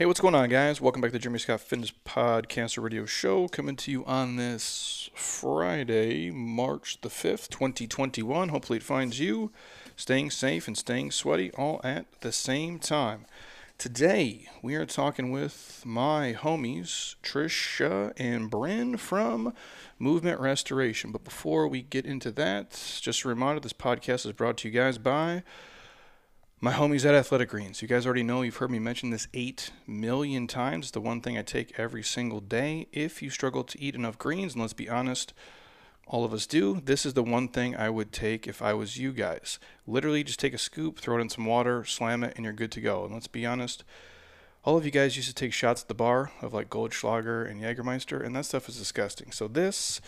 Hey, what's going on, guys? Welcome back to the Jeremy Scott Fitness Podcast Radio Show, coming to you on this Friday, March the 5th, 2021. Hopefully, it finds you staying safe and staying sweaty all at the same time. Today, we are talking with my homies, Trisha and Bryn from Movement Restoration. But before we get into that, just a reminder this podcast is brought to you guys by my homies at Athletic Greens. You guys already know, you've heard me mention this 8 million times. The one thing I take every single day. If you struggle to eat enough greens, and let's be honest, all of us do, this is the one thing I would take if I was you guys. Literally, just take a scoop, throw it in some water, slam it, and you're good to go. And let's be honest, all of you guys used to take shots at the bar of like Goldschlager and Jägermeister, and that stuff is disgusting. So this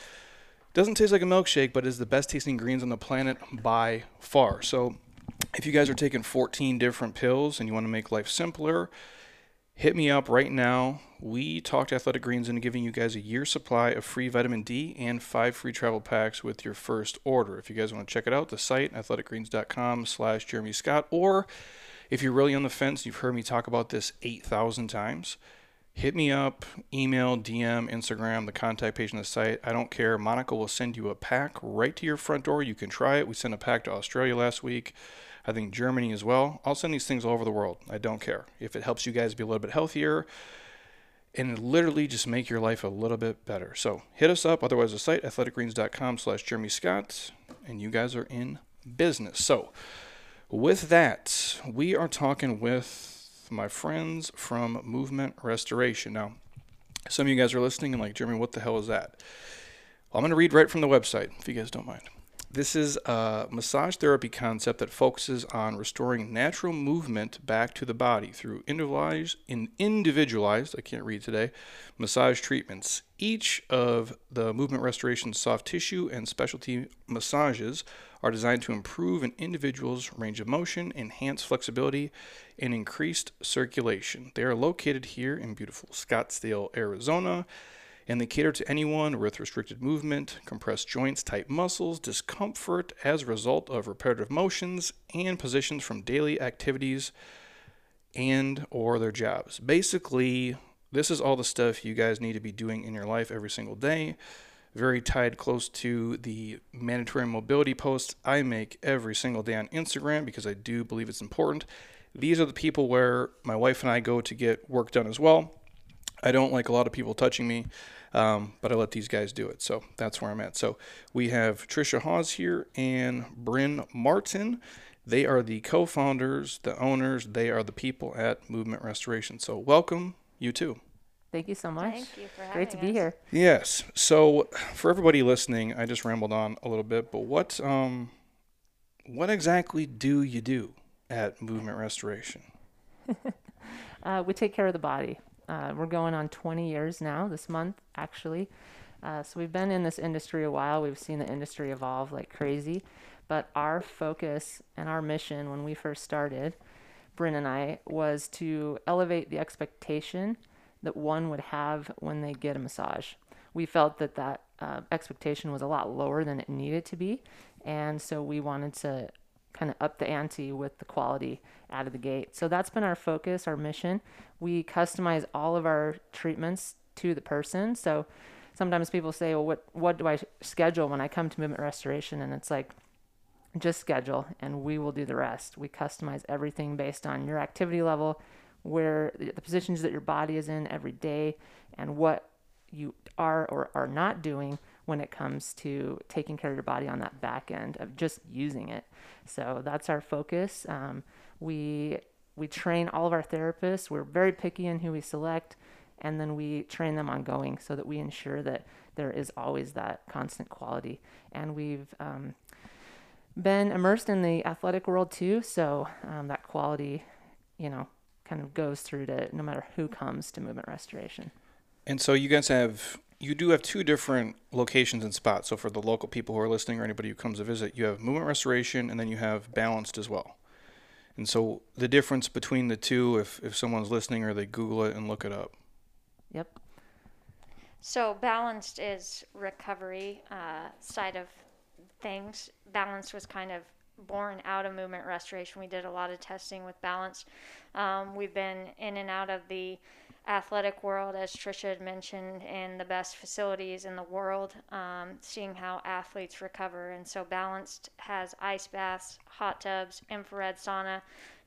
doesn't taste like a milkshake, but is the best tasting greens on the planet by far. So if you guys are taking 14 different pills and you want to make life simpler, hit me up right now. We talked Athletic Greens into giving you guys a year supply of free vitamin D and five free travel packs with your first order. If you guys want to check it out, the site athleticgreens.com slash Jeremy Scott, or if you're really on the fence, you've heard me talk about this 8,000 times. Hit me up, email, DM, Instagram, the contact page on the site. I don't care. Monica will send you a pack right to your front door. You can try it. We sent a pack to Australia last week. I think Germany as well. I'll send these things all over the world. I don't care. If it helps you guys be a little bit healthier and literally just make your life a little bit better. So hit us up. Otherwise, the site, athleticgreens.com slash Jeremy Scott, and you guys are in business. So with that, we are talking with my friends from Movement Restoration. Now, some of you guys are listening and like, Jeremy, what the hell is that? Well, I'm going to read right from the website, if you guys don't mind. This is a massage therapy concept that focuses on restoring natural movement back to the body through individualized, individualized, I can't read today, massage treatments. Each of the movement restoration soft tissue and specialty massages are designed to improve an individual's range of motion, enhance flexibility, and increased circulation. They are located here in beautiful Scottsdale, Arizona and they cater to anyone with restricted movement, compressed joints, tight muscles, discomfort as a result of repetitive motions, and positions from daily activities and or their jobs. Basically, this is all the stuff you guys need to be doing in your life every single day. Very tied close to the mandatory mobility posts I make every single day on Instagram because I do believe it's important. These are the people where my wife and I go to get work done as well. I don't like a lot of people touching me, um, but I let these guys do it. So that's where I'm at. So we have Trisha Hawes here and Bryn Martin. They are the co founders, the owners, they are the people at Movement Restoration. So welcome, you too. Thank you so much. Thank you for having me. Great to be here. Yes. So for everybody listening, I just rambled on a little bit, but what um what exactly do you do at Movement Restoration? Uh, we take care of the body. Uh, we're going on 20 years now this month, actually. Uh, so we've been in this industry a while. We've seen the industry evolve like crazy. But our focus and our mission when we first started, Bryn and I, was to elevate the expectation that one would have when they get a massage. We felt that that uh, expectation was a lot lower than it needed to be. And so we wanted to kind of up the ante with the quality out of the gate. So that's been our focus, our mission. We customize all of our treatments to the person. So sometimes people say, "Well, what what do I schedule when I come to movement restoration?" And it's like just schedule and we will do the rest. We customize everything based on your activity level, where the positions that your body is in every day and what you are or are not doing when it comes to taking care of your body on that back end of just using it. So that's our focus. Um, we we train all of our therapists. We're very picky in who we select, and then we train them ongoing so that we ensure that there is always that constant quality. And we've um, been immersed in the athletic world too, so um, that quality, you know, kind of goes through to no matter who comes to movement restoration. And so you guys have you do have two different locations and spots. So for the local people who are listening or anybody who comes to visit, you have movement restoration and then you have balanced as well. And so the difference between the two, if if someone's listening or they Google it and look it up. Yep. So balanced is recovery uh, side of things. Balanced was kind of born out of movement restoration. We did a lot of testing with balance. Um, we've been in and out of the athletic world, as Trisha had mentioned, in the best facilities in the world, um, seeing how athletes recover. And so, Balanced has ice baths, hot tubs, infrared sauna,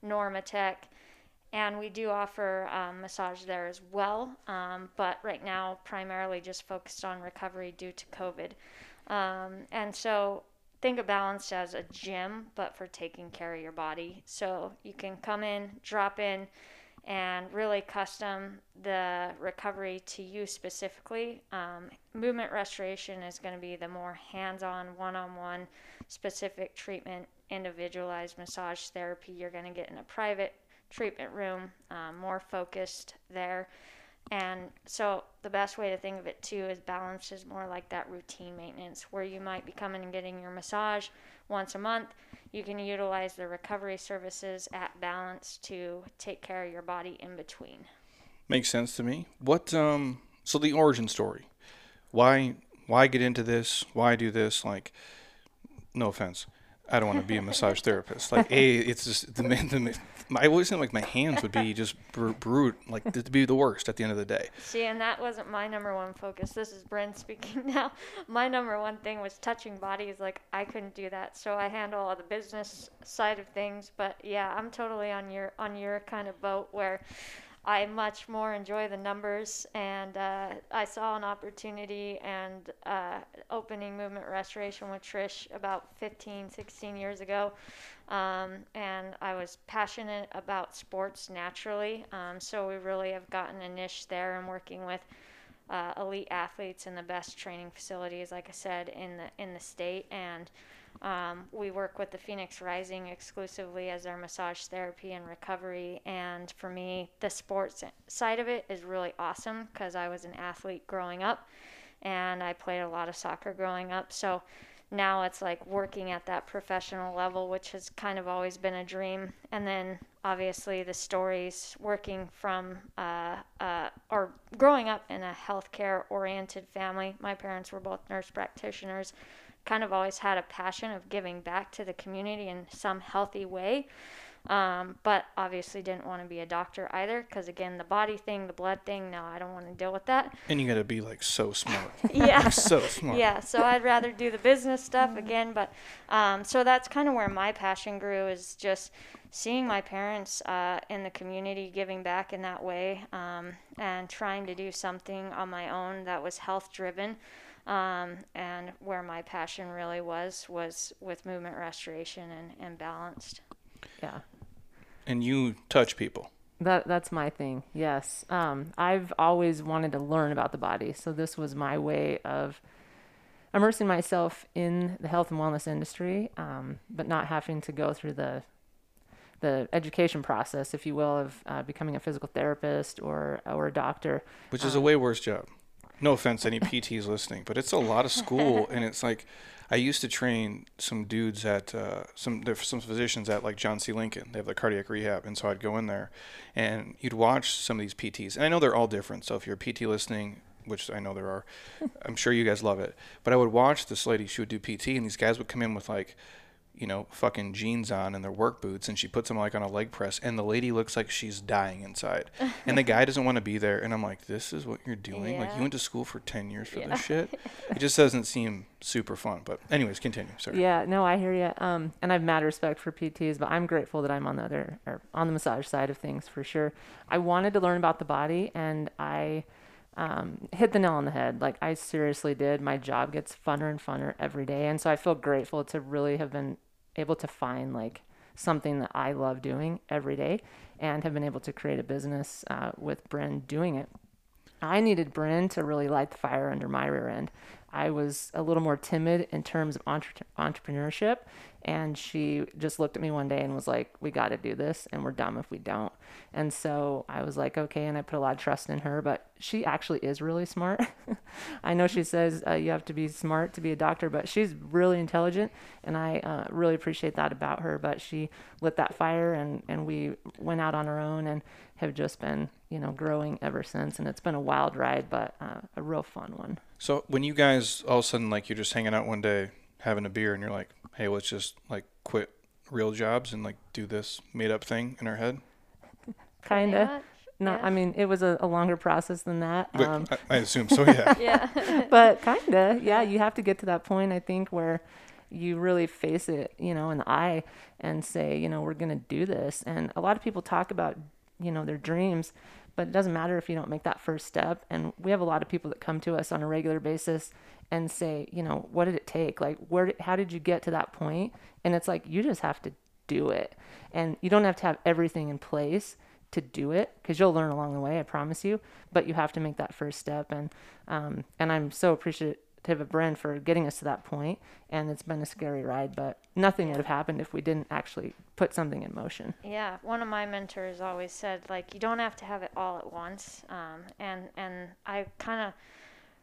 Normatec, and we do offer um, massage there as well. Um, but right now, primarily just focused on recovery due to COVID. Um, and so, think of Balanced as a gym, but for taking care of your body. So, you can come in, drop in and really custom the recovery to you specifically. Um, movement restoration is going to be the more hands on, one on one, specific treatment, individualized massage therapy you're going to get in a private treatment room, um, more focused there. And so the best way to think of it too is balance is more like that routine maintenance where you might be coming and getting your massage once a month. You can utilize the recovery services at balance to take care of your body in between. Makes sense to me. What um so the origin story. Why why get into this? Why do this? Like no offense. I don't want to be a massage therapist. Like, a, it's just the, man. the I always think like my hands would be just br- brute, like to be the worst at the end of the day. See, and that wasn't my number one focus. This is Bryn speaking now. My number one thing was touching bodies. Like I couldn't do that, so I handle all the business side of things. But yeah, I'm totally on your on your kind of boat where I much more enjoy the numbers, and uh, I saw an opportunity and uh, opening movement restoration with Trish about 15, 16 years ago. Um, and I was passionate about sports naturally, um, so we really have gotten a niche there and working with uh, elite athletes in the best training facilities, like I said, in the in the state and um, we work with the Phoenix Rising exclusively as our massage therapy and recovery. And for me, the sports side of it is really awesome because I was an athlete growing up and I played a lot of soccer growing up. So now it's like working at that professional level, which has kind of always been a dream. And then obviously the stories working from uh, uh, or growing up in a healthcare oriented family. My parents were both nurse practitioners kind of always had a passion of giving back to the community in some healthy way. Um, but obviously didn't want to be a doctor either because again the body thing the blood thing no i don't want to deal with that. And you got to be like so smart. Yeah. So smart. Yeah so i'd rather do the business stuff again but um, so that's kind of where my passion grew is just seeing my parents uh, in the community giving back in that way um, and trying to do something on my own that was health driven um, and where my passion really was was with movement restoration and, and balanced. Yeah. And you touch people. That that's my thing. Yes. Um, I've always wanted to learn about the body, so this was my way of immersing myself in the health and wellness industry, um, but not having to go through the the education process, if you will, of uh, becoming a physical therapist or or a doctor. Which is um, a way worse job no offense any PTs listening, but it's a lot of school, and it's like I used to train some dudes at uh, some some physicians at like John C. Lincoln. They have the cardiac rehab, and so I'd go in there, and you'd watch some of these PTs, and I know they're all different. So if you're a PT listening, which I know there are, I'm sure you guys love it. But I would watch this lady; she would do PT, and these guys would come in with like you know, fucking jeans on and their work boots, and she puts them like on a leg press, and the lady looks like she's dying inside, and the guy doesn't want to be there, and I'm like, this is what you're doing? Yeah. Like you went to school for ten years for yeah. this shit? it just doesn't seem super fun. But anyways, continue. Sorry. Yeah, no, I hear you. Um, and I have mad respect for PTs, but I'm grateful that I'm on the other or on the massage side of things for sure. I wanted to learn about the body, and I. Um, hit the nail on the head. Like I seriously did. My job gets funner and funner every day, and so I feel grateful to really have been able to find like something that I love doing every day and have been able to create a business uh, with Bryn doing it. I needed Bryn to really light the fire under my rear end. I was a little more timid in terms of entre- entrepreneurship and she just looked at me one day and was like, "We got to do this, and we're dumb if we don't." And so I was like, "Okay," and I put a lot of trust in her. But she actually is really smart. I know she says uh, you have to be smart to be a doctor, but she's really intelligent, and I uh, really appreciate that about her. But she lit that fire, and and we went out on our own and have just been, you know, growing ever since. And it's been a wild ride, but uh, a real fun one. So when you guys all of a sudden like you're just hanging out one day having a beer and you're like, hey, let's just like quit real jobs and like do this made up thing in our head? Kinda. much, No, yeah. I mean, it was a, a longer process than that. But Um, I, I assume so. Yeah. Yeah. but kinda, yeah. You have to get to that point, I think, where you really face it, you know, in the eye and say, you know, we're gonna do this. And a lot of people talk about, you know, their dreams, but it doesn't matter if you don't make that first step. And we have a lot of people that come to us on a regular basis and say, you know, what did it take? Like, where, how did you get to that point? And it's like you just have to do it, and you don't have to have everything in place to do it because you'll learn along the way. I promise you. But you have to make that first step, and um, and I'm so appreciative of Bryn for getting us to that. And it's been a scary ride, but nothing would have happened if we didn't actually put something in motion. Yeah, one of my mentors always said like you don't have to have it all at once, um, and and I kind of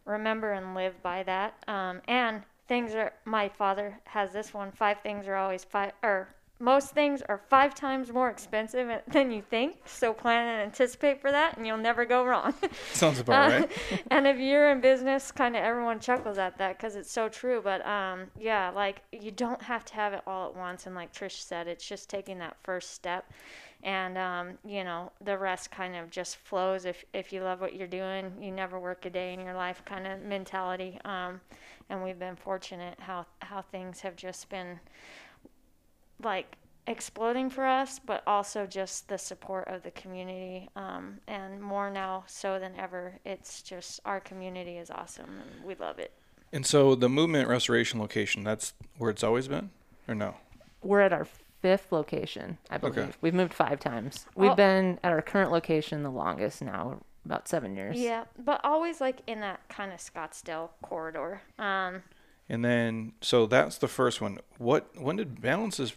remember and live by that. Um, and things are my father has this one: five things are always five or most things are five times more expensive than you think. So plan and anticipate for that, and you'll never go wrong. Sounds about Uh, right. and if you're in business, kind of everyone chuckles at that because it's so true. But um, yeah, like you don't have to have it all at once. And like Trish said, it's just taking that first step, and um, you know the rest kind of just flows. If if you love what you're doing, you never work a day in your life kind of mentality. Um, and we've been fortunate how how things have just been like exploding for us, but also just the support of the community, um, and more now so than ever. It's just our community is awesome, and we love it. And so the movement restoration location, that's where it's always been, or no? We're at our fifth location, I believe. Okay. We've moved five times. We've Oh. been at our current location the longest now, about seven years. Yeah, but always like in that kind of Scottsdale corridor. Um, And then, so that's the first one. What? When did balance is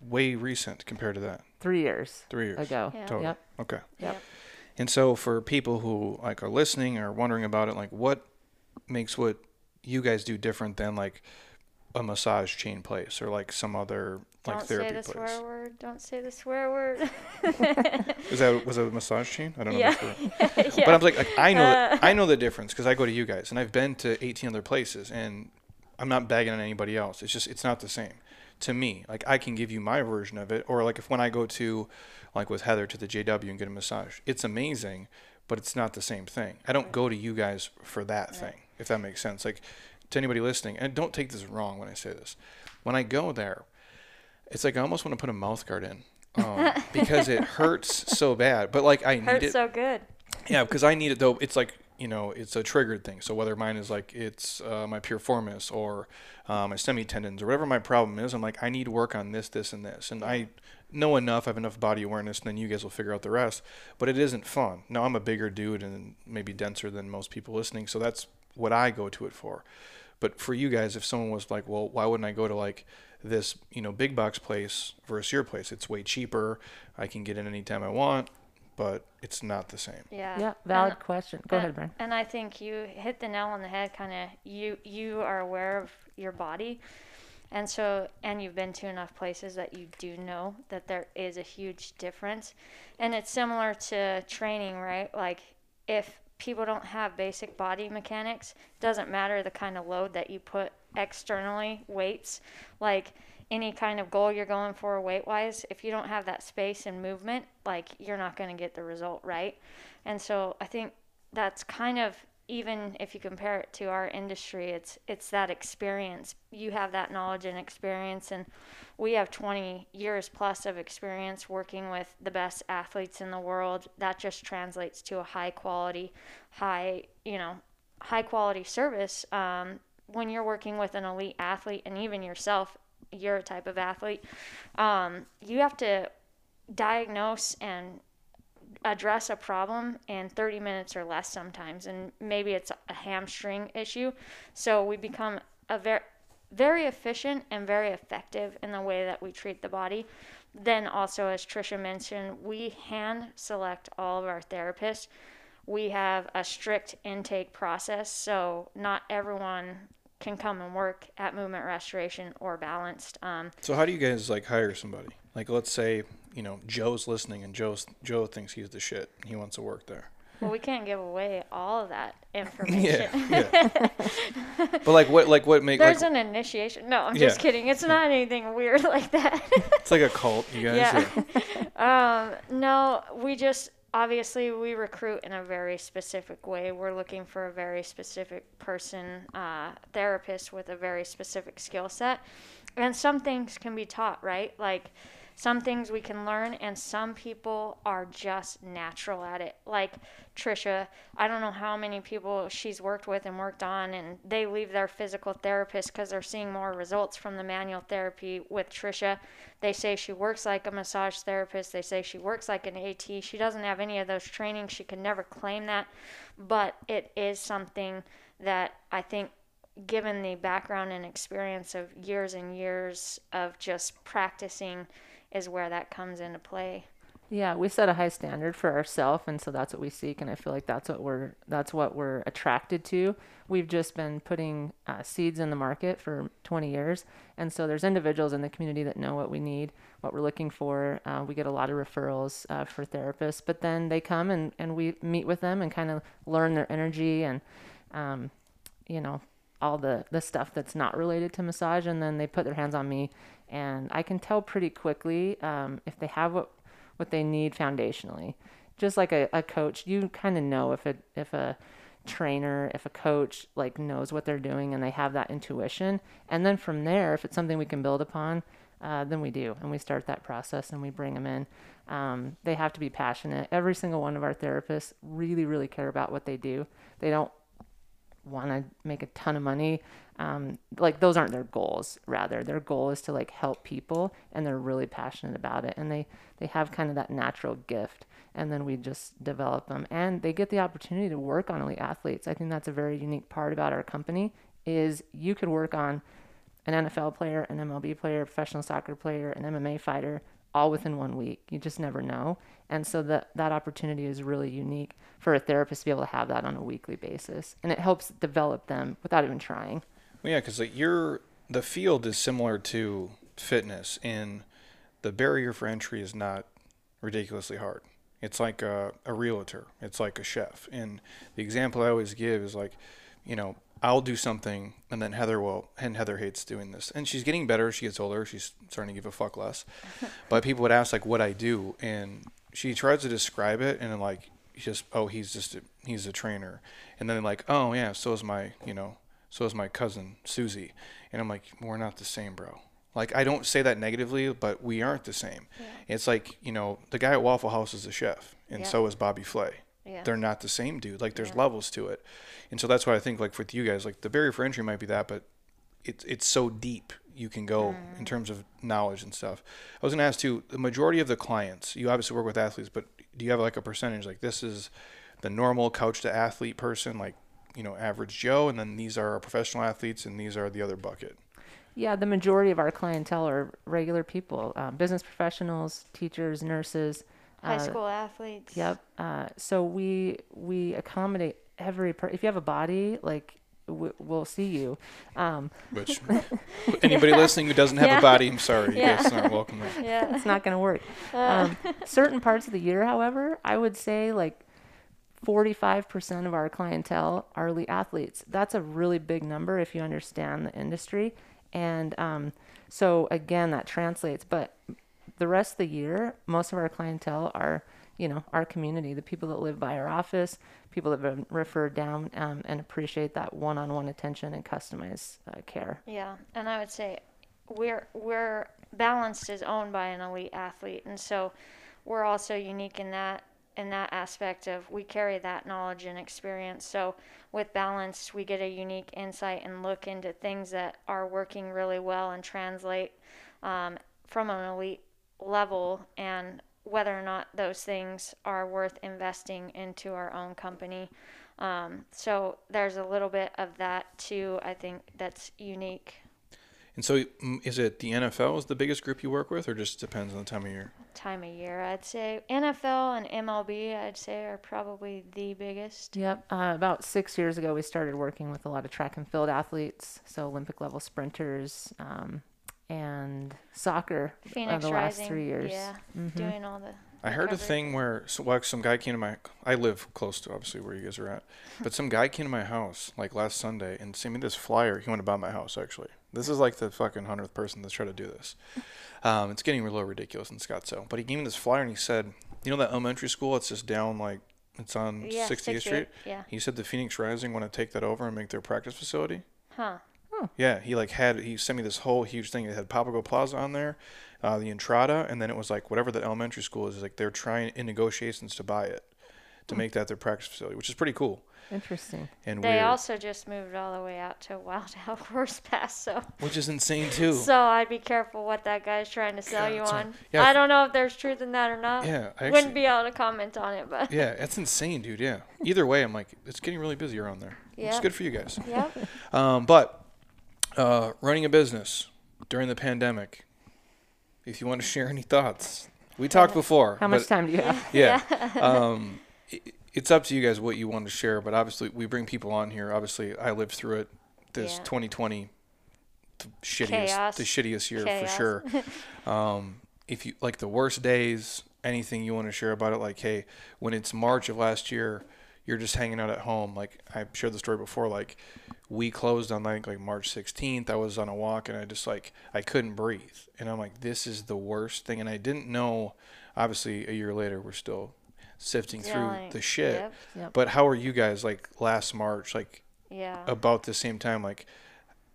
way recent compared to that? Three years Three years ago. Yeah. total. Yep. Okay. Yep. And so for people who like are listening or wondering about it, like what makes what you guys do different than like a massage chain place or like some other like don't say therapy the place? swear word. Don't say the swear word. Is that was it a massage chain? I don't know. Yeah. the yeah. But I'm like, like I know Uh. I know the difference because I go to you guys and I've been to 18 other places and I'm not bagging on anybody else. It's just it's not the same to me. Like I can give you my version of it, or like if when I go to like with Heather to the JW and get a massage, it's amazing, but it's not the same thing. I don't go to you guys for that thing, if that makes sense. Like to anybody listening, and don't take this wrong when I say this. When I go there, it's like I almost want to put a mouth guard in. Um, because it hurts so bad, but like I need Hurts it. so good. Yeah, because I need it though. It's like you know, it's a triggered thing. So whether mine is like it's uh, my piriformis or uh, my semi tendons or whatever my problem is, I'm like I need work on this, this, and this, and I know enough. I have enough body awareness, and then you guys will figure out the rest. But it isn't fun. Now I'm a bigger dude and maybe denser than most people listening, so that's what I go to it for. But for you guys, if someone was like, well, why wouldn't I go to like this, you know, big box place versus your place? It's way cheaper. I can get in anytime I want, but it's not the same. Yeah. Yeah, valid And- question. Go and, ahead, Bryn. And I think you hit the nail on the head. Kind of, you you are aware of your body, and so and you've been to enough places that you do know that there is a huge difference, and it's similar to training, right? Like if people don't have basic body mechanics, doesn't matter the kind of load that you put externally, weights, like any kind of goal you're going for weight wise, if you don't have that space and movement, like you're not going to get the result right. And so I think that's kind of even if you compare it to our industry, it's it's that experience. You have that knowledge and experience and we have 20 years plus of experience working with the best athletes in the world. That just translates to a high quality, high, you know, high quality service. Um, when you're working with an elite athlete and even yourself, you're a type of athlete, um, you have to diagnose and address a problem in 30 minutes or less sometimes and maybe it's a hamstring issue. So we become a very very efficient and very effective in the way that we treat the body. Then also as trisha mentioned we hand select all of our therapists. We have a strict intake process so not everyone can come and work at movement restoration or balanced um, So how do you guys like hire somebody? Like let's say, you know, Joe's listening and Joe's Joe thinks he's the shit. He wants to work there. Well, we can't give away all of that information. Yeah, yeah. but like what like what make There's like an initiation. No, I'm just Yeah. kidding. It's not anything weird like that. it's like a cult, you guys. Yeah. yeah. um, no, we just obviously we recruit in a very specific way. We're looking for a very specific person, uh, therapist with a very specific skill set, and some things can be taught, right? Like some things we can learn, and some people are just natural at it. Like Trisha, I don't know how many people she's worked with and worked on, and they leave their physical therapist because they're seeing more results from the manual therapy with Trisha. They say she works like a massage therapist. They say she works like an AT. She doesn't have any of those trainings. She can never claim that, but it is something that I think given the background and experience of years and years of just practicing is where that comes into play. Yeah, we set a high standard for ourselves, and so that's what we seek, and I feel like that's what we're that's what we're attracted to. We've just been putting uh, seeds in the market for 20 years, and so there's individuals in the community that know what we need, what we're looking for. Uh, we get a lot of referrals uh, for therapists, but then they come and and we meet with them and kind of learn their energy and, um, you know, all the the stuff that's not related to massage, and then they put their hands on me, and I can tell pretty quickly um, if they have what what they need foundationally. Just like a, a coach, you kind of know if a if a trainer, if a coach like knows what they're doing and they have that intuition. And then from there, if it's something we can build upon, uh, then we do, and we start that process and we bring them in. Um, they have to be passionate. Every single one of our therapists really, really care about what they do. They don't want to make a ton of money. Um, like those aren't their goals. Rather, their goal is to like help people, and they're really passionate about it. And they they have kind of that natural gift. And then we just develop them, and they get the opportunity to work on elite athletes. I think that's a very unique part about our company. Is you could work on an NFL player, an MLB player, professional soccer player, an MMA fighter, all within one week. You just never know. And so that that opportunity is really unique for a therapist to be able to have that on a weekly basis, and it helps develop them without even trying. Well, yeah, because like you're the field is similar to fitness, and the barrier for entry is not ridiculously hard. It's like a, a realtor. It's like a chef. And the example I always give is like, you know, I'll do something, and then Heather will, and Heather hates doing this, and she's getting better. She gets older. She's starting to give a fuck less. but people would ask like what I do, and she tries to describe it, and then like just oh he's just a, he's a trainer, and then like oh yeah so is my you know so is my cousin Susie, and I'm like we're not the same, bro. Like I don't say that negatively, but we aren't the same. It's like you know the guy at Waffle House is a chef, and Yeah. so is Bobby Flay. Yeah. They're not the same dude. Like there's Yeah. levels to it, and so that's why I think like with you guys, like the barrier for entry might be that, but it's it's so deep you can go in terms of knowledge and stuff. I was gonna ask too. The majority of the clients, you obviously work with athletes, but do you have like a percentage? Like this is the normal couch to athlete person, like you know average Joe, and then these are our professional athletes, and these are the other bucket. Yeah, the majority of our clientele are regular people, um, business professionals, teachers, nurses. High uh, school athletes. Yep. Uh, so we we accommodate every per- if you have a body like w- we'll see you. Um, Which anybody listening who doesn't have Yeah. a body, I'm sorry, you Yeah. guys aren't welcome there. Yeah. it's not going to work. Um, certain parts of the year, however, I would say like 45% of our clientele are elite athletes. That's a really big number if you understand the industry. And um, so, again, that translates. But the rest of the year, most of our clientele are, you know, our community, the people that live by our office, people that have been referred down um, and appreciate that one on one attention and customized uh, care. Yeah, and I would say we're we're balanced is owned by an elite athlete, and so we're also unique in that in that aspect of we carry that knowledge and experience. So with balanced, we get a unique insight and look into things that are working really well and translate um, from an elite level and whether or not those things are worth investing into our own company. Um, so there's a little bit of that too. I think that's unique. And so, mm, is it the NFL is the biggest group you work with, or just depends on the time of year? time of year. I'd say NFL and MLB, I'd say, are probably the biggest. Yep. Uh, about six years ago, we started working with a lot of track and field athletes, so Olympic level sprinters, um, and soccer. Phoenix the last Rising, three years. yeah, Mhm. doing all the I heard a thing where so, like some guy came to my. I live close to obviously where you guys are at, but some guy came to my house like last Sunday and sent me this flyer. He wanted to buy my house actually. This is like the fucking hundredth person that's tried to do this. Um, it's getting a little ridiculous in Scottsdale. But he gave me this flyer and he said, "You know that elementary school? It's just down like it's on Yeah, 60th 68, Street." Yeah. He said the Phoenix Rising want to take that over and make their practice facility. Huh. Yeah, he like had he sent me this whole huge thing. It had Papago Plaza on there, uh, the Entrada, and then it was like whatever the elementary school is. Like they're trying in negotiations to buy it, to make that their practice facility, which is pretty cool Interesting. and They weird, also just moved all the way out to Wild Out Horse Pass, so which is insane too. so I'd be careful what that guy's trying to sell Yeah, you on. Yeah, I don't know if there's truth in that or not. yeah, I Wouldn't be able to comment on it, but yeah, that's insane, dude. Yeah. Either way, I'm like, it's getting really busy around there. Yeah, It's good for you guys. yep. Um, but uh, running a business during the pandemic. If you want to share any thoughts, we talked before. How much time do you have? yeah. um, i it's up to you guys what you want to share, but obviously we bring people on here. Obviously, I lived through it. This Yeah. 2020, the shittiest, Chaos. the shittiest year Chaos. for sure. um, if you like the worst days, anything you want to share about it, like hey, when it's March of last year, you're just hanging out at home. Like I shared the story before, like we closed on like like March 16th. I was on a walk and I just like I couldn't breathe, and I'm like, this is the worst thing. And I didn't know. Obviously, a year later, we're still sifting through Dealing- the shit. Yep. Yep. But how are you guys like last March, like Yeah. about the same time? Like,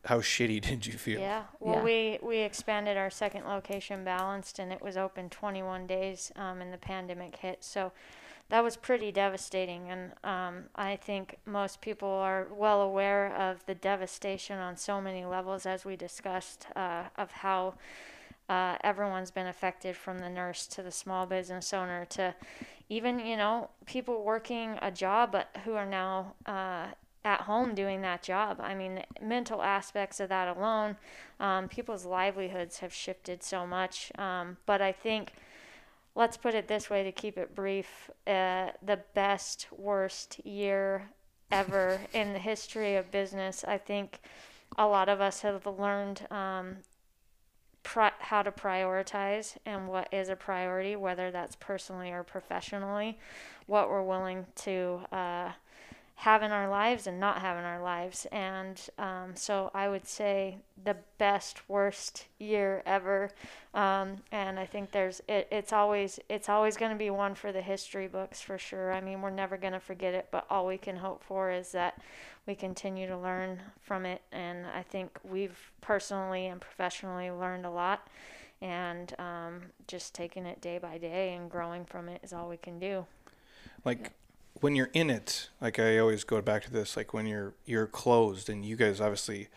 how shitty did you feel? Yeah. Well, Yeah. we we expanded our second location, balanced, and it was open 21 days, um, and the pandemic hit. So that was pretty devastating, and um, I think most people are well aware of the devastation on so many levels, as we discussed, uh, of how. Uh, everyone's been affected from the nurse to the small business owner to even you know people working a job but who are now uh, at home doing that job i mean mental aspects of that alone um, people's livelihoods have shifted so much um, but i think let's put it this way to keep it brief uh, the best worst year ever in the history of business. I think a lot of us have learned um, pri- how to prioritize and what is a priority, whether that's personally or professionally, what we're willing to uh, have in our lives and not have in our lives. And um, so I would say the best worst year ever. Um, and I think there's it, it's always it's always going to be one for the history books for sure. I mean, we're never going to forget it, but all we can hope for is that we continue to learn from it. And I think we've personally and professionally learned a lot. And um, just taking it day by day and growing from it is all we can do. Like when you're in it, like I always go back to this, like when you're you're closed and you guys obviously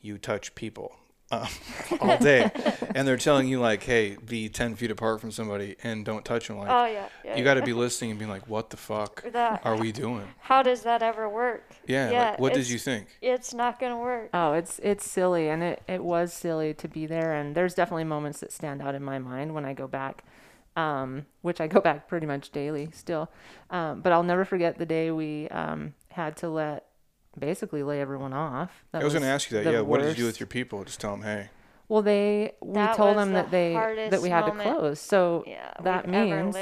you touch people um, all day, and they're telling you like, hey, be ten feet apart from somebody and don't touch them. Like oh yeah, yeah. you got to be listening and being like, what the fuck That, are we doing? how does that ever work? Yeah. Yeah, like, what did you think? It's not gonna work. Oh, it's it's silly, and it, it was silly to be there. And there's definitely moments that stand out in my mind when I go back, um, which I go back pretty much daily still. Um, but I'll never forget the day we um, had to let basically lay everyone off. That I was going to ask you that. the Yeah. What did you do with your people? Just tell them, hey. Well, they we That told them the that they that we had to close. So Yeah, that means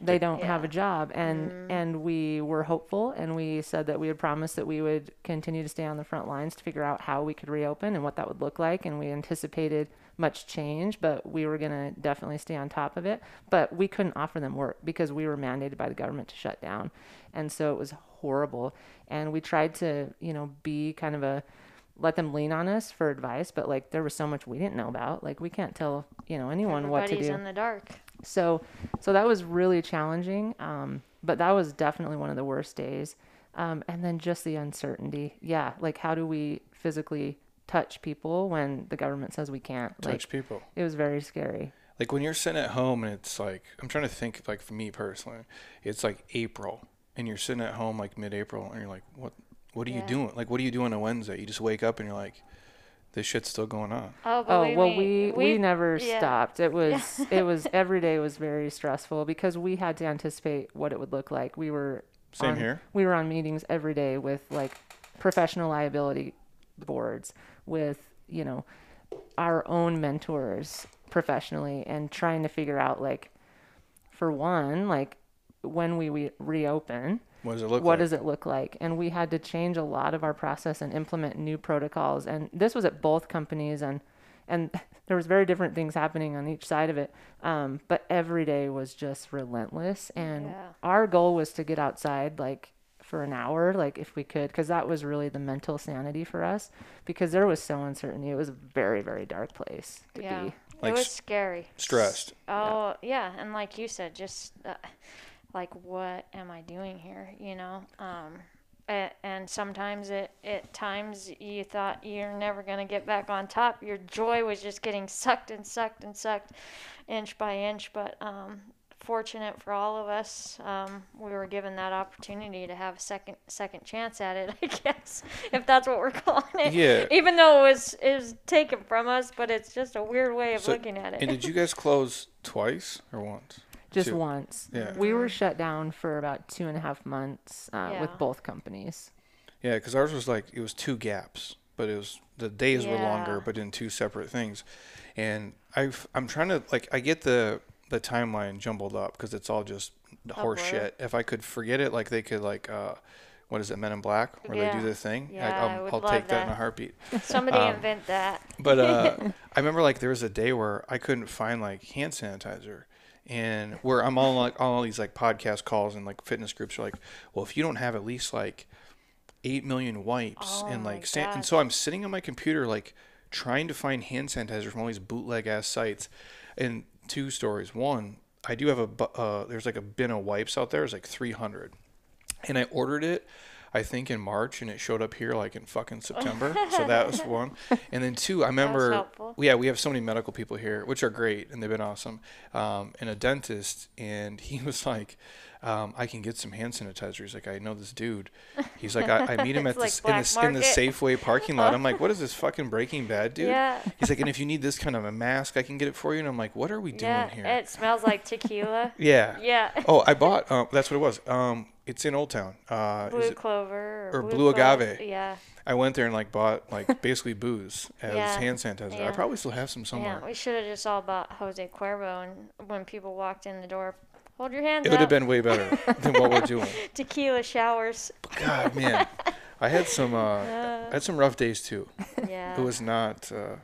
they don't have a job and Mm. and we were hopeful and we said that we had promised that we would continue to stay on the front lines to figure out how we could reopen and what that would look like and we anticipated much change but we were going to definitely stay on top of it. But we couldn't offer them work because we were mandated by the government to shut down. And so it was horrible. And we tried to you know be kind of a let them lean on us for advice but like there was so much we didn't know about. Like we can't tell you know anyone what to do. in the dark. so so that was really challenging um, but that was definitely one of the worst days. Um, and then just the uncertainty. Yeah like how do we physically touch people when the government says we can't like Touch people. it was very scary Like when you're sitting at home and it's like I'm trying to think like for me personally, it's like April and you're sitting at home like mid-April and you're like, what what are you doing? Like what are you doing on Wednesday? You just wake up and you're like, this shit's still going on. Oh, oh well me, we we never yeah. stopped it was it was every day was very stressful because we had to anticipate what it would look like we were Same on- here. we were on meetings every day with like professional liability boards with you know our own mentors professionally and trying to figure out like for one, like when we, we reopen, What does it look what like? does it look like? And we had to change a lot of our process and implement new protocols. And this was at both companies, and and there was very different things happening on each side of it. Um, but every day was just relentless. And Yeah. our goal was to get outside like for an hour, like if we could, because that was really the mental sanity for us. Because there was so uncertainty. It was a very very dark place to Yeah. be. Like it was s- scary. Stressed. Oh yeah, and like you said, just uh, like what am I doing here? You know. Um, and sometimes it at times you thought you're never gonna get back on top. Your joy was just getting sucked and sucked and sucked, inch by inch. But um, fortunate for all of us, um, we were given that opportunity to have a second second chance at it. I guess if that's what we're calling it. Yeah. Even though it was it was taken from us, but it's just a weird way of So- looking at it. And did you guys close twice or once? Just Two. once. Yeah. We were shut down for about two and a half months uh, Yeah. with both companies. Yeah, because ours was like it was two gaps, but it was the days were longer, but in two separate things. And I I'm trying to like I get the the timeline jumbled up because it's all just horse shit. If I could forget it, like they could like uh, what is it, Men in Black, where they do the thing. Yeah, I I'll, would I'll love take that. in a heartbeat. Somebody Um, invent that. But uh, I remember like there was a day where I couldn't find like hand sanitizer, and where I'm on like on all these like podcast calls and like fitness groups are like, well, if you don't have at least like eight million wipes Oh and like san- and so I'm sitting on my computer like trying to find hand sanitizer from all these bootleg ass sites, and two stories. One, I do have a uh, there's like a bin of wipes out there. It's like 300, and I ordered it. I think in March, and it showed up here like in fucking September. so that was one. And then two, I remember, yeah, we have so many medical people here, which are great, and they've been awesome. Um, and a dentist, and he was like, um, "I can get some hand sanitizer." He's like, "I know this dude." He's like, "I, I meet him at like in the in the. Safeway parking lot." I'm like, "What is this fucking Breaking Bad, dude?" Yeah. He's like, "And if you need this kind of a mask, I can get it for you." And I'm like, "What are we doing Yeah, here?" it smells like tequila. yeah. yeah. Oh, I bought. Um, that's what it was. Um, it's in Old Town. Uh, Blue clover or, or blue clo- agave. Yeah. I went there and like bought like basically booze as Yeah. hand sanitizer. I probably still have some somewhere. Yeah, we should have just all bought Jose Cuervo, and when people walked in the door, hold your hands It would have been way better than what we're doing. tequila showers. God, man, I had some. Uh, I had some rough days too. Yeah. It was not. Uh,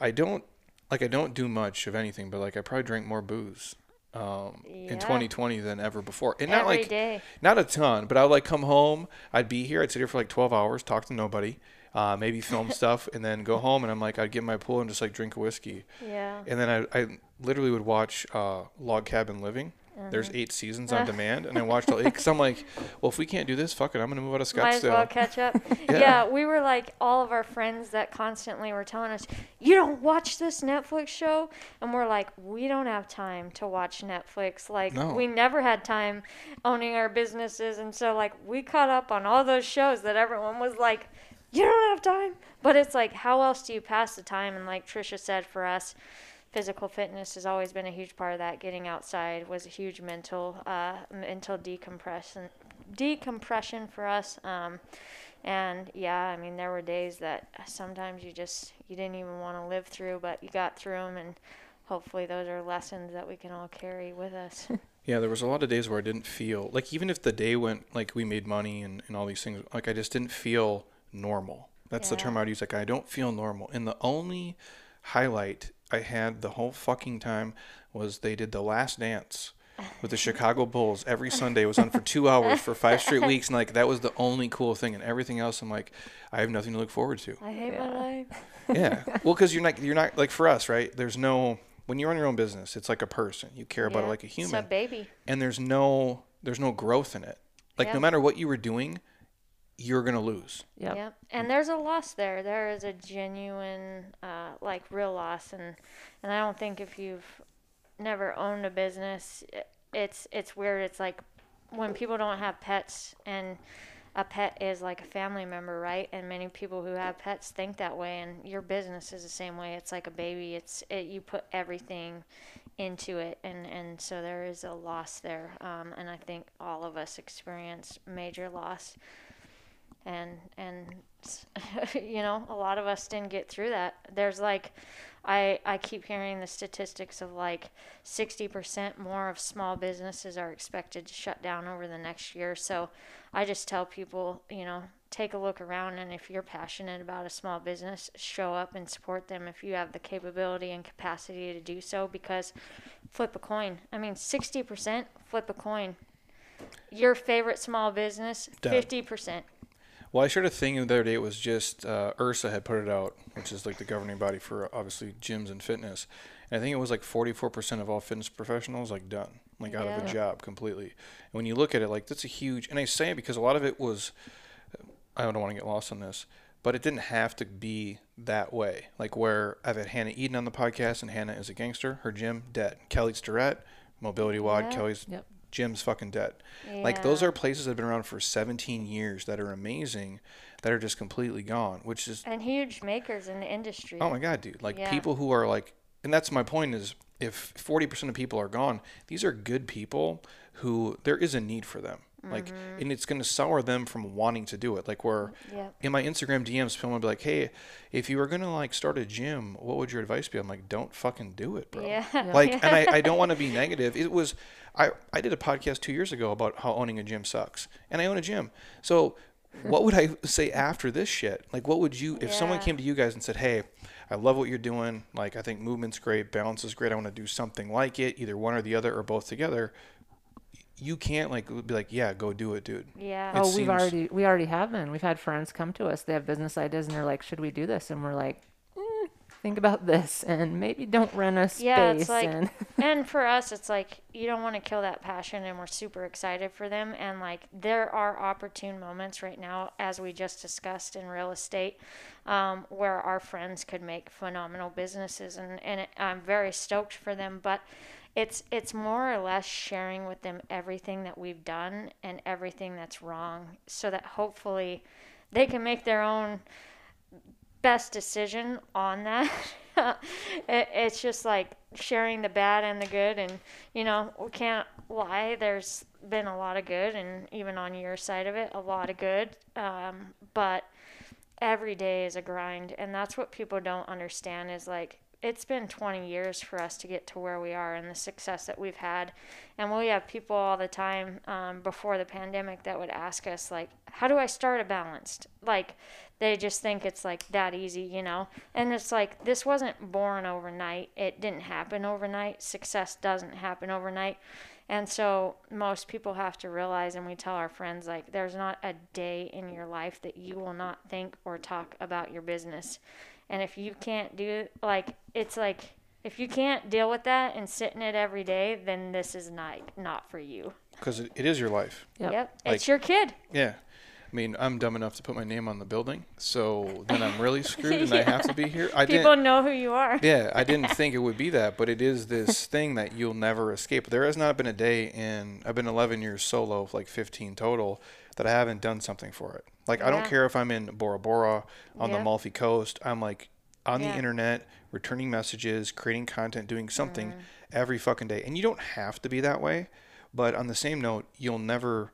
I don't like. I don't do much of anything, but like I probably drank more booze um, Yeah. in 2020 than ever before. And not Every like day. not a ton, but I would like come home. I'd be here. I'd sit here for like 12 hours, talk to nobody, uh, maybe film stuff, and then go home. And I'm like, I'd get in my pool and just like drink a whiskey. Yeah. And then I, I literally would watch uh, Log Cabin Living. Uh-huh. There's eight seasons on demand, and I watched all eight because I'm like, well, if we can't do this, fuck it, I'm gonna move out of Scottsdale. Might as well catch up. Yeah. yeah. we were like all of our friends that constantly were telling us, "You don't watch this Netflix show," and we're like, "We don't have time to watch Netflix. Like, No. we never had time owning our businesses, and so like we caught up on all those shows that everyone was like." You don't have time, but it's like, how else do you pass the time? And like Trisha said, for us, physical fitness has always been a huge part of that. Getting outside was a huge mental, uh, mental decompression, decompression for us. Um, and yeah, I mean, there were days that sometimes you just you didn't even want to live through, but you got through them, and hopefully those are lessons that we can all carry with us. Yeah, there was a lot of days where I didn't feel like even if the day went like we made money and, and all these things, like I just didn't feel normal. That's the term I'd use. Like I don't feel normal. And the only highlight I had the whole fucking time was they did the last dance with the Chicago Bulls every Sunday. It was on for two hours for five straight weeks, and like that was the only cool thing. And everything else, I'm like, I have nothing to look forward to. I hate my Yeah. life. Yeah. Well, because you're not you're not like for us, right? There's no when you run your own business, it's like a person. You care about it like a human. It's a baby. and there's no there's no growth in it. Like Yeah. no matter what you were doing, you're gonna lose. Yep. Yep. And there's a loss there. There is a genuine, uh, like real loss, and and I don't think if you've never owned a business, it's it's weird. It's like when people don't have pets, and a pet is like a family member, right? And many people who have pets think that way, and your business is the same way. It's like a baby. It's it, you put everything into it, and and so there is a loss there. Um, and I think all of us experience major loss and and you know a lot of us didn't get through that there's like I, I keep hearing the statistics of like 60% more of small businesses are expected to shut down over the next year. So I just tell people, you know, take a look around and if you're passionate about a small business, show up and support them if you have the capability and capacity to do so because flip a coin. I mean, 60% flip a coin. Your favorite small business, Done. 50%. Well, I shared a thing the other day. It was just uh, IHRSA had put it out, which is like the governing body for obviously gyms and fitness. And I think it was like 44% of all fitness professionals like done, like out of a job completely. And when you look at it, like that's a huge. And I say it because a lot of it was. I don't want to get lost on this, but it didn't have to be that way. Like where I've had Hannah Eden on the podcast, and Hannah is a gangster. Her gym dead. Kelly Starrett, MobilityWOD. Yeah. Kelly's Yep. Gym's fucking dead. Like those are places that have been around for 17 years that are amazing, that are just completely gone. Which is and huge makers in the industry. oh my god, dude! Like Yeah. people who are like, and that's my point is if 40% of people are gone, these are good people who there is a need for them. Like, Mm-hmm. and it's going to sour them from wanting to do it. Like, where Yep. in my Instagram DMs, someone will be like, "Hey, if you were going to like start a gym, what would your advice be?" I'm like, "Don't fucking do it, bro." Yeah. Like, and I, I don't want to be negative. It was, I, I did a podcast two years ago about how owning a gym sucks, and I own a gym. So, what would I say after this shit? Like, what would you, if someone came to you guys and said, "Hey, I love what you're doing. Like, I think movement's great, balance is great. I want to do something like it, either one or the other, or both together." You can't like be like, "Yeah, go do it, dude." Yeah. It oh, we've seems- already we already have been. We've had friends come to us. They have business ideas and they're like, "Should we do this?" And we're like, mm, "Think about this and maybe don't rent a space." Yeah, it's like- and and for us it's like you don't want to kill that passion and we're super excited for them and like there are opportune moments right now as we just discussed in real estate um, where our friends could make phenomenal businesses and, and it, i'm very stoked for them but it's it's more or less sharing with them everything that we've done and everything that's wrong so that hopefully they can make their own best decision on that. it, it's just like sharing the bad and the good, and you know we can't lie. There's been a lot of good, and even on your side of it, a lot of good. Um, but every day is a grind, and that's what people don't understand. Is like it's been 20 years for us to get to where we are and the success that we've had. And we have people all the time um, before the pandemic that would ask us, like, how do I start a balanced? Like, they just think it's like that easy, you know? And it's like, this wasn't born overnight. It didn't happen overnight. Success doesn't happen overnight. And so most people have to realize, and we tell our friends, like, there's not a day in your life that you will not think or talk about your business. And if you can't do, like, it's like, if you can't deal with that and sit in it every day, then this is not not for you. Because it, it is your life. Yep. Yep, Like- it's your kid. Yeah. I mean, I'm dumb enough to put my name on the building, so then I'm really screwed and I have to be here. I People didn't. know who you are. Yeah, I didn't think it would be that, but it is this thing that you'll never escape. There has not been a day in I've been 11 years solo, like 15 total, that I haven't done something for it. Like I don't care if I'm in Bora Bora on the Yeah. Amalfi Coast. I'm like on Yeah. the internet, returning messages, creating content, doing something Mm-hmm. every fucking day. And you don't have to be that way, but on the same note, you'll never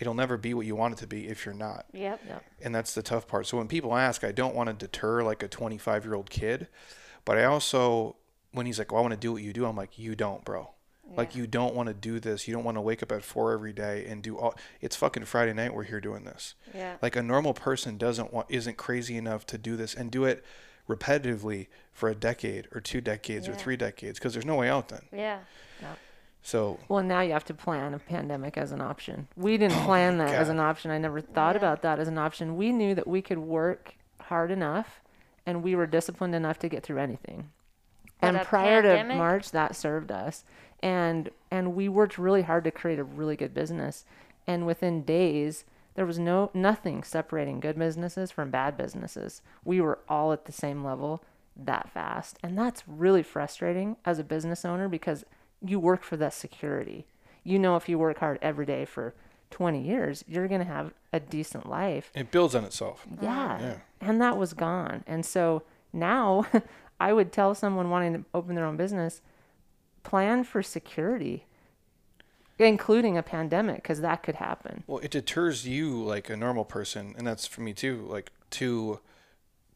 it'll never be what you want it to be if you're not Yep. Yep. and that's the tough part. So when people ask, I don't want to deter like a 25 year old kid, but I also when he's like, "Well, I want to do what you do," I'm like, "You don't, bro. Like you don't want to do this. You don't want to wake up at four every day and do all. It's fucking Friday night. We're here doing this. Yeah. Like a normal person doesn't want, isn't crazy enough to do this and do it repetitively for a decade or two decades or three decades because there's no way out then. Yeah. So Well, now you have to plan a pandemic as an option. We didn't oh plan that as an option. I never thought Yeah. about that as an option. We knew that we could work hard enough and we were disciplined enough to get through anything. But and prior pandemic? to March, that served us. And and we worked really hard to create a really good business. And within days, there was no nothing separating good businesses from bad businesses. We were all at the same level that fast. And that's really frustrating as a business owner because you work for that security. You know if you work hard every day for 20 years, you're going to have a decent life. it builds on itself. Yeah. Yeah. And that was gone. And so now I would tell someone wanting to open their own business, plan for security, including a pandemic, because that could happen. Well, it deters you like a normal person, and that's for me too. Like to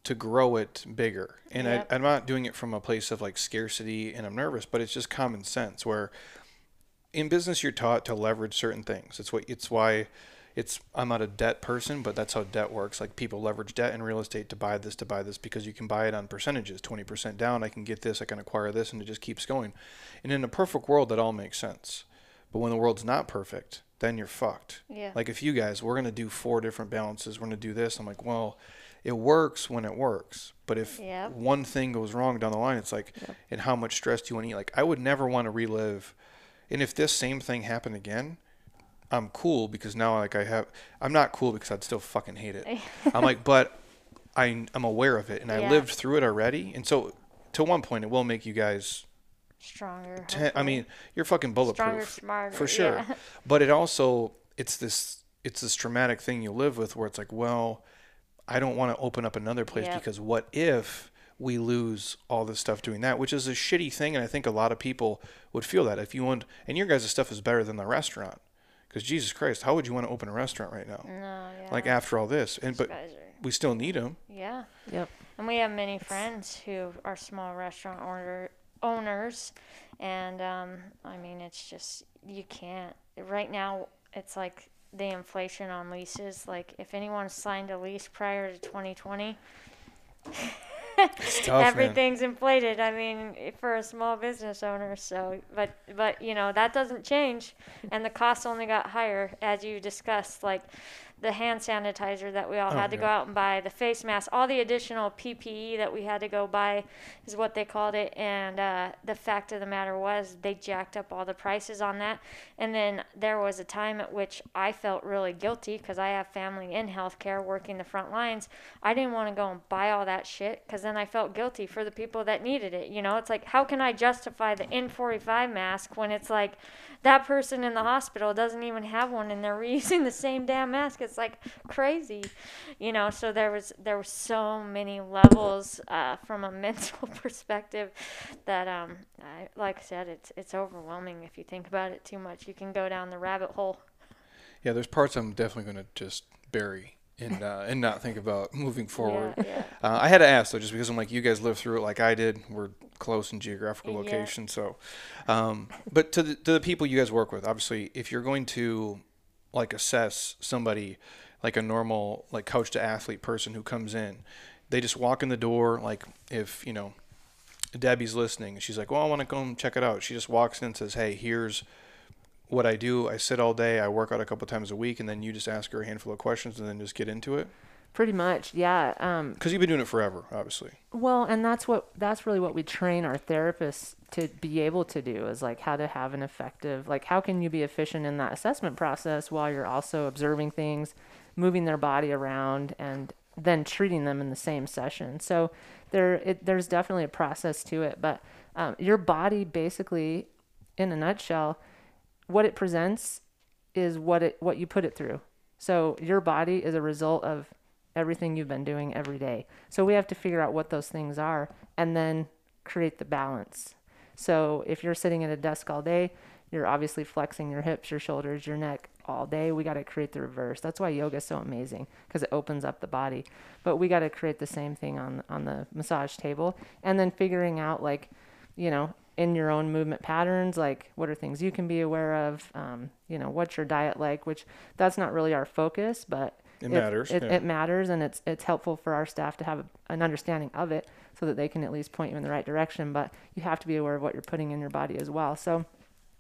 to grow it bigger. And Yep. I, I'm not doing it from a place of like scarcity and I'm nervous, but it's just common sense where in business you're taught to leverage certain things. It's what it's why it's I'm not a debt person, but that's how debt works. Like people leverage debt in real estate to buy this, to buy this, because you can buy it on percentages. Twenty percent down, I can get this, I can acquire this, and it just keeps going. And in a perfect world, that all makes sense. But when the world's not perfect, then you're fucked. Yeah. Like if you guys, we're gonna do four different balances, we're gonna do this. I'm like, well, it works when it works. But if Yep. one thing goes wrong down the line, it's like, and how much stress do you want to eat? Like I would never want to relive. And if this same thing happened again, I'm cool because now like I have. I'm not cool because I'd still fucking hate it. I'm like, but I I'm aware of it and I Yeah. lived through it already. And so to one point, it will make you guys. Stronger. Ten, I mean, you're fucking bulletproof Stronger, smarter. for sure. Yeah. But it also it's this it's this traumatic thing you live with where it's like, well, I don't want to open up another place Yep. because what if we lose all this stuff doing that, which is a shitty thing, and I think a lot of people would feel that if you want, and your guys' stuff is better than the restaurant, because Jesus Christ, how would you want to open a restaurant right now? No, yeah. Like after all this, and but we still need them. yeah. Yep. And we have many friends who are small restaurant owner, owners, and um, I mean, it's just you can't. Right now, it's like the inflation on leases. Like, if anyone signed a lease prior to 2020, Tough, man. everything's inflated. I mean, for a small business owner. So, but but you know that doesn't change, and the costs only got higher as you discussed. Like the hand sanitizer that we all Oh, had to go out and buy, the face mask, all the additional PPE that we had to go buy is what they called it. And uh, the fact of the matter was, they jacked up all the prices on that. And then there was a time at which I felt really guilty because I have family in healthcare working the front lines. I didn't want to go and buy all that shit because then I felt guilty for the people that needed it. You know, it's like, how can I justify the N45 mask when it's like that person in the hospital doesn't even have one and they're reusing the same damn mask? It's like crazy, you know. So there was there were so many levels uh, from a mental perspective that, um, I, like I said, it's it's overwhelming if you think about it too much. You can go down the rabbit hole. Yeah, there's parts I'm definitely gonna just bury and uh, and not think about moving forward. Yeah, yeah. Uh, I had to ask though, just because I'm like, you guys lived through it like I did. We're close in geographical Yeah. location, so. Um, but to the, to the people you guys work with, obviously, if you're going to like assess somebody, like a normal like coach to athlete person who comes in, they just walk in the door. Like if you know, Debbie's listening, she's like, well, I want to come check it out. She just walks in and says, hey, here's what I do. I sit all day. I work out a couple times a week, and then you just ask her a handful of questions and then just get into it. Pretty much, yeah. Um, Because you've been doing it forever, obviously. Well, and that's what that's really what we train our therapists to be able to do is like how to have an effective like how can you be efficient in that assessment process while you're also observing things, moving their body around and then treating them in the same session. So there it, there's definitely a process to it, but um, your body basically in a nutshell what it presents is what it what you put it through. So your body is a result of everything you've been doing every day. So we have to figure out what those things are and then create the balance. So if you're sitting at a desk all day, you're obviously flexing your hips, your shoulders, your neck all day. We got to create the reverse. That's why yoga is so amazing because it opens up the body. But we got to create the same thing on on the massage table and then figuring out like, you know, in your own movement patterns, like what are things you can be aware of? Um, you know, what's your diet like? Which that's not really our focus, but It matters, It, yeah. it matters, and it's it's helpful for our staff to have an understanding of it, so that they can at least point you in the right direction. But you have to be aware of what you're putting in your body as well. So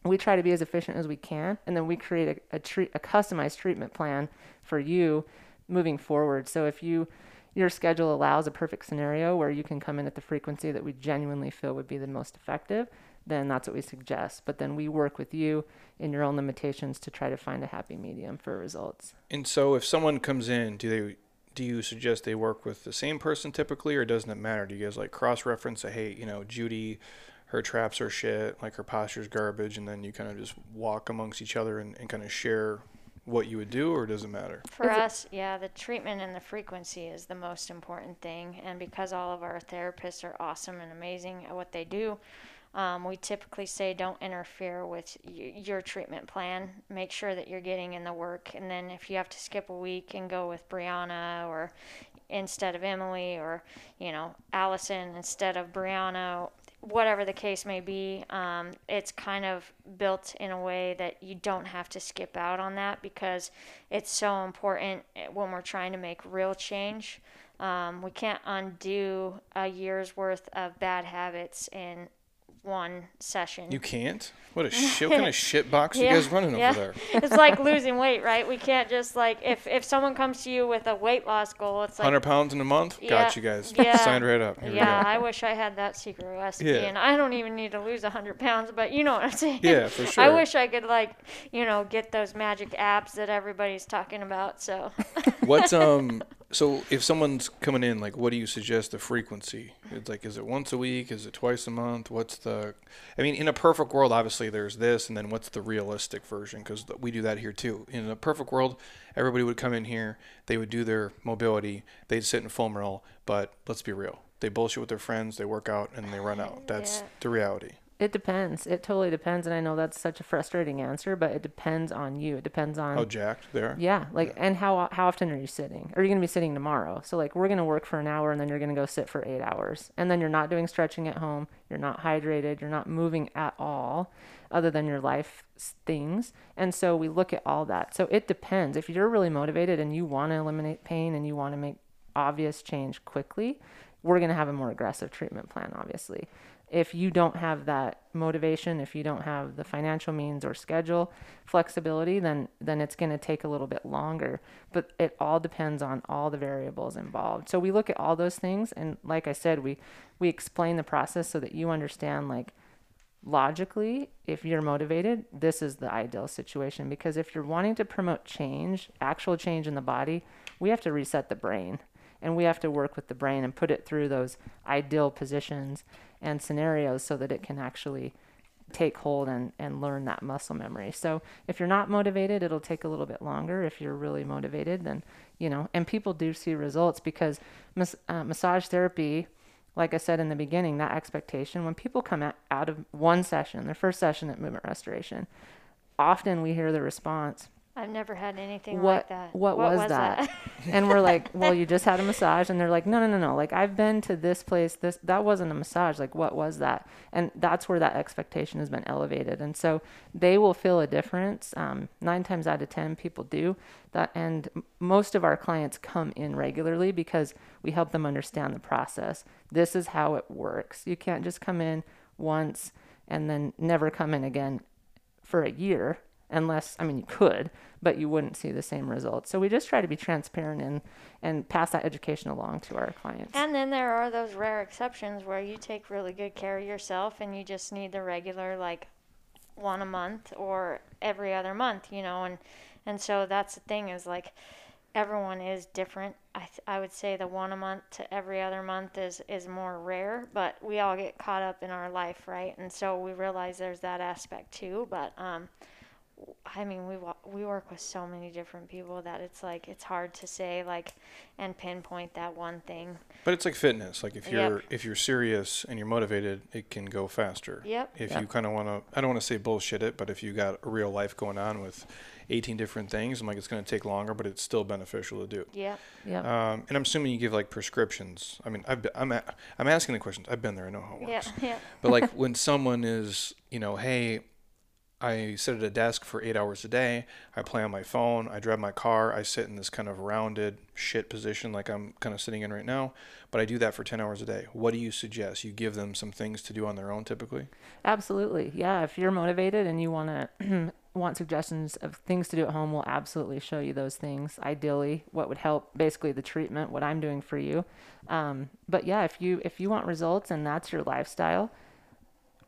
we try to be as efficient as we can, and then we create a, a treat a customized treatment plan for you moving forward. So if you your schedule allows a perfect scenario where you can come in at the frequency that we genuinely feel would be the most effective, then that's what we suggest. But then we work with you in your own limitations to try to find a happy medium for results. And so, if someone comes in, do they do you suggest they work with the same person typically, or doesn't it matter? Do you guys like cross reference? Say, hey, you know, Judy, her traps are shit, like her posture's garbage, and then you kind of just walk amongst each other and, and kind of share what you would do, or does it matter? For Is it- us, yeah, the treatment and the frequency is the most important thing. And because all of our therapists are awesome and amazing at what they do, um, we typically say don't interfere with y- your treatment plan. Make sure that you're getting in the work. And then if you have to skip a week and go with Brianna or instead of Emily or, you know, Allison instead of Brianna, whatever the case may be, um, it's kind of built in a way that you don't have to skip out on that because it's so important eh, when we're trying to make real change. Um, we can't undo a year's worth of bad habits in one session. You can't. What a shit! What kind of shit box you guys running yeah. over there? it's like losing weight, right? We can't just like if if someone comes to you with a weight loss goal, it's like Hundred pounds in a month? Yeah, Got you guys. yeah, Signed right up. Here yeah, I wish I had that secret recipe, Yeah. and I don't even need to lose hundred pounds, but you know what I'm saying. Yeah, for sure. I wish I could like, you know, get those magic apps that everybody's talking about. So. What's um? So if someone's coming in, like, what do you suggest the frequency? It's like, is it once a week? Is it twice a month? What's the? I mean, in a perfect world, obviously there's this, and then what's the realistic version? Because we do that here too. In a perfect world, everybody would come in here, they would do their mobility, they'd sit in foam roll, but let's be real. They bullshit with their friends, they work out, and they run out. That's Yeah. the reality. It depends. It totally depends, and I know that's such a frustrating answer, but it depends on you. It depends on How jacked they are. Yeah, like and how how often are you sitting? Are you going to be sitting tomorrow? So like we're going to work for an hour and then you're going to go sit for 8 hours. And then you're not doing stretching at home, you're not hydrated, you're not moving at all other than your life things. And so we look at all that. So it depends. If you're really motivated and you want to eliminate pain and you want to make obvious change quickly, we're going to have a more aggressive treatment plan obviously. If you don't have that motivation, if you don't have the financial means or schedule flexibility, then then it's going to take a little bit longer. But it all depends on all the variables involved. So we look at all those things, and like I said, we we explain the process so that you understand like logically if you're motivated this is the ideal situation because if you're wanting to promote change actual change in the body we have to reset the brain and we have to work with the brain and put it through those ideal positions and scenarios so that it can actually take hold and, and learn that muscle memory. So if you're not motivated, it'll take a little bit longer. If you're really motivated, then, you know, and people do see results because mas- uh, massage therapy, like I said in the beginning, that expectation, when people come out, out of one session, their first session at movement restoration, often we hear the response, I've never had anything what like that. what, was, that? and we're like, well, you just had a massage, and they're like, no, no, no, no. Like I've been to this place. This that wasn't a massage. Like what was that? And that's where that expectation has been elevated, and so they will feel a difference. Um, nine times out of ten, people do that, and most of our clients come in regularly because we help them understand the process. This is how it works. You can't just come in once and then never come in again for a year unless I mean you could, but you wouldn't see the same results. So we just try to be transparent and and pass that education along to our clients. And then there are those rare exceptions where you take really good care of yourself and you just need the regular like one a month or every other month, you know, and and so that's the thing is like everyone is different. I th- I would say the one a month to every other month is is more rare, but we all get caught up in our life, right? And so we realize there's that aspect too, but um I mean, we we work with so many different people that it's like it's hard to say like and pinpoint that one thing. But it's like fitness. Like if you're if you're serious and you're motivated, it can go faster. Yep. If Yep. you kind of want to, I don't want to say bullshit it, but if you got a real life going on with 18 different things, I'm like it's going to take longer, but it's still beneficial to do. Yep. yeah. Um, and I'm assuming you give like prescriptions. I mean, I've been, I'm a, I'm asking the questions. I've been there. I know how it works. Yeah. Yeah. But like when someone is, you know, hey, I sit at a desk for eight hours a day. I play on my phone. I drive my car. I sit in this kind of rounded shit position like I'm kind of sitting in right now. But I do that for 10 hours a day. What do you suggest? You give them some things to do on their own typically? Absolutely. Yeah, if you're motivated and you want to want suggestions of things to do at home, we'll absolutely show you those things. Ideally, what would help basically the treatment, what I'm doing for you. Um, but yeah, if you if you want results and that's your lifestyle,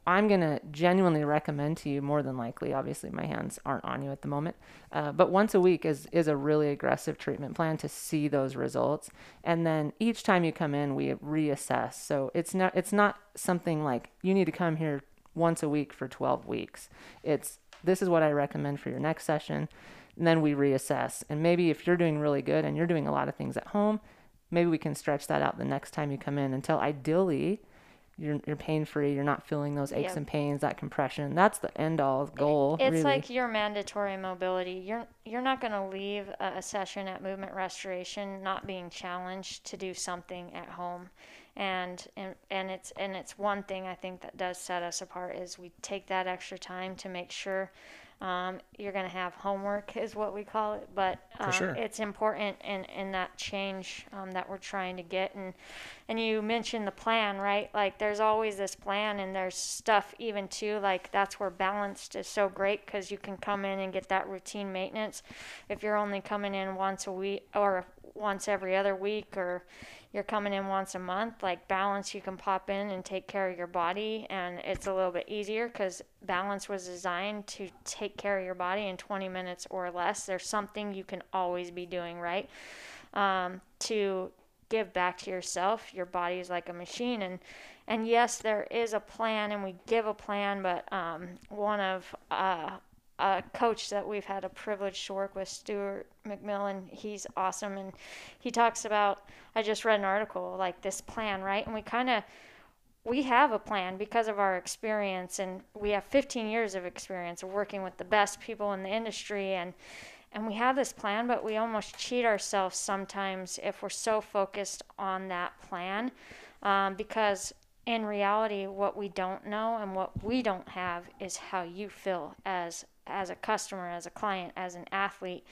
I'm gonna genuinely recommend to you more than likely. Obviously, my hands aren't on you at the moment, uh, but once a week is is a really aggressive treatment plan to see those results. And then each time you come in, we reassess. So it's not it's not something like you need to come here once a week for 12 weeks. It's this is what I recommend for your next session. And then we reassess. And maybe if you're doing really good and you're doing a lot of things at home, maybe we can stretch that out the next time you come in until ideally you're you're pain free. You're not feeling those aches Yeah. and pains, that compression. That's the end all goal. It's really. like your mandatory mobility. You're you're not going to leave a, a session at movement restoration not being challenged to do something at home. And, and and it's and it's one thing I think that does set us apart is we take that extra time to make sure um, you're going to have homework is what we call it, but um, sure. it's important in, in that change um, that we're trying to get. And and you mentioned the plan, right? Like there's always this plan, and there's stuff even too. Like that's where balanced is so great because you can come in and get that routine maintenance. If you're only coming in once a week or once every other week, or you're coming in once a month, like balance, you can pop in and take care of your body, and it's a little bit easier because balance was designed to take care of your body in 20 minutes or less. There's something you can always be doing, right? Um, to give back to yourself. Your body is like a machine, and and yes, there is a plan, and we give a plan. But um, one of uh, a coach that we've had a privilege to work with, Stuart McMillan, he's awesome, and he talks about. I just read an article like this plan, right? And we kind of we have a plan because of our experience and we have 15 years of experience of working with the best people in the industry and and we have this plan but we almost cheat ourselves sometimes if we're so focused on that plan um, because in reality what we don't know and what we don't have is how you feel as as a customer as a client as an athlete.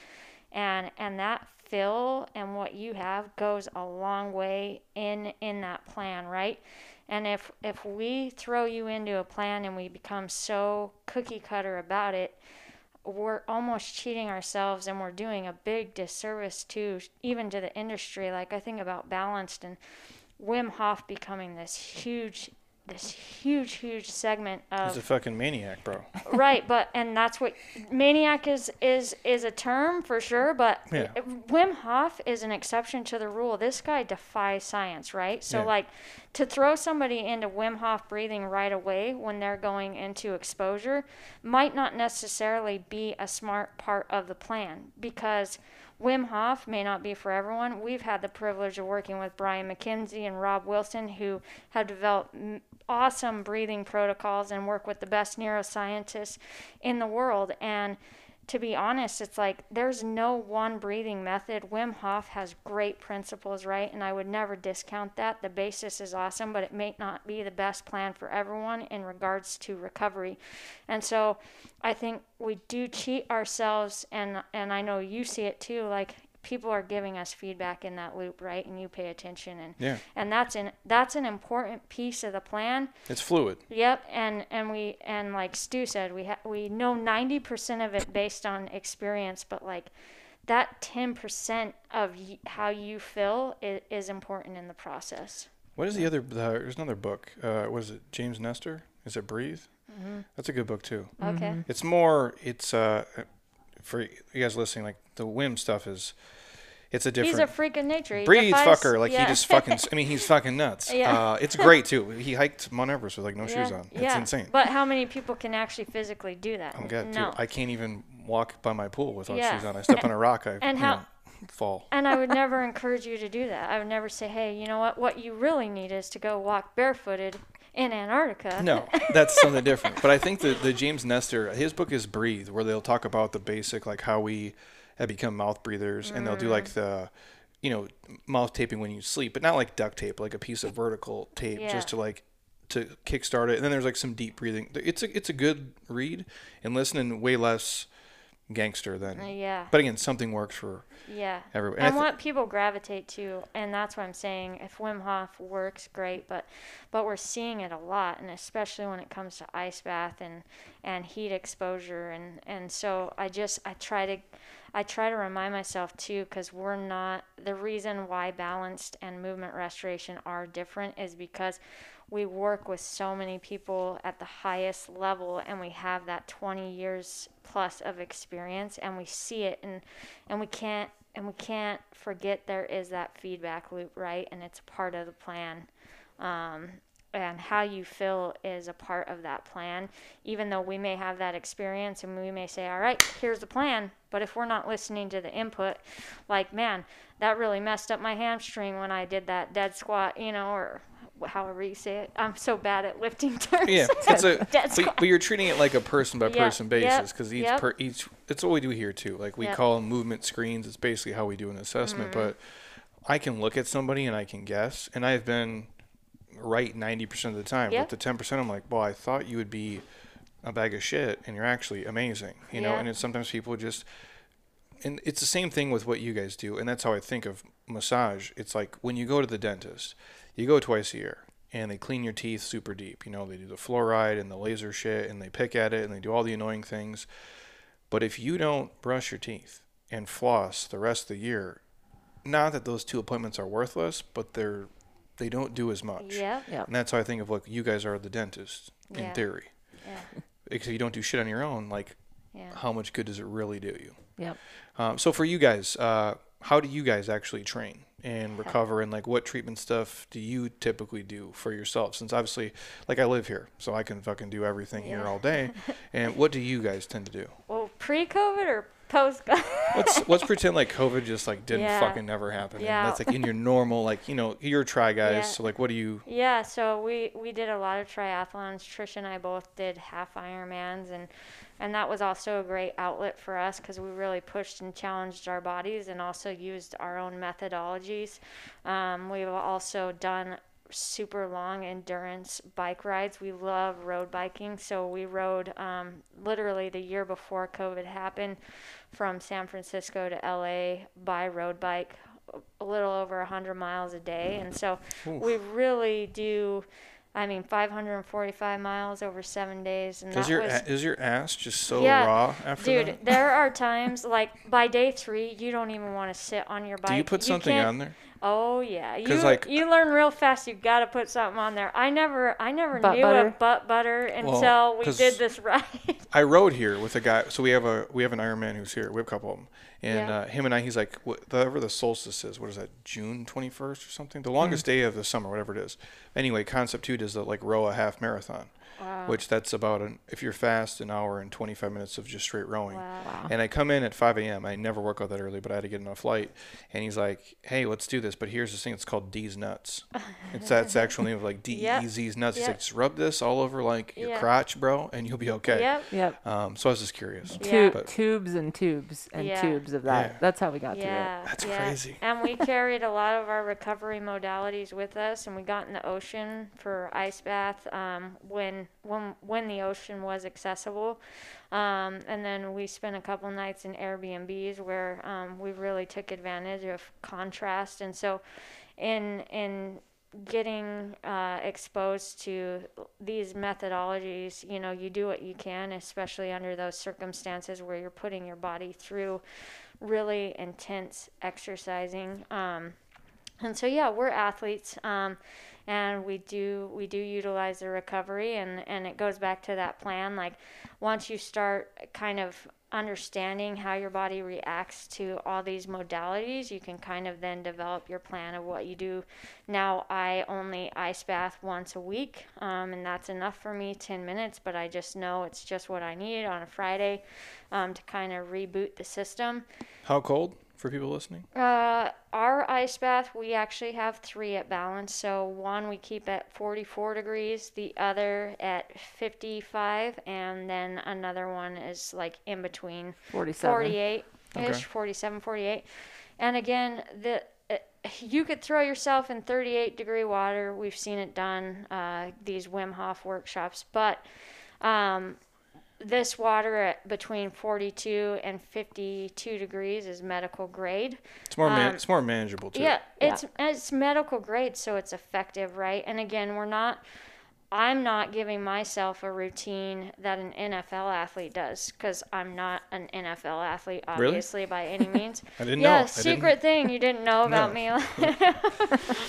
And and that feel and what you have goes a long way in in that plan right? And if if we throw you into a plan and we become so cookie cutter about it we're almost cheating ourselves and we're doing a big disservice to even to the industry. Like i think about balanced and wim hof becoming this huge this huge huge segment of He's a fucking maniac, bro. right but and that's what maniac is is is a term for sure but Yeah. wim hof is an exception to the rule this guy defies science right so Yeah. like to throw somebody into wim hof breathing right away when they're going into exposure might not necessarily be a smart part of the plan because Wim Hof may not be for everyone. We've had the privilege of working with Brian McKenzie and Rob Wilson, who have developed awesome breathing protocols and work with the best neuroscientists in the world. And to be honest, it's like there's no one breathing method. Wim Hof has great principles, right? And I would never discount that. The basis is awesome, but it may not be the best plan for everyone in regards to recovery. And so I think we do cheat ourselves and and I know you see it too like people are giving us feedback in that loop, right? And you pay attention and Yeah. and that's an that's an important piece of the plan. It's fluid. Yep, and and we and like Stu said, we ha- we know ninety percent of it based on experience, but like that ten percent of y- how you feel is, is important in the process. What is the other? The, there's another book. Uh, what is it? James Nestor. Is it Breathe? Mm-hmm. That's a good book too. Okay. It's more. It's uh, for you guys listening. Like the Wim stuff is. It's a different. He's a freak of nature. He breathe defies- fucker. Like yeah. he just fucking. I mean, he's fucking nuts. Yeah. Uh, it's great too. He hiked Mount Everest with like no shoes on. It's yeah. insane. But how many people can actually physically do that? I'm good no. too. I can't even walk by my pool without Yeah. shoes on. I step on a rock. I And how- know, fall. and I would never encourage you to do that. I would never say, "Hey, you know what? What you really need is to go walk barefooted in Antarctica." No, that's something different. But I think the the James Nestor, his book is Breathe, where they'll talk about the basic, like how we have become mouth breathers, and they'll do like mm. the, you know, mouth taping when you sleep, but not like duct tape, like a piece of vertical tape, Yeah. just to like to kickstart it. And then there's like some deep breathing. It's a it's a good read and listen, and way less gangster than. Uh, yeah. But again, something works for Yeah. everyone. And, I thi- what people gravitate to, and that's what I'm saying. If Wim Hof works, great, but but we're seeing it a lot, and especially when it comes to ice bath and and heat exposure, and and so I just I try to I try to remind myself too, because we're not the reason why balanced and movement restoration are different is because we work with so many people at the highest level and we have that 20 years plus of experience and we see it and and we can't and we can't forget there is that feedback loop right? And it's part of the plan. Um, and how you feel is a part of that plan even though we may have that experience and we may say all right here's the plan but if we're not listening to the input like man that really messed up my hamstring when i did that dead squat you know or however you say it. I'm so bad at lifting terms. Yeah, it's a Dead but, squat. but you're treating it like a person by person yep, basis because each yep. per each it's what we do here too. Like we Yep. call them movement screens. It's basically how we do an assessment. Mm-hmm. But I can look at somebody and I can guess, and I've been right ninety percent of the time. Yep. But the ten percent, I'm like, well, I thought you would be a bag of shit, and you're actually amazing. You know, Yeah. and it's sometimes people just. And it's the same thing with what you guys do, and that's how I think of massage. It's like when you go to the dentist, you go twice a year, and they clean your teeth super deep. You know, they do the fluoride and the laser shit, and they pick at it, and they do all the annoying things. But if you don't brush your teeth and floss the rest of the year, not that those two appointments are worthless, but they're they don't do as much. Yeah. Yeah. And that's how I think of like you guys are the dentist in Yeah. theory. Yeah. Because you don't do shit on your own, like Yeah. how much good does it really do you? Yep. Um, so for you guys, uh, how do you guys actually train and recover, and like what treatment stuff do you typically do for yourself? Since obviously, like I live here, so I can fucking do everything here all day. and what do you guys tend to do? Well, pre-COVID or post-COVID? Let's let's pretend like COVID just like didn't Yeah. fucking never happen. Yeah. And that's like in your normal like you know you're a tri guys. Yeah. So like what do you? Yeah, so we we did a lot of triathlons. Trish and I both did half Ironmans, and and that was also a great outlet for us because we really pushed and challenged our bodies, and also used our own methodologies. Um, we've also done super long endurance bike rides. We love road biking, so we rode um, literally the year before COVID happened from San Francisco to LA by road bike a little over 100 miles a day and so we really do i mean 545 miles over seven days and that your was is your ass just so Yeah, raw after dude that? there are times like by day three you don't even want to sit on your bike Do you put something can't- on there? Oh yeah, you 'Cause, like- you learn real fast. You got to put something on there. I never I never Butt knew butter? of butt butter until Well, we 'cause- did this ride. I rode here with a guy. So we have a we have an Iron Man who's here. We have a couple of them, and Yeah. uh, him and I. He's like whatever the solstice is. What is that? June twenty first or something? The longest day of the summer, whatever it is. Anyway, Concept2 does the like row a half marathon, wow. which that's about an if you're fast an hour and twenty five minutes of just straight rowing. Wow. Wow. And I come in at 5 a.m. I never work out that early, but I had to get in a flight. And he's like, "Hey, let's do this." But here's this thing. It's called D's nuts. It's that's actual name of like D Yep. E Z's nuts. He's Yep. like, "Just rub this all over like your Yeah. crotch, bro, and you'll be okay." Yep. Yep. Um, so I was just curious. Yeah. Tu- But- tubes and tubes and Yeah. tubes of that. Yeah. That's how we got through it. That's yeah. crazy. And we carried a lot of our recovery modalities with us, and we got in the ocean for ice bath um, when when when the ocean was accessible. Um, and then we spent a couple nights in Airbnbs where um, we really took advantage of contrast. And so, in in getting uh, exposed to these methodologies, you know, you do what you can, especially under those circumstances where you're putting your body through really intense exercising. Um, and so yeah, we're athletes, um, and we do we do utilize the recovery, and and it goes back to that plan. Like once you start kind of understanding how your body reacts to all these modalities, you can kind of then develop your plan of what you do. Now I only ice bath once a week, um, and that's enough for me, ten minutes. But I just know it's just what I need on a Friday um, to kind of reboot the system. How cold for people listening? Uh, our ice bath, we actually have three at balance. So one we keep at 44 degrees, the other at 55, and then another one is like in between 47. 48 ish, Okay. 47, 48. And again, the uh, you could throw yourself in 38 degree water. We've seen it done, uh, these Wim Hof workshops, but um, this water at between 42 and 52 degrees is medical grade. It's more man- Um, it's more manageable too. Yeah, Yeah. it's it's medical grade, so it's effective, right? And again, we're not. I'm not giving myself a routine that an NFL athlete does because I'm not an NFL athlete, Really? obviously by any means. I didn't yeah, know. I didn't- secret thing you didn't know about No. me.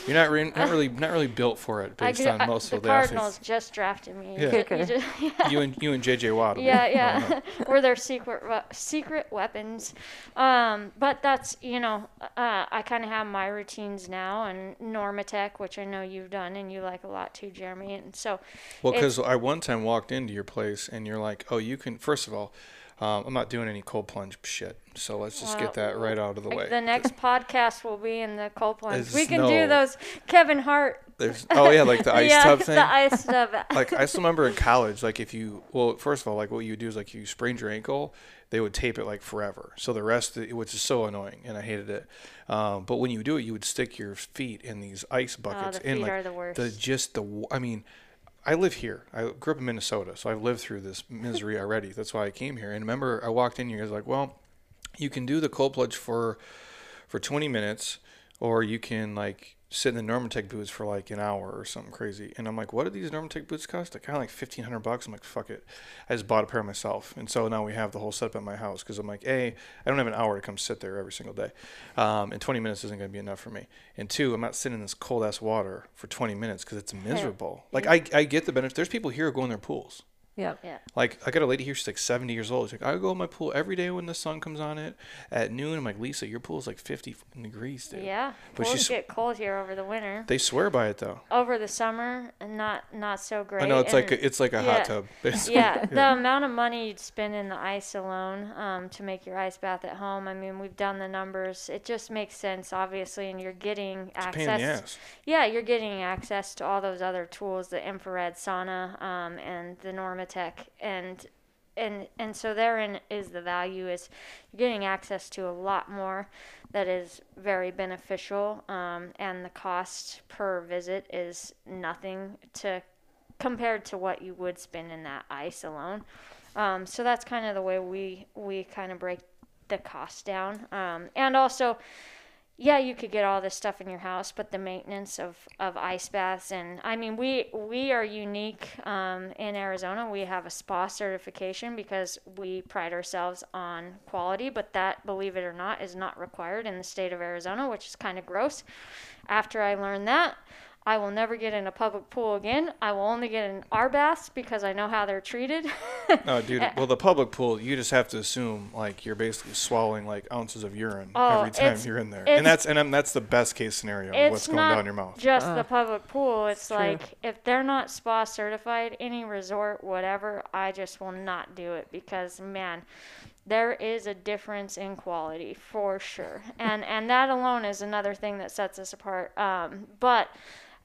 You're not re- not really not really built for it based ju- on I- most the of the Cardinals athletes. just drafted me. You Yeah. you just- yeah. You and you and JJ Watt. yeah, yeah. know. We're their secret we- secret weapons. Um, but that's you know, uh, I kind of have my routines now, and Normatec, which I know you've done and you like a lot too, Jeremy. And so, Well, because I one time walked into your place and you're like, oh, you can. First of all, Um, I'm not doing any cold plunge shit. So let's just get that right out of the way. The next podcast will be in the cold plunge. We can no- do those Kevin Hart. There's oh yeah, like the ice yeah, tub thing. the ice tub. like I still remember in college, like if you well, first of all, like what you would do is like you sprained your ankle, they would tape it like forever. So the rest, which is so annoying, and I hated it. Um, but when you do it, you would stick your feet in these ice buckets, Oh, the and like are the worst. the just the I mean, I live here. I grew up in Minnesota, so I've lived through this misery already. That's why I came here. And remember, I walked in. I was like, well, you can do the cold plunge for for 20 minutes, or you can like sit in the Normatec boots for like an hour or something crazy. And I'm like, what do these Normatec boots cost? Like kind of like 1500 bucks. I'm like, fuck it. I just bought a pair myself. And so now we have the whole setup at my house because I'm like, A, I don't have an hour to come sit there every single day. Um, and 20 minutes isn't going to be enough for me. And two, I'm not sitting in this cold ass water for 20 minutes because it's miserable. Like I, I get the benefit. There's people here who go in their pools. Yep. yeah. Like I got a lady here, she's like 70 years old. She's like, I go in my pool every day when the sun comes on it at noon. I'm like, Lisa, your pool's like 50 degrees, dude. Yeah. But Pools she's- get cold here over the winter. They swear by it though. Over the summer, and not not so great. I know it's like a, it's like a yeah. hot tub. basically. yeah, the amount of money you'd spend in the ice alone um, to make your ice bath at home. I mean, we've done the numbers. It just makes sense, obviously, and you're getting It's a pain in the access. ass. Yeah, you're getting access to all those other tools, the infrared sauna um, and the Normatec, and and and so therein is the value is you're getting access to a lot more that is very beneficial, um, and the cost per visit is nothing to compared to what you would spend in that ice alone. Um, so that's kind of the way we we kind of break the cost down, um, and also yeah, you could get all this stuff in your house, but the maintenance of, of ice baths and I mean we we are unique um, in Arizona. We have a spa certification because we pride ourselves on quality, but that, believe it or not, is not required in the state of Arizona, which is kind of gross. After I learned that, I will never get in a public pool again. I will only get in our baths because I know how they're treated. No, dude. Well, the public pool, you just have to assume like you're basically swallowing like ounces of urine Oh, every time you're in there, and that's and um, that's the best case scenario. of it's what's going not down your mouth? just the public pool. It's, It's true. like if they're not spa certified, any resort, whatever, I just will not do it because man, there is a difference in quality for sure, and and that alone is another thing that sets us apart. Um, but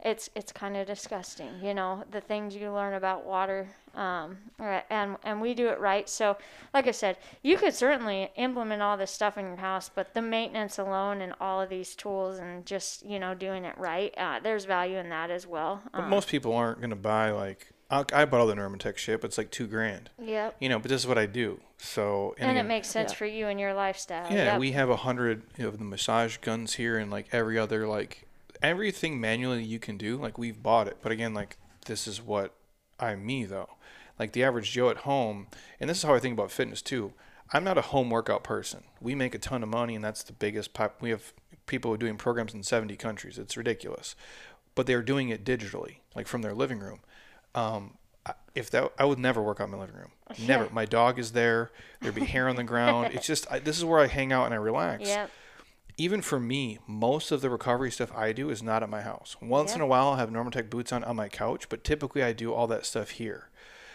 it's it's kind of disgusting, you know, the things you learn about water, um, and and we do it right. So, like I said, you could certainly implement all this stuff in your house, but the maintenance alone and all of these tools and just you know doing it right, uh, there's value in that as well. But Um, most people aren't gonna buy like I, I bought all the Normatec shit, but it's like two grand. yep, You know, but this is what I do. So and, it again, makes sense yeah. for you and your lifestyle. Yeah, yep. we have a hundred of the massage guns here, and like every other like everything manually you can do. Like we've bought it, but again, like this is what I'm me though. Like the average Joe at home, and this is how I think about fitness too. I'm not a home workout person. We make a ton of money, and that's the biggest pop. We have people doing programs in 70 countries. It's ridiculous, but they're doing it digitally, like from their living room. Um, if that, I would never work out in my living room. Never. Yeah. My dog is there. There'd be hair on the ground. It's just I, this is where I hang out and I relax Yep. Even for me, most of the recovery stuff I do is not at my house. Once in a while, I'll have Normatec boots on on my couch, but typically I do all that stuff here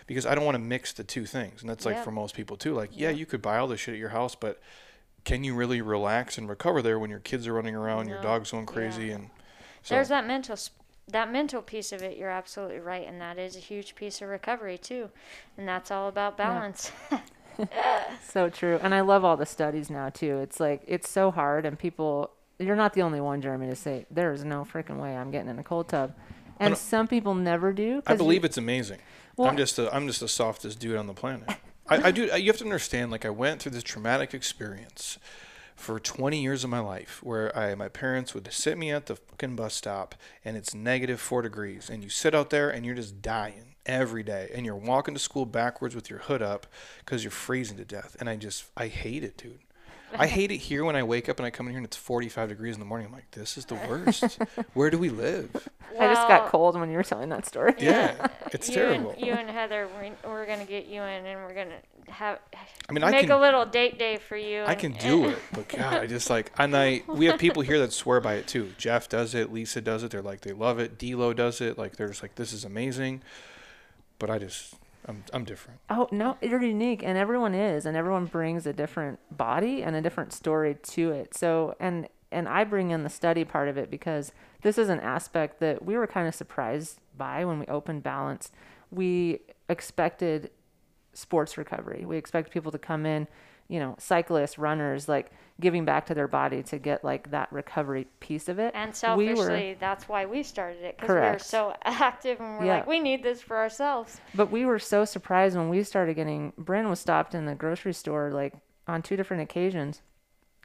because I don't want to mix the two things. And that's like Yeah. for most people too. Like, yeah, you could buy all this shit at your house, but can you really relax and recover there when your kids are running around, your dog's going crazy, Yeah. and so There's that mental s- that mental piece of it. You're absolutely right, and that is a huge piece of recovery too, and that's all about balance. So true. And I love all the studies now too. It's like it's so hard and people you're not the only one, Jeremy, to say there is no freaking way I'm getting in a cold tub. And some people never do. I believe you- it's amazing. Well- I'm just a, I'm just the softest dude on the planet. I, I do. You have to understand. Like I went through this traumatic experience for 20 years of my life, where I my parents would sit me at the fucking bus stop, and it's negative four degrees, and you sit out there and you're just dying every day, and you're walking to school backwards with your hood up because you're freezing to death, and I just I hate it, dude. I hate it here when I wake up and I come in here and it's 45 degrees in the morning. I'm like, this is the worst. Where do we live? I just got cold when you were telling that story. Yeah, it's you terrible. And, you and Heather, we're, we're gonna get you in, and we're gonna have I mean, I can make can a little date day for you. I and- can do it, but God, I just like, and I we have people here that swear by it too. Jeff does it, Lisa does it. They're like, they love it. D'Lo does it. Like, they're just like, this is amazing. But I just, I'm I'm different. Oh no, you're unique, and everyone is, and everyone brings a different body and a different story to it. So, and and I bring in the study part of it because this is an aspect that we were kind of surprised by when we opened Balance. We expected sports recovery. We expect people to come in, you know, cyclists, runners, like giving back to their body to get like that recovery piece of it. And We were- selfishly, that's why we started it because we were so active and we're Yeah. like, we need this for ourselves. But we were so surprised when we started getting. Bryn was stopped in the grocery store like on two different occasions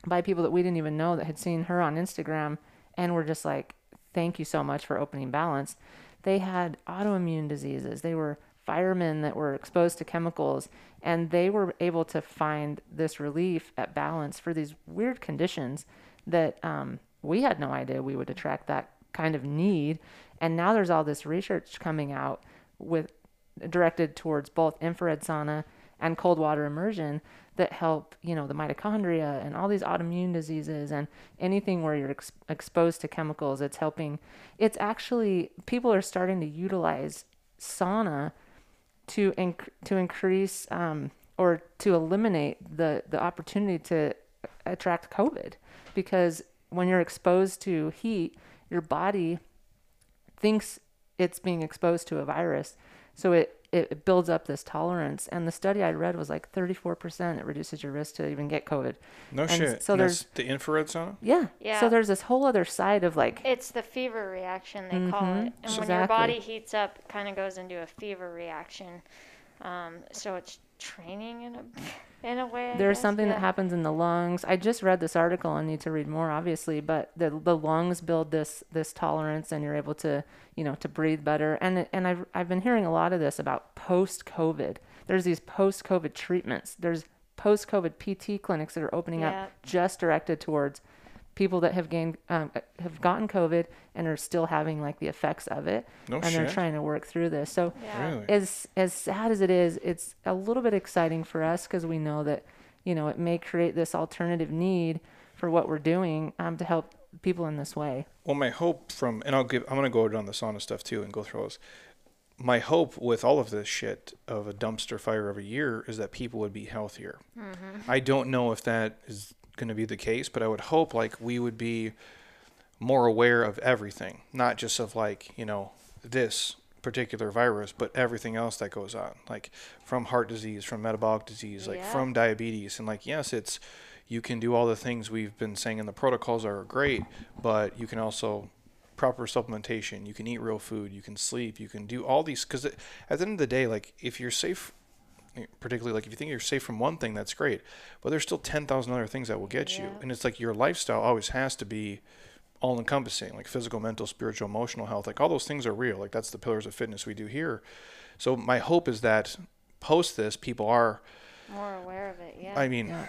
by people that we didn't even know that had seen her on Instagram and were just like, "Thank you so much for opening Balance." They had autoimmune diseases. They were firemen that were exposed to chemicals, and they were able to find this relief at Balance for these weird conditions that um, we had no idea we would attract that kind of need. And now there's all this research coming out with directed towards both infrared sauna and cold water immersion that help, you know, the mitochondria and all these autoimmune diseases and anything where you're ex- exposed to chemicals. It's helping. It's actually people are starting to utilize sauna to inc- to increase um, or to eliminate the the opportunity to attract COVID because when you're exposed to heat, your body thinks it's being exposed to a virus. So it, it builds up this tolerance. And the study I read was like 34% it reduces your risk to even get COVID. No And shit. so And there's- the infrared sauna. Yeah. Yeah. So there's this whole other side of like, It's the fever reaction they call Mhm. it, and when your body heats up, it kind of goes into a fever reaction. Um, so it's training in a in a way. I there's guess, something yeah. that happens in the lungs. I just read this article and need to read more, obviously, but the the lungs build this this tolerance, and you're able to you know to breathe better. And and I've I've been hearing a lot of this about post COVID. There's these post COVID treatments. There's post COVID PT clinics that are opening up just directed towards people that have gained um, have gotten COVID and are still having like the effects of it, No and they're trying to work through this. So Yeah. Really? as as sad as it is, it's a little bit exciting for us because we know that you know it may create this alternative need for what we're doing um, to help people in this way. Well, my hope from, and I'll give, I'm gonna go down the sauna stuff too and go through this. My hope with all of this shit of a dumpster fire every year is that people would be healthier. I don't know if that is gonna be the case, but I would hope like we would be more aware of everything, not just of like you know this particular virus, but everything else that goes on, like from heart disease, from metabolic disease, like Yeah. from diabetes, and like yes, it's you can do all the things we've been saying and the protocols are great, but you can also proper supplementation, you can eat real food, you can sleep, you can do all these because at the end of the day, like if you're safe. Particularly, like if you think you're safe from one thing, that's great, but there's still ten thousand other things that will get you, and it's like your lifestyle always has to be all encompassing, like physical, mental, spiritual, emotional health. Like all those things are real. Like that's the pillars of fitness we do here. So my hope is that post this, people are. More aware of it. Yeah. I mean, Yeah.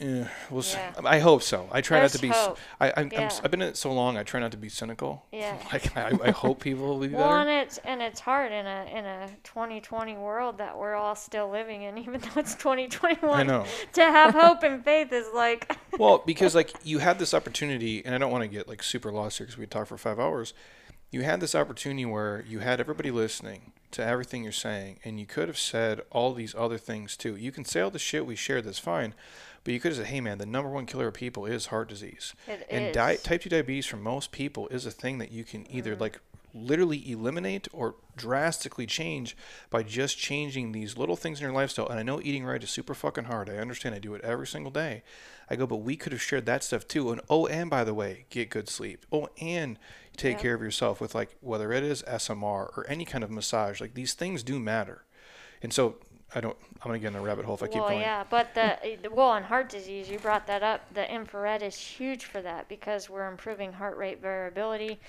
Eh, we'll Yeah. I hope so. I try There's not to be. hope. I, I'm, I'm, Yeah. s- I've been in it so long. I try not to be cynical. Yeah. Like I, I hope people will be Well, and better. it's and it's hard in a in a 2020 world that we're all still living in, even though it's 2021. I know. To have hope and faith is like. well, because like you had this opportunity, and I don't want to get like super lost here because we talk for five hours. You had this opportunity where you had everybody listening to everything you're saying, and you could have said all these other things too. You can say all the shit we shared, that's fine, but you could have said, "Hey, man, the number one killer of people is heart disease, It and is. di- type two diabetes for most people is a thing that you can either mm. like literally eliminate or drastically change by just changing these little things in your lifestyle. And I know eating right is super fucking hard. I understand. I do it every single day. I go, but we could have shared that stuff too. And oh, and by the way, get good sleep. Oh, and take Yeah. care of yourself with like whether it is SMR or any kind of massage. Like these things do matter. And so I don't. I'm gonna get in a rabbit hole if I keep well, going. yeah, but the well on heart disease, you brought that up. The infrared is huge for that because we're improving heart rate variability,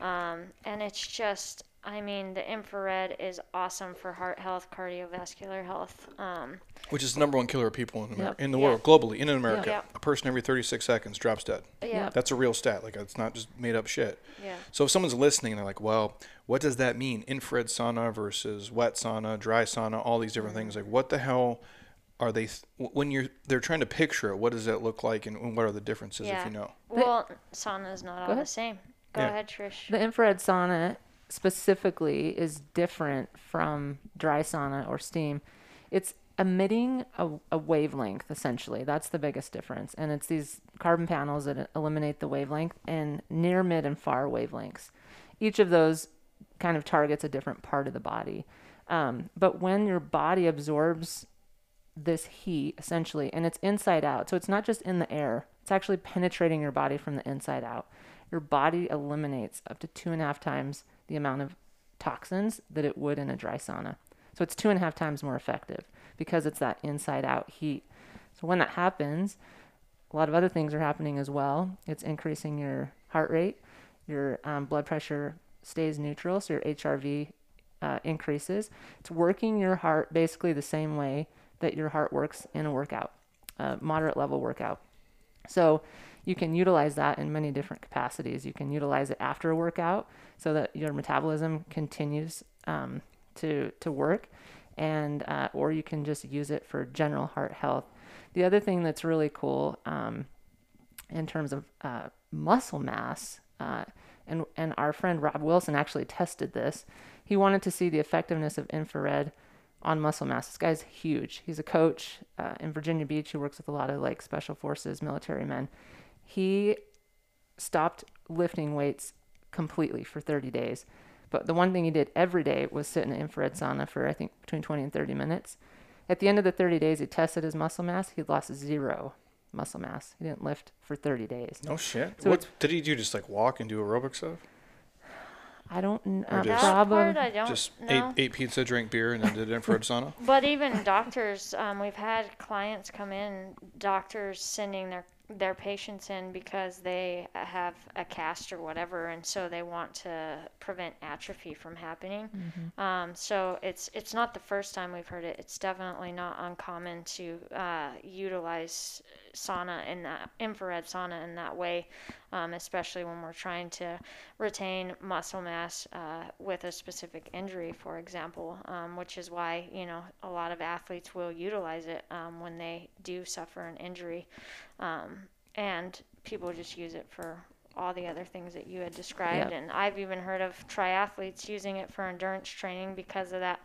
um, and it's just. I mean, the infrared is awesome for heart health, cardiovascular health. Um, Which is the number one killer of people in, Amer- Yep. in the Yeah. world, globally, in America. Yep. A person every 36 seconds drops dead. yeah, That's a real stat. Like it's not just made up shit. yeah. So if someone's listening and they're like, well, what does that mean? Infrared sauna versus wet sauna, dry sauna, all these different things. Like what the hell are they th- when you're they're trying to picture it, what does that look like and, and what are the differences Yeah. if you know? Well, sauna is not all the same. Go Yeah. ahead, Trish. The infrared sauna specifically is different from dry sauna or steam. It's emitting a, a wavelength essentially. That's the biggest difference. And it's these carbon panels that eliminate the wavelength and near, mid, and far wavelengths. Each of those kind of targets a different part of the body. Um, but when your body absorbs this heat essentially, and it's inside out, so it's not just in the air, it's actually penetrating your body from the inside out. Your body eliminates up to two and a half times the amount of toxins that it would in a dry sauna. So it's two and a half times more effective because it's that inside out heat. So when that happens, a lot of other things are happening as well. It's increasing your heart rate, your um, blood pressure stays neutral, so your HRV uh, increases. It's working your heart basically the same way that your heart works in a workout, a moderate level workout. So you can utilize that in many different capacities. You can utilize it after a workout so that your metabolism continues um, to to work, and uh, or you can just use it for general heart health. The other thing that's really cool um, in terms of uh, muscle mass, uh, and and our friend Rob Wilson actually tested this. He wanted to see the effectiveness of infrared on muscle mass. This guy's huge. He's a coach uh, in Virginia Beach. He works with a lot of like special forces military men. He stopped lifting weights completely for 30 days. But the one thing he did every day was sit in an infrared sauna for I think between 20 and 30 minutes. At the end of the 30 days, he tested his muscle mass. He lost zero muscle mass. He didn't lift for 30 days. No shit. So what did he do? Just like walk and do aerobic stuff? I don't know. Uh, just- That probably. part I don't Just know. ate ate pizza, drank beer, and then did infrared sauna. But even doctors, um, we've had clients come in, doctors sending their their patients in because they have a cast or whatever, and so they want to prevent atrophy from happening. Um, so it's it's not the first time we've heard it. It's definitely not uncommon to uh, utilize sauna in that infrared sauna in that way, um, especially when we're trying to retain muscle mass uh, with a specific injury, for example, um, which is why you know a lot of athletes will utilize it um, when they do suffer an injury, um, and people just use it for all the other things that you had described. Yep. And I've even heard of triathletes using it for endurance training because of that,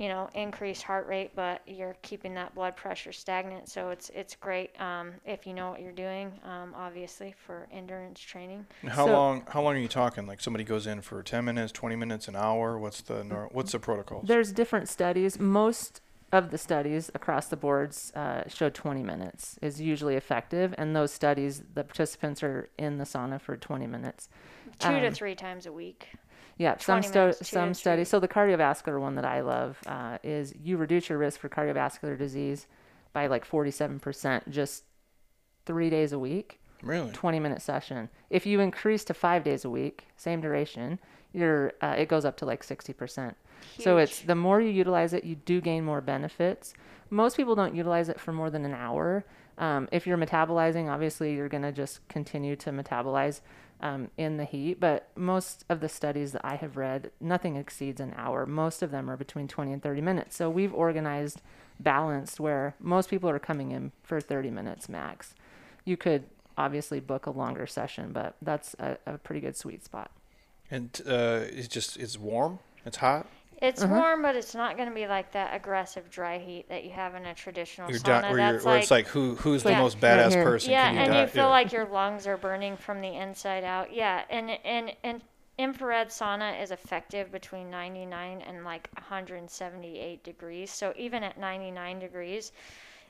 you know, increased heart rate, but you're keeping that blood pressure stagnant. So it's it's great um, if you know what you're doing, um, obviously for endurance training. And How So- long? How long are you talking? Like somebody goes in for ten minutes, twenty minutes, an hour. What's the what's the protocol? There's different studies. Most of the studies across the boards uh, showed 20 minutes is usually effective, and those studies, the participants are in the sauna for 20 minutes. Two to Um, three times a week. Yeah, some 20 sto- minutes, two to some three. studies. So the cardiovascular one that I love uh, is you reduce your risk for cardiovascular disease by like 47% just three days a week. really? 20 minute session. If you increase to five days a week, same duration, you're uh, it goes up to like 60%. So it's the more you utilize it, you do gain more benefits. Most people don't utilize it for more than an hour. Um, if you're metabolizing, obviously you're going to just continue to metabolize um, in the heat. But most of the studies that I have read, nothing exceeds an hour. Most of them are between 20 and 30 minutes. So we've organized balanced where most people are coming in for 30 minutes max. You could obviously book a longer session, but that's a, a pretty good sweet spot. And uh, it's just it's warm. It's hot. It's Uh-huh. warm, but it's not going to be like that aggressive dry heat that you have in a traditional You're sauna. di- where, you're, That's where like, it's like who who's the Yeah. most Right badass here. person? yeah, Can you and die? you feel yeah. like your lungs are burning from the inside out. Yeah, and and and infrared sauna is effective between 99 and like 178 degrees. So even at 99 degrees,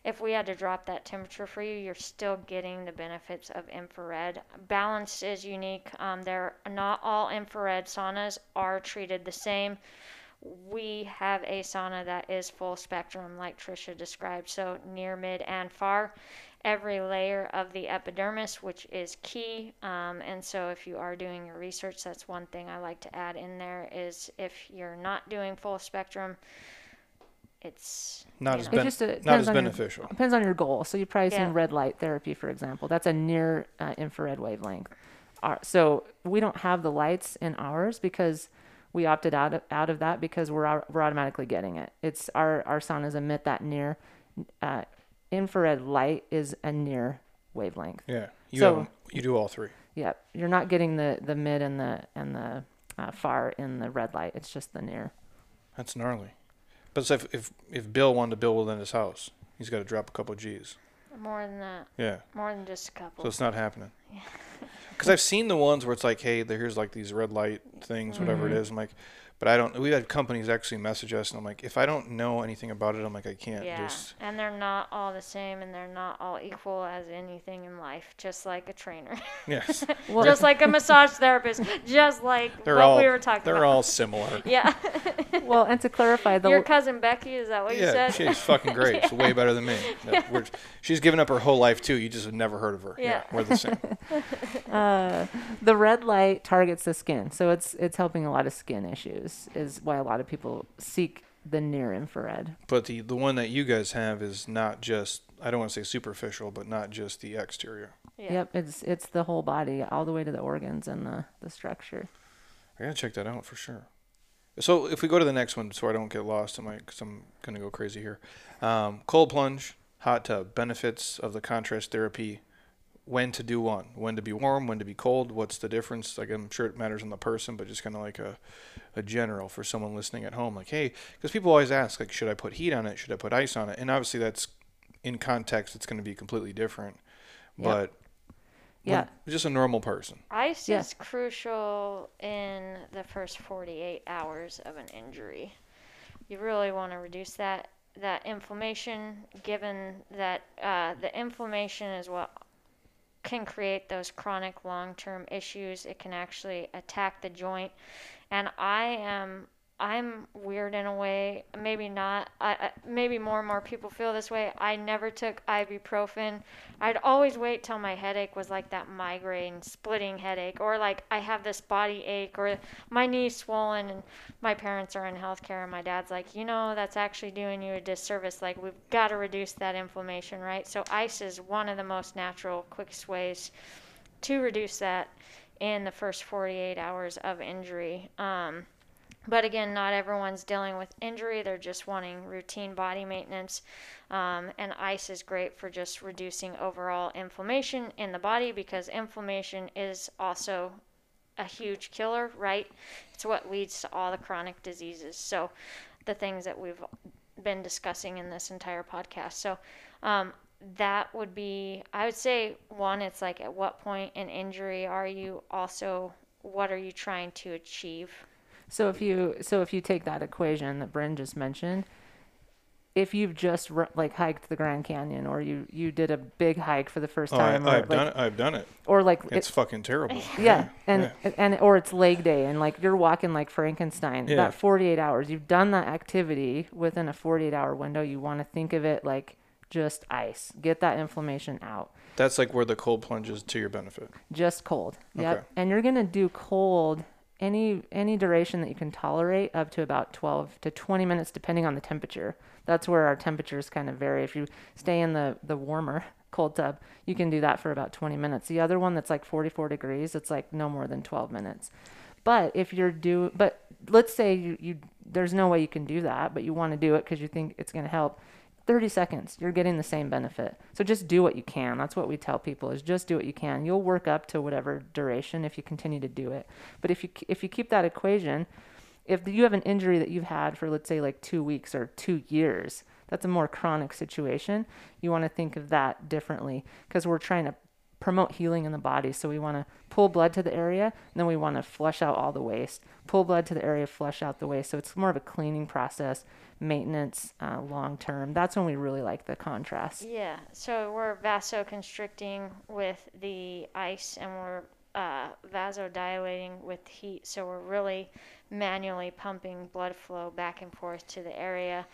if we had to drop that temperature for you, you're still getting the benefits of infrared. Balance is unique. Um, they're not all infrared saunas are treated the same. We have a sauna that is full spectrum, like Trisha described, so near, mid, and far. Every layer of the epidermis, which is key. Um, and so, if you are doing your research, that's one thing I like to add in there is if you're not doing full spectrum, it's not as ben- It just uh, not as on your- beneficial. Depends on your goal. So you've probably Yeah. seen red light therapy, for example. That's a near uh, infrared wavelength. Our, so we don't have the lights in ours because we opted out of, out of that because we're we're automatically getting it. It's our our saunas emit that near uh, infrared light is a near wavelength. Yeah, you So- have 'em- you do all three. Yep, you're not getting the the mid and the and the uh, far in the red light. It's just the near. That's gnarly. But it's if, if if Bill wanted to build within his house, he's got to drop a couple G's. More than that. Yeah. More than just a couple. So it's not happening. Because I've seen the ones where it's like, hey, there- here's like these red light things, whatever it mm-hmm. is. I'm like, but I don't. We had companies actually message us, and I'm like, if I don't know anything about it, I'm like, I can't yeah, just. and they're not all the same, and they're not all equal as anything in life. Just like a trainer, Yes, Well, just like a massage therapist, just like they're what all we were talking they're about. all similar. yeah. well, and to clarify, the Your cousin Becky, is that what you said? Yeah, said? she's fucking great. She's way better than me. No, we're- she's given up her whole life too. You just have never heard of her. Yeah. we're the same. uh, the red light targets the skin, so it's it's helping a lot of skin issues. Is why a lot of people seek the near infrared. But the the one that you guys have is not just. I don't want to say superficial, but not just the exterior. yeah. Yep, it's it's the whole body, all the way to the organs and the the structure. I gotta check that out for sure. So if we go to the next one, so I don't get lost in my, because I'm gonna go crazy here. Um, cold plunge, hot tub, benefits of the contrast therapy. When to do one, when to be warm, when to be cold. What's the difference? Like I'm sure it matters on the person, but just kind of like a, a general for someone listening at home. Like hey, because people always ask like, should I put heat on it? Should I put ice on it? And obviously that's in context, it's going to be completely different. But when- Yeah, just a normal person. Ice Yeah. is crucial in the first 48 hours of an injury. You really want to reduce that that inflammation, given that uh, the inflammation is what can create those chronic long-term issues. It can actually attack the joint, and I am I'm weird in a way. Maybe not. I, I, maybe more and more people feel this way. I never took ibuprofen. I'd always wait till my headache was like that migraine, splitting headache, or like I have this body ache, or my knee's swollen. And my parents are in healthcare, and my dad's like, you know, that's actually doing you a disservice. Like we've got to reduce that inflammation, right? So ice is one of the most natural, quickest ways to reduce that in the first 48 hours of injury. Um, but again, not everyone's dealing with injury. They're just wanting routine body maintenance. Um, and ice is great for just reducing overall inflammation in the body because inflammation is also a huge killer, right? It's what leads to all the chronic diseases. So, the things that we've been discussing in this entire podcast. So, um, that would be, I would say, one, it's like at what point in injury are you also, what are you trying to achieve? So if you so if you take that equation that Bryn just mentioned, if you've just ru- like hiked the Grand Canyon or you you did a big hike for the first Oh, I, time, or I've like, done it. I've done it. or like It's it, fucking terrible. yeah, and yeah. and or it's leg day and like you're walking like Frankenstein. Yeah. That 48 hours, you've done that activity within a 48 hour window. You want to think of it like just ice. Get that inflammation out. That's like where the cold plunge is to your benefit. just cold. Yep. Okay. And you're gonna do cold any any duration that you can tolerate up to about 12 to 20 minutes depending on the temperature. That's where our temperatures kind of vary. If you stay in the the warmer cold tub, you can do that for about 20 minutes. The other one that's like 44 degrees, it's like no more than 12 minutes. But if you're do but let's say you, you there's no way you can do that, but you want to do it because you think it's going to help. 30 seconds, you're getting the same benefit. So just do what you can. That's what we tell people is just do what you can. You'll work up to whatever duration if you continue to do it. But if you if you keep that equation, if you have an injury that you've had for let's say like 2 weeks or 2 years, that's a more chronic situation. You want to think of that differently because we're trying to promote healing in the body. So we want to pull blood to the area, and then we want to flush out all the waste. Pull blood to the area, flush out the waste. So it's more of a cleaning process, maintenance, uh, long term. That's when we really like the contrast. Yeah, so we're vasoconstricting with the ice and we're uh, vasodilating with heat. So we're really manually pumping blood flow back and forth to the area.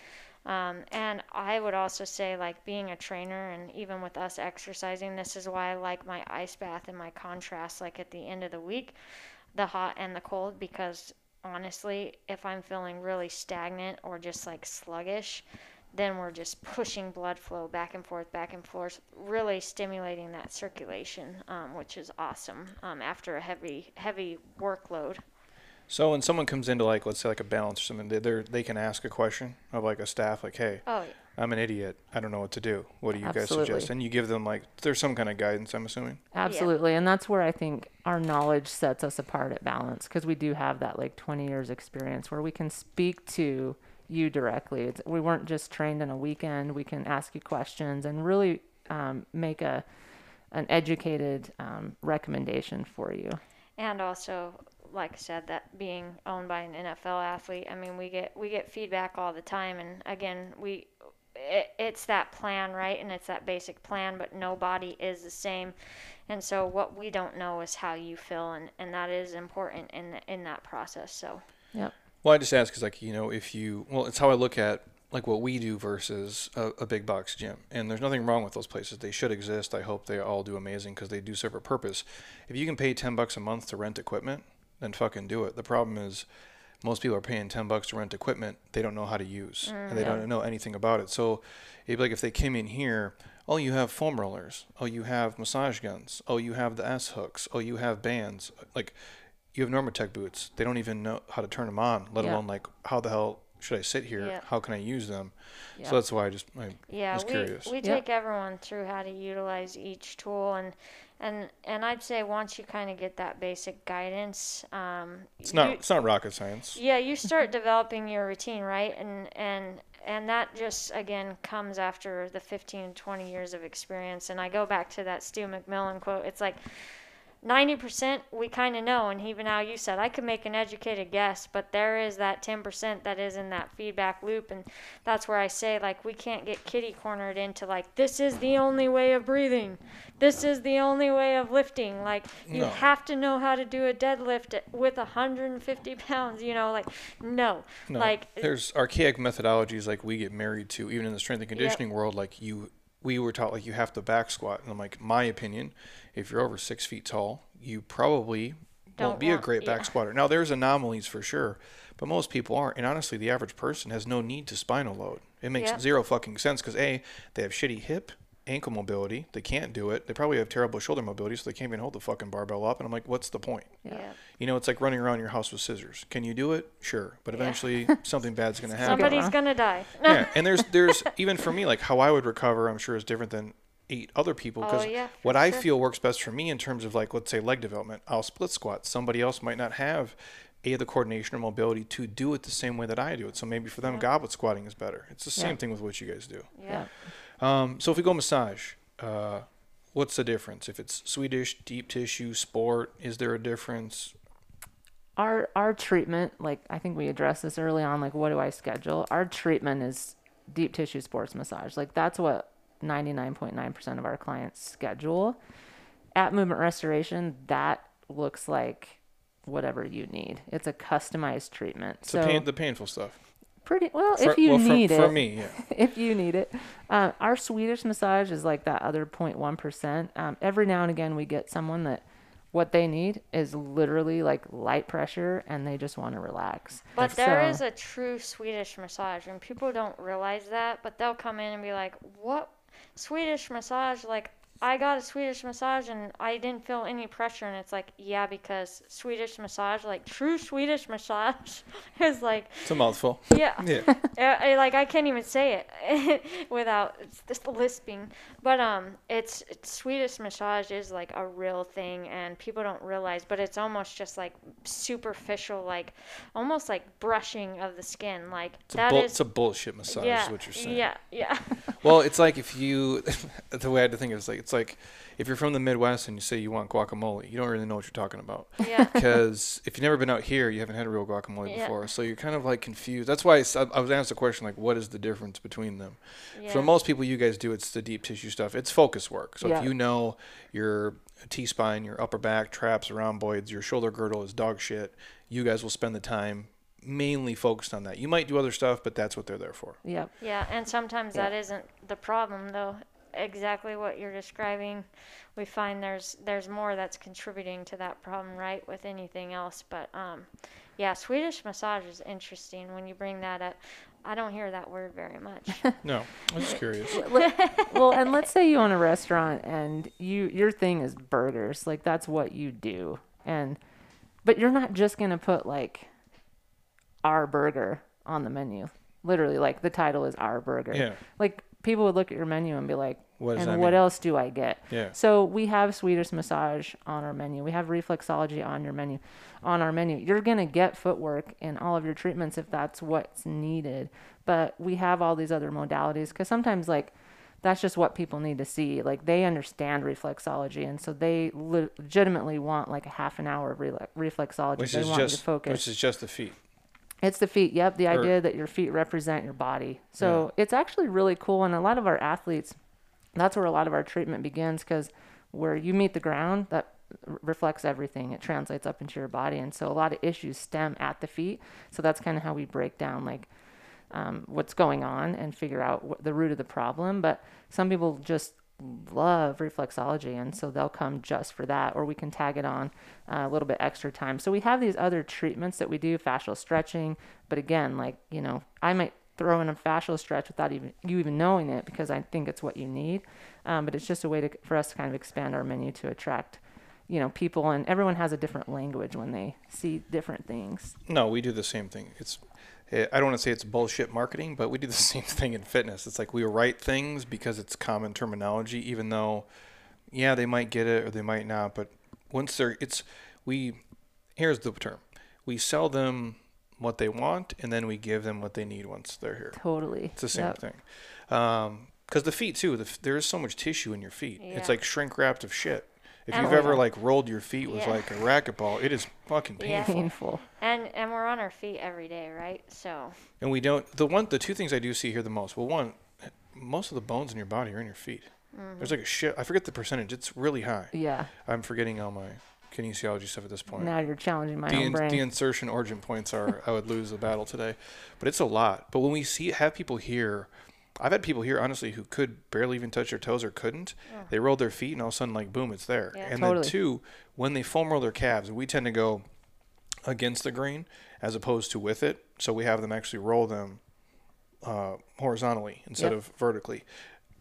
Um, and I would also say, like being a trainer, and even with us exercising, this is why I like my ice bath and my contrast, like at the end of the week, the hot and the cold, because honestly, if I'm feeling really stagnant or just like sluggish, then we're just pushing blood flow back and forth, back and forth, really stimulating that circulation, um, which is awesome um, after a heavy, heavy workload. So when someone comes into like, let's say like a balance or something, they they they can ask a question of like a staff, like, hey, Oh, yeah. I'm an idiot. I don't know what to do. What do you guys suggest? And you give them like, there's some kind of guidance. I'm assuming. Absolutely. And that's where I think our knowledge sets us apart at Balance because we do have that like 20 years experience where we can speak to you directly. It's, we weren't just trained in a weekend. We can ask you questions and really um, make a an educated um, recommendation for you. and also like I said, that being owned by an NFL athlete, I mean, we get we get feedback all the time, and again, we it, it's that plan, right? And it's that basic plan, but nobody is the same, and so what we don't know is how you feel, and, and that is important in the, in that process. So Yep. Well, I just ask because, like, you know, if you, well, it's how I look at like what we do versus a, a big box gym, and there's nothing wrong with those places. They should exist. I hope they all do amazing because they do serve a purpose. If you can pay ten bucks a month to rent equipment, then fucking do it. The problem is, most people are paying ten bucks to rent equipment they don't know how to use, and they mm, Yeah. don't know anything about it. So, it'd be like if they came in here. Oh, you have foam rollers. Oh, you have massage guns. Oh, you have the S hooks. Oh, you have bands. Like, you have Normatec boots. They don't even know how to turn them on, let Yeah. alone like how the hell should I sit here? Yeah. How can I use them? Yeah. So that's why I just I Yeah, was we, curious. we Yep. take everyone through how to utilize each tool and and and I'd say once you kind of get that basic guidance, um, it's not you- it's not rocket science. yeah, you start developing your routine, right? And and and that just again comes after the 15 20 years of experience. And I go back to that Stu McMillan quote. It's like 90% we kind of know and even now you said i could make an educated guess but there is that 10% that is in that feedback loop and that's where i say like we can't get kitty cornered into like this is the only way of breathing this is the only way of lifting like you No. have to know how to do a deadlift with 150 pounds you know like no, No, like there's archaic methodologies like we get married to, even in the strength and Yep. conditioning world. Like you, we were taught like you have to back squat, and I'm like, my opinion, if you're over six feet tall, you probably Don't won't be a great back yeah. squatter. Now there's anomalies for sure, but most people aren't. And honestly, the average person has no need to spinal load. It makes Yep. zero fucking sense because a they have shitty hip. Ankle mobility, they can't do it. They probably have terrible shoulder mobility, so they can't even hold the fucking barbell up. And I'm like, what's the point? yeah. You know, it's like running around your house with scissors. Can you do it? Sure, but Yeah. eventually something bad's gonna happen. somebody's wrong. gonna die yeah, and there's there's even for me like how I would recover. I'm sure is different than eight other people Oh, because yeah, for what I feel works best for me in terms of like let's say leg development. I'll split squat. Somebody else might not have a the coordination or mobility to do it the same way that I do it. So maybe for them, Yeah. goblet squatting is better. It's the same Yeah. thing with what you guys do. yeah. Um, so if we go massage, uh, what's the difference? If it's Swedish, deep tissue, sport, is there a difference? our our treatment like i think we addressed this early on like what do i schedule our treatment is deep tissue sports massage like that's what 99.9% of our clients schedule at movement restoration that looks like whatever you need it's a customized treatment It's so the, pain, the painful stuff. pretty well For- if you well, for- need it for me, yeah. if you need it. Uh, our Swedish massage is like that other 0.1%. Um, every now and again, we get someone that what they need is literally like light pressure and they just want to relax. But there So- is a true Swedish massage, and people don't realize that. But they'll come in and be like, "What Swedish massage? Like, I got a Swedish massage and I didn't feel any pressure." And it's like, yeah, because Swedish massage, like true Swedish massage, is like, It's a mouthful. yeah, Yeah. uh, I, like I can't even say it without it's just lisping. But um, it's, it's Swedish massage is like a real thing, and people don't realize. But it's almost just like superficial, like almost like brushing of the skin. Like It's a, that bull, is- it's a bullshit massage, yeah, is what you're saying. yeah, yeah, Well, it's like if you, the way I had to think is like, it's like if you're from the Midwest and you say you want guacamole, you don't really know what you're talking about. yeah. Because if you've never been out here, you haven't had a real guacamole Yeah. before. So you're kind of like confused. That's why I was asked the question, like, what is the difference between them? yeah. For most people, you guys do, it's the deep tissue stuff. It's focus work. So Yeah. if you know your T spine, your upper back, traps, rhomboids, your shoulder girdle is dog shit, you guys will spend the time mainly focused on that. You might do other stuff, but that's what they're there for. Yep. Yeah, and sometimes Yeah. that isn't the problem though. Exactly what you're describing. We find there's there's more that's contributing to that problem, right, with anything else. But um yeah, Swedish massage is interesting when you bring that up. I don't hear that word very much. No, I'm just curious. well, and let's say you own a restaurant and you your thing is burgers. Like that's what you do. And But you're not just gonna put like our burger on the menu. Literally, like the title is our burger. Yeah. Like people would look at your menu and be like, What and what mean? else do I get? Yeah. So we have Swedish massage on our menu. We have reflexology on your menu, on our menu. You're gonna get footwork in all of your treatments if that's what's needed. But we have all these other modalities because sometimes like that's just what people need to see. Like they understand reflexology, and so they le- legitimately want like a half an hour of re- reflexology. Which they is want just to focus. which is just the feet. It's the feet. Yep, the Or- idea that your feet represent your body. So it's actually really cool, and a lot of our athletes, that's where a lot of our treatment begins because where you meet the ground, that reflects everything. It translates up into your body, and so a lot of issues stem at the feet. So that's kind of how we break down like um, what's going on and figure out what the root of the problem. But some people just love reflexology, and so they'll come just for that, or we can tag it on uh, a little bit extra time. So we have these other treatments that we do, fascial stretching. But again, like you know, I might throw in a fascial stretch without even you even knowing it because I think it's what you need. Um, but it's just a way to for us to kind of expand our menu to attract. You know, people and everyone has a different language when they see different things. No, we do the same thing. It's eh, I don't want to say it's bullshit marketing, but we do the same thing in fitness. It's like we write things because it's common terminology, even though, yeah, they might get it or they might not. But once they're, it's we. Here's the term: we sell them what they want, and then we give them what they need once they're here. Totally. It's the same Yep. thing. Um 'cause the feet too, the, there is so much tissue in your feet. Yeah. It's like shrink wrapped of shit. If And- you've ever yeah. like rolled your feet with Yeah. like a racquetball, it is fucking Yeah. painful. Painful. And and we're on our feet every day, right? So And we don't. The one, the two things I do see here the most. Well, one, most of the bones in your body are in your feet. Mm. There's like a shit. I forget the percentage. It's really high. Yeah. I'm forgetting all my kinesiology stuff at this point. Now you're challenging my the, own in, brain. the insertion origin points are I would lose the battle today, but it's a lot. But when we see have people here, I've had people here honestly who could barely even touch their toes or couldn't. They rolled their feet and all of a sudden like boom, it's there. Yeah. and Totally. then two, when they foam roll their calves, we tend to go against the grain as opposed to with it. So we have them actually roll them uh, horizontally instead Yep. of vertically.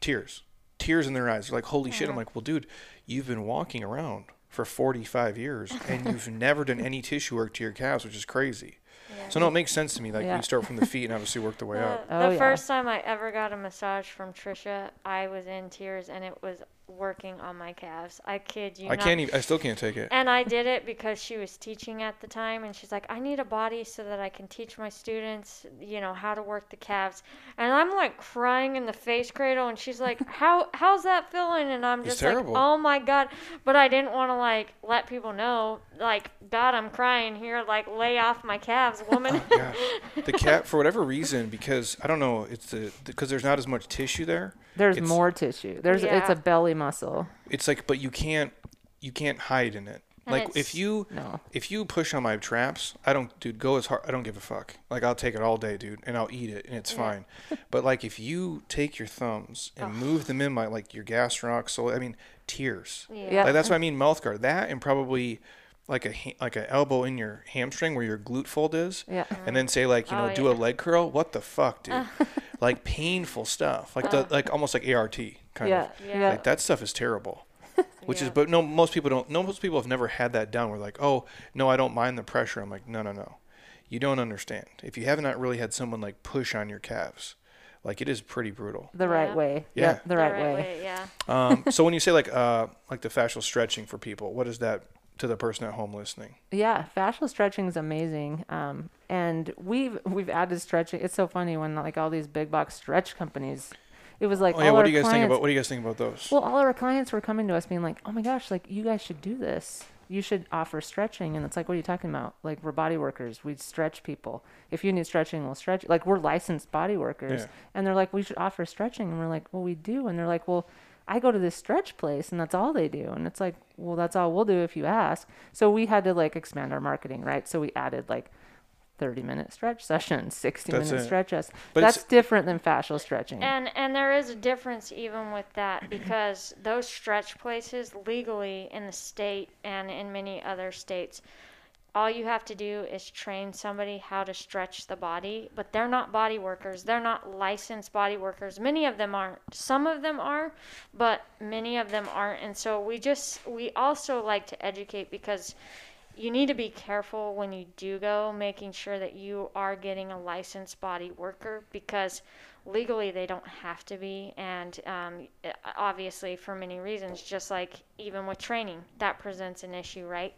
Tears, tears in their eyes. They're like, holy shit! Uh-huh. I'm like, well, dude, you've been walking around for 45 years and you've never done any tissue work to your calves, which is crazy. yeah. So no, it makes sense to me. Like Yeah. you start from the feet and obviously work the way the, up. Oh, the yeah. first time I ever got a massage from Trisha, I was in tears and it was working on my calves. I kid you I not. can't even. I still can't take it. And I did it because she was teaching at the time, and she's like, I need a body so that I can teach my students, you know, how to work the calves. And I'm like crying in the face cradle, and she's like, How how's that feeling? And I'm just terrible. like, Oh my god! But I didn't want to like let people know, like, God, I'm crying here, like lay off my calves, oh, woman. Yeah. The cat, for whatever reason, because I don't know, it's the because there's not as much tissue there. There's It's- more tissue. There's it's a belly muscle. It's like, but you can't you can't hide in it. And Like if you No. if you push on my traps, I don't, dude, go as hard. I don't give a fuck. Like I'll take it all day, dude, and I'll eat it, and it's Yeah. fine. But like if you take your thumbs and Ugh. move them in my like your gastroc, so I mean tears. Yeah. Like that's what I mean mouth guard. That and probably like a like a elbow in your hamstring where your glute fold is, Yeah. and then say like you oh, know Oh, do a leg curl. What the fuck, dude? like painful stuff. Like the like almost like ART kind Yeah. of. Yeah. Like that stuff is terrible. Which is, but no, most people don't. No, most people have never had that done. We're like, oh, no, I don't mind the pressure. I'm like, no, no, no, you don't understand. If you have not really had someone like push on your calves, like it is pretty brutal. the right Yeah. way. Yeah. Yep, the, right, way. Yeah. Um, so when you say like, uh, like the fascial stretching for people, what is that to the person at home listening? Yeah, fascial stretching is amazing. Um, and we've we've added stretching. It's so funny when like all these big box stretch companies, it was like Oh yeah, all what our do you guys think about? What do you guys think about those? Well, all our clients were coming to us being like, "Oh my gosh, like you guys should do this. You should offer stretching." And it's like, "What are you talking about? Like we're body workers. We stretch people. If you need stretching, we'll stretch. Like we're licensed body workers." Yeah. And they're like, "We should offer stretching." And we're like, "Well, we do." And they're like, "Well, I go to this stretch place and that's all they do." And it's like, "Well, that's all we'll do if you ask." So we had to like expand our marketing, right? So we added like 30 minute stretch sessions, 60 That's minute it. stretches. But That's different than fascial stretching. And and there is a difference even with that because those stretch places legally in the state and in many other states all you have to do is train somebody how to stretch the body, but they're not body workers. They're not licensed body workers. Many of them aren't. Some of them are, but many of them aren't. And so we just we also like to educate because you need to be careful when you do go, making sure that you are getting a licensed body worker because legally they don't have to be, and um, uh, obviously for many reasons, just like even with training, that presents an issue, right?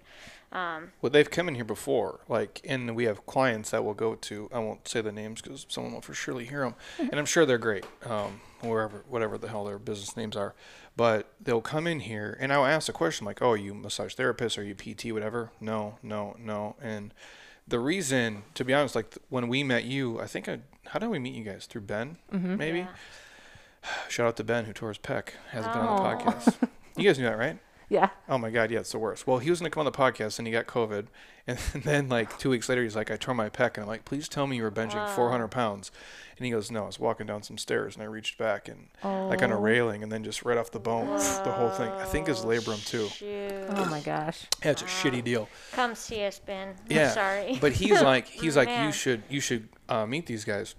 Um, Well, they've come in here before, like, and we have clients that will go to. I won't say the names because someone will for surely hear them, and I'm sure they're great, um, wherever, whatever the hell their business names are. But they'll come in here, and I'll ask a question like, "Oh, are you massage therapist? Are you PT? Whatever?" No, no, no. And the reason, to be honest, like when we met you, I think I, how did we meet you guys through Ben? Mm-hmm. Maybe. yeah. Shout out to Ben who tore his pec. Hasn't been on the Oh. podcast. You guys knew that, right? Yeah. Oh my god, yeah, it's the worst. Well, he was gonna come on the podcast and he got COVID, and then like two weeks later, he's like, "I tore my pec," and I'm like, "Please tell me you were benching Wow. 400 pounds," and he goes, "No, I was walking down some stairs and I reached back and like on a Oh. railing and then just right off the bone, the whole thing. I think is labrum too. Shoot. Oh my gosh. Yeah, it's a shitty deal. Come see us, Ben. I'm Yeah, sorry. but he's like, he's like, you should, you should uh, meet these guys.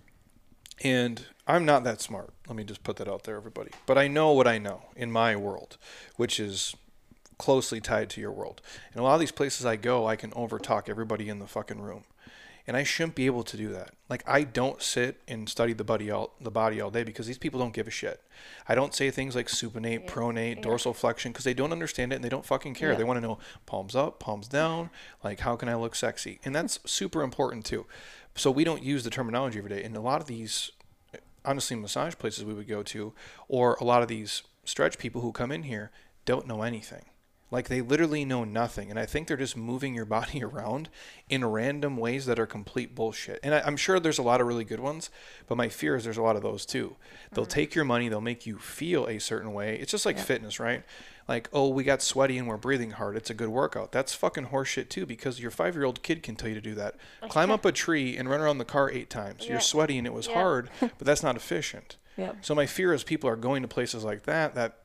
And I'm not that smart. Let me just put that out there, everybody. But I know what I know in my world, which is closely tied to your world. And a lot of these places I go, I can overtalk everybody in the fucking room. And I shouldn't be able to do that. Like I don't sit and study the body all the body all day because these people don't give a shit. I don't say things like supinate, Yeah, pronate, yeah. dorsal flexion because they don't understand it and they don't fucking care. Yeah. They want to know palms up, palms down, like how can I look sexy? And that's super important too. So we don't use the terminology every day. And a lot of these honestly massage places we would go to or a lot of these stretch people who come in here don't know anything like they literally know nothing and i think they're just moving your body around in random ways that are complete bullshit. And I, i'm sure there's a lot of really good ones but my fear is there's a lot of those too. They'll mm-hmm. take your money they'll make you feel a certain way. It's just like fitness right? Like oh we got sweaty and we're breathing hard. It's a good workout. That's fucking horseshit too because your five year old kid can tell you to do that. Climb up a tree and run around the car eight times. Yeah. you're sweaty and it was Yeah. hard but that's not efficient. Yep. so my fear is people are going to places like that that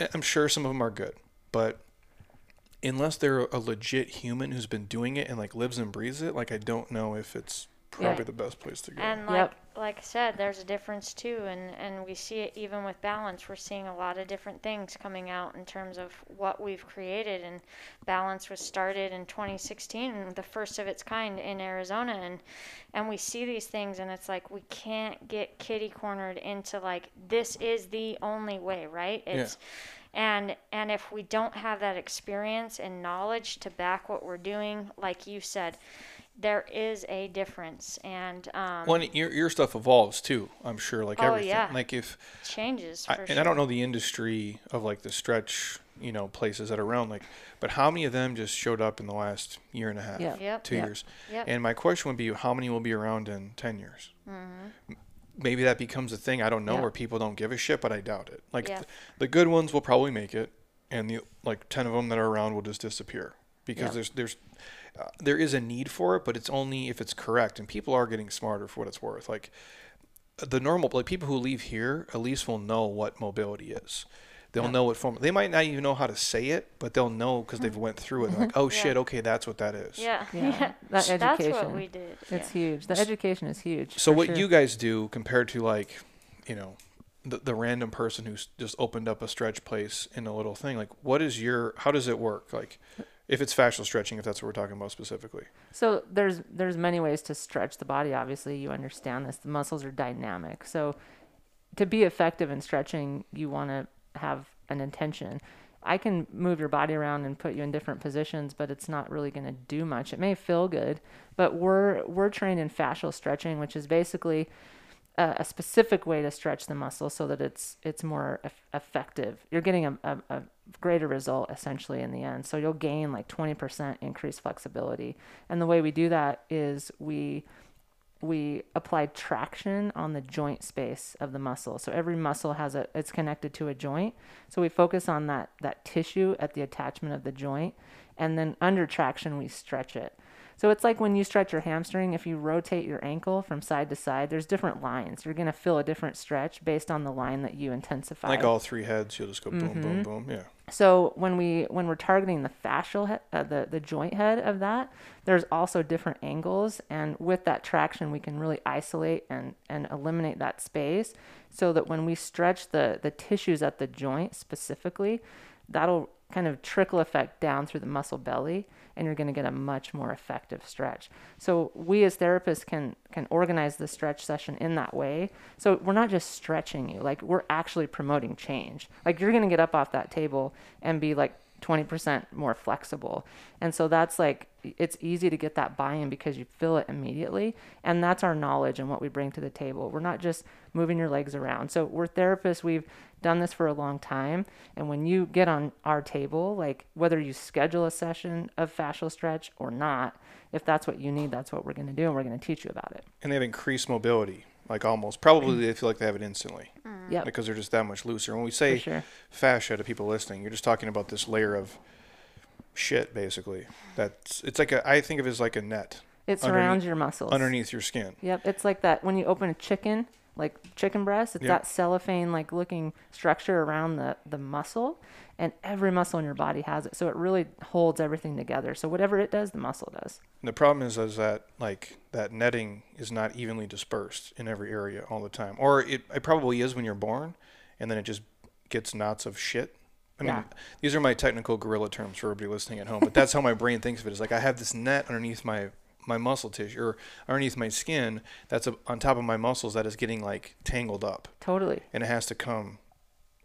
eh, I'm sure some of them are good, but unless they're a legit human who's been doing it and like lives and breathes it, like I don't know if it's probably Yeah. the best place to go. And like Yep. like I said, there's a difference too, and and we see it even with balance. We're seeing a lot of different things coming out in terms of what we've created. And balance was started in 2016, the first of its kind in Arizona, and and we see these things, and it's like we can't get kitty cornered into like this is the only way, right? Yeah. It's and and if we don't have that experience and knowledge to back what we're doing, like you said, there is a difference, and um, Well, and your your stuff evolves too. I'm sure, like Oh, everything. yeah. Like if changes I, for and sure. I don't know the industry of like the stretch, you know, places that are around. Like, but how many of them just showed up in the last year and a half, Yeah. Yep. two Yeah. years? Yep. And my question would be, how many will be around in ten years? Mm-hmm. Maybe that becomes a thing. I don't know, Yeah. where people don't give a shit, but I doubt it. Like Yeah. th- the good ones will probably make it, and the like ten of them that are around will just disappear because Yeah. there's there's uh, there is a need for it, but it's only if it's correct, and people are getting smarter for what it's worth. Like the normal like people who leave here at least will know what mobility is. They'll Yeah. know what form. They might not even know how to say it, but they'll know because they've mm. went through it. They're like, oh Yeah. shit, okay, that's what that is. Yeah, Yeah, yeah. that That's what we did. It's yeah. huge. The education is huge. So what sure. you guys do compared to like, you know, the, the random person who's just opened up a stretch place in a little thing, like what is your how does it work? Like if it's fascial stretching, if that's what we're talking about specifically. So there's there's many ways to stretch the body. Obviously, you understand this. The muscles are dynamic. So to be effective in stretching, you want to have an intention. I can move your body around and put you in different positions, but it's not really going to do much. It may feel good, but we're we're trained in fascial stretching, which is basically a, a specific way to stretch the muscle so that it's it's more eff- effective. You're getting a, a, a greater result essentially in the end. So you'll gain like 20% increased flexibility. And the way we do that is we we apply traction on the joint space of the muscle. So every muscle has a it's connected to a joint. So we focus on that that tissue at the attachment of the joint and then under traction we stretch it. So it's like when you stretch your hamstring, if you rotate your ankle from side to side, there's different lines. You're going to feel a different stretch based on the line that you intensify. Like all three heads, you'll just go boom, Mm-hmm. boom, boom. Yeah. So when we when we're targeting the fascial head, uh, the the joint head of that, there's also different angles, and with that traction, we can really isolate and and eliminate that space, so that when we stretch the the tissues at the joint specifically, that'll kind of trickle effect down through the muscle belly and you're going to get a much more effective stretch. So we as therapists can can organize the stretch session in that way. So we're not just stretching you, like we're actually promoting change. Like you're going to get up off that table and be like 20% more flexible. And so that's like, it's easy to get that buy in because you feel it immediately. And that's our knowledge and what we bring to the table. We're not just moving your legs around. So we're therapists, we've done this for a long time. And when you get on our table, like whether you schedule a session of fascial stretch or not, if that's what you need, that's what we're going to do. And we're going to teach you about it. And they have increased mobility, like almost. Probably mm. they feel like they have it instantly mm. Yep. because they're just that much looser. When we say sure. fascia to people listening, you're just talking about this layer of shit, basically. That's it's like a I think of it as like a net It underneath- surrounds your muscles. underneath your skin. Yep, it's like that when you open a chicken, like chicken breast, it's Yep. that cellophane like looking structure around the the muscle and every muscle in your body has it. So it really holds everything together. So whatever it does, the muscle does. And the problem is, is that like that netting is not evenly dispersed in every area all the time, or it, it probably is when you're born, and then it just gets knots of shit. I mean, Yeah. these are my technical gorilla terms for everybody listening at home, but that's how my brain thinks of it. Is like I have this net underneath my my muscle tissue or underneath my skin that's a, on top of my muscles that is getting like tangled up, Totally. and it has to come.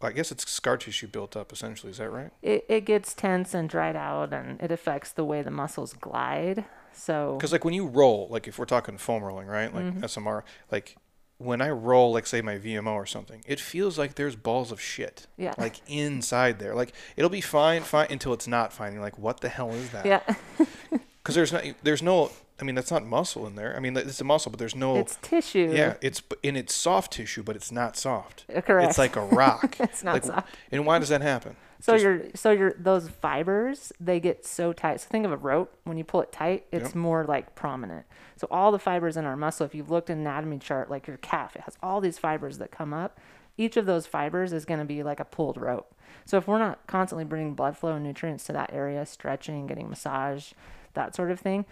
I guess it's scar tissue built up essentially. Is that right? It it gets tense and dried out and it affects the way the muscles glide. So Because like when you roll, like if we're talking foam rolling, right? Like Mm-hmm. SMR, like when I roll, like say my VMO or something, it feels like there's balls of shit, Yeah. like inside there. Like it'll be fine, fine until it's not fine. You're like, what the hell is that? yeah, Because there's not, there's no. I mean, that's not muscle in there. I mean, it's a muscle, but there's no. it's tissue. yeah, it's in it's soft tissue, but it's not soft. Uh, correct. It's like a rock. It's not like, soft. And why does that happen? So Just- your so your those fibers they get so tight. So think of a rope. When you pull it tight, it's Yep. more like prominent. So all the fibers in our muscle, if you've looked at an anatomy chart, like your calf, it has all these fibers that come up. Each of those fibers is going to be like a pulled rope. So if we're not constantly bringing blood flow and nutrients to that area, stretching, getting massage, that sort of thing,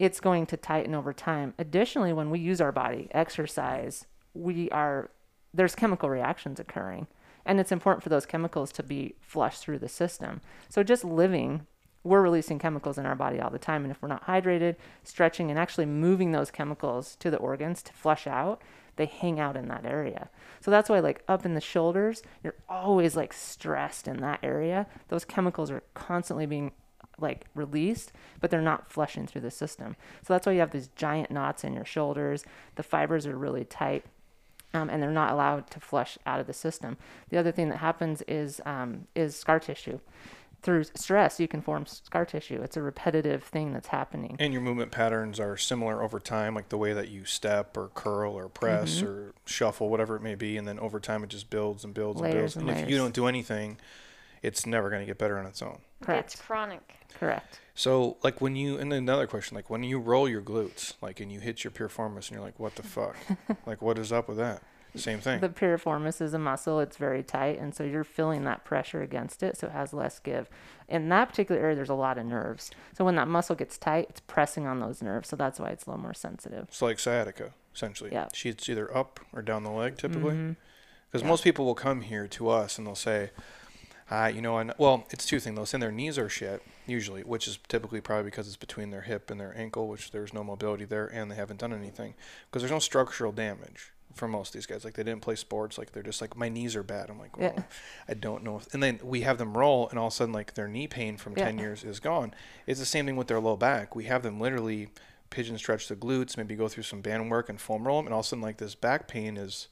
it's going to tighten over time. Additionally, when we use our body, exercise, we are there's chemical reactions occurring. And it's important for those chemicals to be flushed through the system. So just living, we're releasing chemicals in our body all the time. And if we're not hydrated, stretching and actually moving those chemicals to the organs to flush out, they hang out in that area. So that's why like up in the shoulders, you're always like stressed in that area. Those chemicals are constantly being like released, but they're not flushing through the system. So that's why you have these giant knots in your shoulders. The fibers are really tight. Um, and they're not allowed to flush out of the system. The other thing that happens is um, is scar tissue. Through stress, you can form scar tissue. It's a repetitive thing that's happening. And your movement patterns are similar over time, like the way that you step or curl or press Mm-hmm. or shuffle, whatever it may be. And then over time, it just builds and builds and builds. and And, if you don't do anything, it's never going to get better on its own. Correct. It's chronic. Correct. So, like when you, and another question, like when you roll your glutes, like and you hit your piriformis, and you're like, what the fuck? like, what is up with that? Same thing. The piriformis is a muscle. It's very tight, and so you're feeling that pressure against it, so it has less give. In that particular area, there's a lot of nerves. So when that muscle gets tight, it's pressing on those nerves. So that's why it's a little more sensitive. It's like sciatica, essentially. Yeah. She's either up or down the leg, typically. Mhm. Because Yeah. most people will come here to us and they'll say, ah, you know, kn- well, it's two things. They'll say their knees are shit, usually, which is typically probably because it's between their hip and their ankle, which there's no mobility there, and they haven't done anything. Because there's no structural damage for most of these guys. Like, they didn't play sports. Like, they're just like, my knees are bad. I'm like, well, Yeah. I don't know. If, and then we have them roll, and all of a sudden, like, their knee pain from Yeah. 10 years is gone. It's the same thing with their low back. We have them literally pigeon stretch the glutes, maybe go through some band work and foam roll them, and all of a sudden, like, this back pain is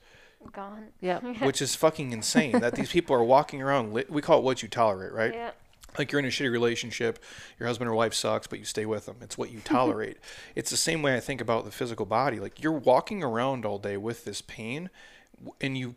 Gone. Yep. which is fucking insane that these people are walking around li- we call it what you tolerate right Yeah. like you're in a shitty relationship your husband or wife sucks but you stay with them it's what you tolerate it's the same way i think about the physical body like you're walking around all day with this pain and you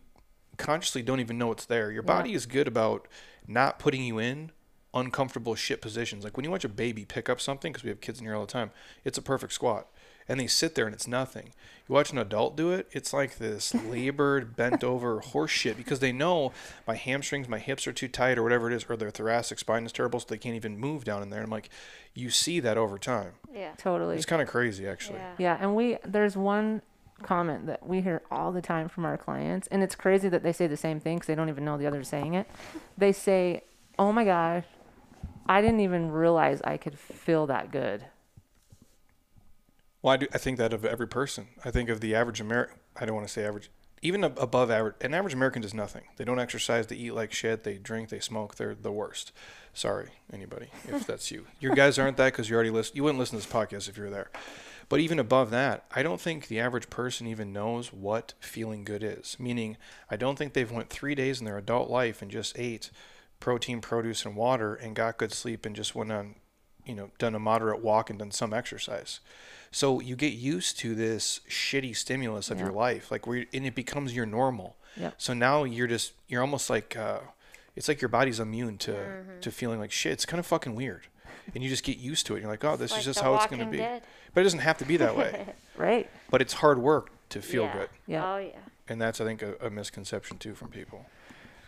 consciously don't even know it's there your Yeah. body is good about not putting you in uncomfortable shit positions like when you watch a baby pick up something because we have kids in here all the time it's a perfect squat and they sit there and it's nothing you watch an adult do it it's like this labored bent over horse shit because they know my hamstrings my hips are too tight or whatever it is or their thoracic spine is terrible so they can't even move down in there i'm like you see that over time Yeah. Totally. it's kind of crazy actually Yeah. Yeah, and we there's one comment that we hear all the time from our clients, and it's crazy that they say the same thing because they don't even know the other saying it. They say, oh my gosh, I didn't even realize I could feel that good. Well, I do. I think that of every person. I think of the average American. I don't want to say average. Even above average, an average American does nothing. They don't exercise. They eat like shit. They drink. They smoke. They're the worst. Sorry, anybody, if that's you. Your guys aren't that because you already listen. You wouldn't listen to this podcast if you were there. But even above that, I don't think the average person even knows what feeling good is. Meaning, I don't think they've went three days in their adult life and just ate protein, produce, and water and got good sleep and just went on, you know, done a moderate walk and done some exercise. So you get used to this shitty stimulus of your life, like where, and it becomes your normal. Yep. So now you're just, you're almost like, uh, it's like your body's immune to to feeling like shit. It's kind of fucking weird, and you just get used to it. You're like, oh, this Like is just how it's gonna be. Dead. But it doesn't have to be that way. Right? but it's hard work to feel yeah. good, Yeah. Oh yeah. and that's I think a, a misconception too from people.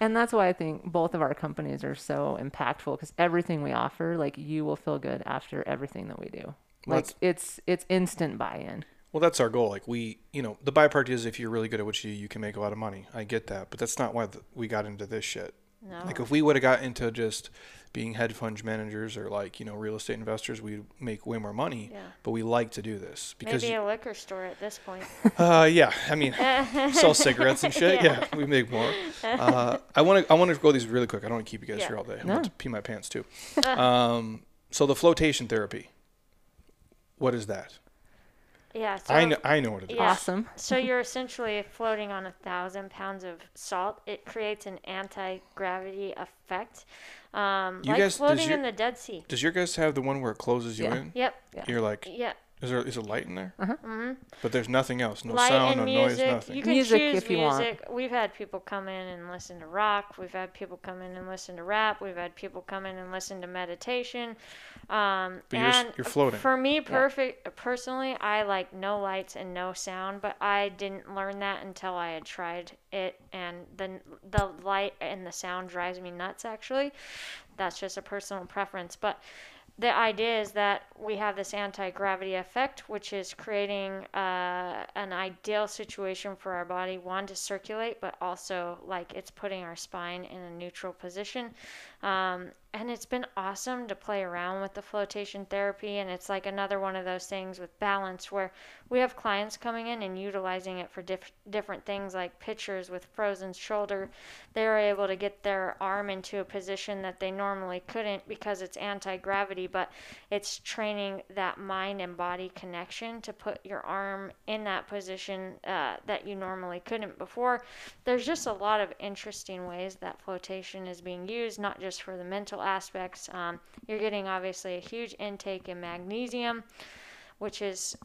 And that's why I think both of our companies are so impactful because everything we offer, like you will feel good after everything that we do. Well, Like it's it's instant buy-in. Well, that's our goal. Like we, you know, the byproduct is if you're really good at what you do, you can make a lot of money. I get that, but that's not why th- we got into this shit. No. Like if we would have got into just being hedge fund managers or like you know real estate investors, we'd make way more money. Yeah. But we like to do this because, Maybe you- a liquor store at this point. uh, yeah, I mean, sell cigarettes and shit. Yeah, we make more. Uh, I want to, I want to go these really quick. I don't want to keep you guys Yeah. here all day. I'm No. about to pee my pants too. um, so the flotation therapy. What is that? Yeah. So I know, I know what it is. Yeah. Awesome. So you're essentially floating on a thousand pounds of salt. It creates an anti-gravity effect, um, You like guys- does floating your- in the Dead Sea. Does your guys have the one where it closes you Yeah. in? Yep. Yeah. You're like, Yeah. Is there is a light in there? hmm But there's nothing else. No Light sound, and no noise, nothing. You can Music choose if you want. music. We've had people come in and listen to rock. We've had people come in and listen to rap. We've had people come in and listen to meditation. Um, But you're and you're floating. For me, perfect. Personally, I like no lights and no sound. But I didn't learn that until I had tried it, and the the light and the sound drives me nuts. Actually, that's just a personal preference. But the idea is that we have this anti-gravity effect which is creating uh, an ideal situation for our body one to circulate but also like it's putting our spine in a neutral position um, and it's been awesome to play around with the flotation therapy and it's like another one of those things with balance where we have clients coming in and utilizing it for diff- different things like pitchers with frozen shoulder. They're able to get their arm into a position that they normally couldn't because it's anti-gravity but it's training that mind and body connection to put your arm in that position uh, that you normally couldn't before. There's just a lot of interesting ways that flotation is being used not just for the mental aspects um, you're getting obviously a huge intake in magnesium which is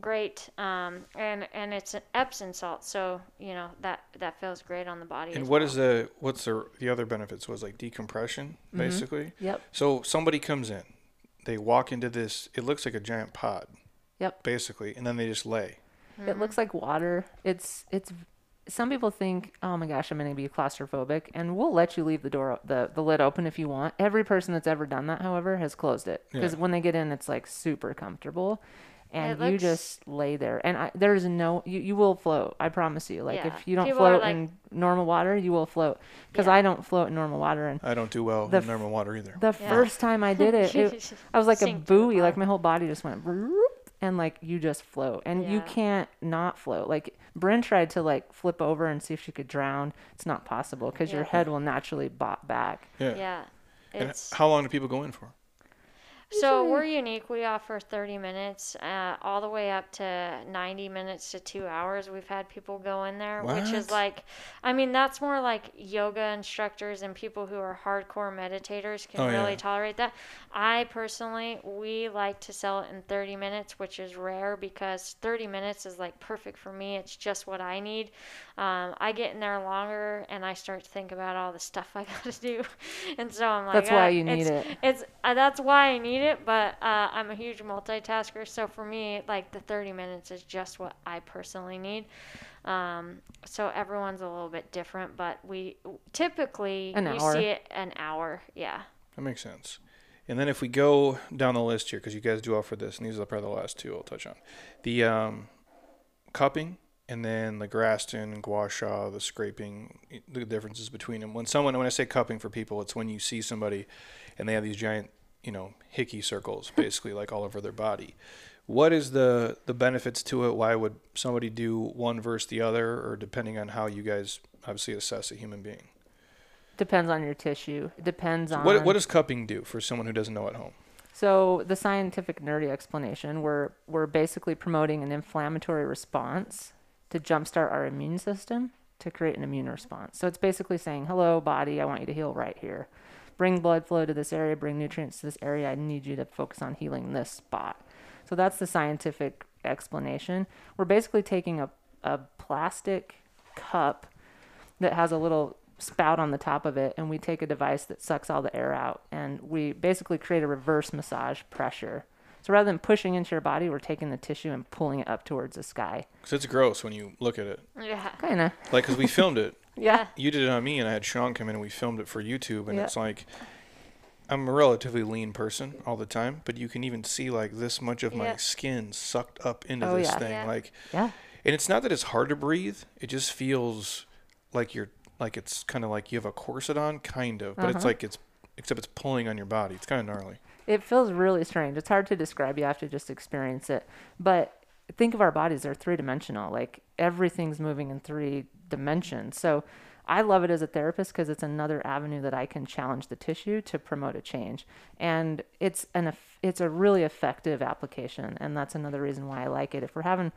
great um, and and it's an epsom salt so you know that that feels great on the body And as what well. is the what's the the other benefits? Was like decompression, Mm-hmm. basically. Yep. So somebody comes in, they walk into this. It looks like a giant pod, Yep. basically, and then they just lay. It looks like water. It's it's. Some people think, oh my gosh, I'm going to be claustrophobic, and we'll let you leave the door, the the lid open if you want. Every person that's ever done that, however, has closed it because Yeah. when they get in, it's like super comfortable, and It you just lay there. And I, there's no, you, you will float. I promise you. Like Yeah. if you don't People float like- in normal water, you will float. Because Yeah. I don't float in normal water, and I don't do well The in f- normal water either. the Yeah. first time I did it, it I was like a Sink to the buoy. Like my whole body just went, vroom, and like you just float, and you can't not float. Like Bryn tried to like flip over and see if she could drown. It's not possible because your head will naturally bop back. yeah. yeah And it's how long do people go in for? So we're unique. We offer 30 minutes, uh, all the way up to 90 minutes to two hours. We've had people go in there, which is like, I mean, that's more like yoga instructors and people who are hardcore meditators can Oh, really yeah. tolerate that. I personally, we like to sell it in 30 minutes, which is rare because 30 minutes is like perfect for me. It's just what I need. Um, I get in there longer and I start to think about all the stuff I got to do, and so I'm like, That's why you need it's- it. it's uh, that's why I need it, but uh, I'm a huge multitasker, so for me, like the 30 minutes is just what I personally need. Um, so everyone's a little bit different, but we typically An you hour. see it an hour, yeah. That makes sense. And then if we go down the list here, because you guys do offer this, and these are probably the last two I'll touch on. The um, cupping, and then the Graston and Gua Sha, the scraping, the differences between them. When someone, when I say cupping for people, it's when you see somebody and they have these giant, you know, hickey circles, basically like all over their body. What is the the benefits to it? Why would somebody do one versus the other, or depending on how you guys obviously assess a human being? Depends on your tissue. It depends on What what does cupping do for someone who doesn't know at home? So the scientific nerdy explanation, we're we're basically promoting an inflammatory response to jumpstart our immune system to create an immune response. So it's basically saying, "Hello, body, I want you to heal right here. Bring blood flow to this area, bring nutrients to this area. I need you to focus on healing this spot." So that's the scientific explanation. We're basically taking a a plastic cup that has a little spout on the top of it and we take a device that sucks all the air out and we basically create a reverse massage pressure so rather than pushing into your body we're taking the tissue and pulling it up towards the sky Because it's gross when you look at it. Yeah. kind of Like, because we filmed it. Yeah You did it on me, and I had Sean come in and we filmed it for YouTube. And Yeah. it's like, I'm a relatively lean person all the time, but you can even see like this much of my Yeah. skin sucked up into Oh, this yeah. thing. Yeah. Like, yeah and it's not that it's hard to breathe. It just feels like you're like it's kind of like you have a corset on, kind of, but it's Uh-huh. like it's except it's pulling on your body. It's kind of gnarly. it feels really strange it's hard to describe you have to just experience it but think of our bodies they're three dimensional like everything's moving in three dimensions. So i love it as a therapist because it's another avenue that i can challenge the tissue to promote a change. And it's an it's a really effective application and that's another reason why i like it. If we're having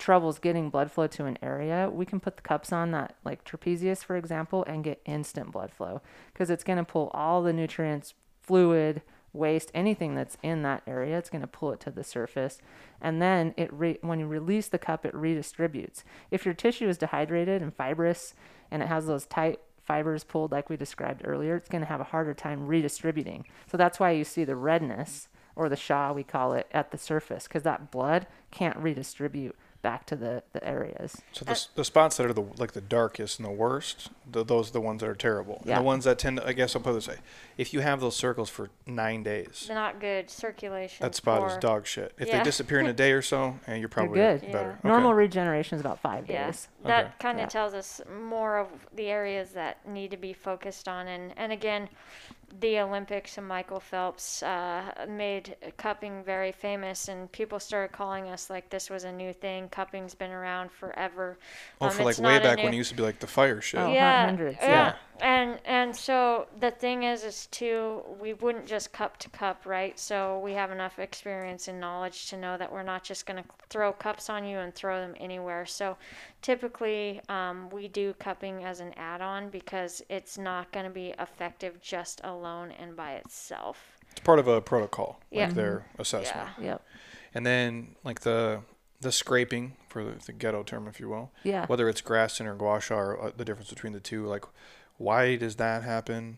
troubles getting blood flow to an area, we can put the cups on that, like trapezius, for example, and get instant blood flow because it's going to pull all the nutrients, fluid, waste, anything that's in that area. It's going to pull it to the surface, and then it re- when you release the cup, it redistributes. If your tissue is dehydrated and fibrous, and it has those tight fibers pulled like we described earlier, it's going to have a harder time redistributing. So that's why you see the redness or the Sha, we call it, at the surface because that blood can't redistribute back to the, the areas. So the, uh, s- the spots that are the like the darkest and the worst, th those are the ones that are terrible. And Yeah. the ones that tend to, I guess I'll put it this way, if you have those circles for nine days, They're not good circulation. that spot is for- dog shit. If they disappear in a day or so, eh, and you're probably good. better. Yeah. Normal Okay. regeneration is about five Yeah, days. that Okay. kind of Yeah. tells us more of the areas that need to be focused on, and and again, the Olympics and Michael Phelps uh, made cupping very famous, and people started calling us like this was a new thing. Cupping's been around forever. Oh, Um, for like way back new- when it used to be like the fire shit. Oh, yeah, yeah, yeah. And and so the thing is, is too, we wouldn't just cup to cup, right? So we have enough experience and knowledge to know that we're not just going to throw cups on you and throw them anywhere. So typically, um, we do cupping as an add-on because it's not going to be effective just alone and by itself. It's part of a protocol, Yeah. like their assessment. Yeah. Yep. And then like the the scraping for the, the ghetto term, if you will, Yeah. whether it's Graston or Gua Sha or uh, the difference between the two, like why does that happen?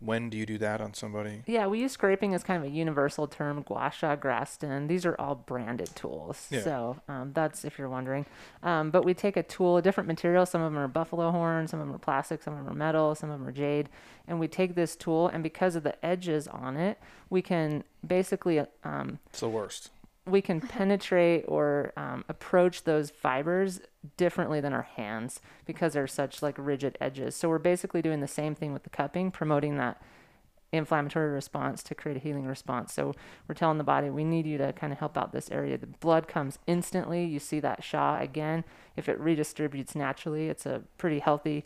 When do you do that on somebody? Yeah, we use scraping as kind of a universal term. Gua Sha, Graston, these are all branded tools. Yeah. So um, that's if you're wondering. Um, but we take a tool, a different material. Some of them are buffalo horn, some of them are plastic, some of them are metal, some of them are jade. And we take this tool, and because of the edges on it, we can basically um, It's the worst. We can penetrate or um, approach those fibers differently than our hands because they're such like rigid edges. So we're basically doing the same thing with the cupping, promoting that inflammatory response to create a healing response. So we're telling the body we need you to kind of help out this area. The blood comes instantly. You see that Sha again. If it redistributes naturally, it's a pretty healthy,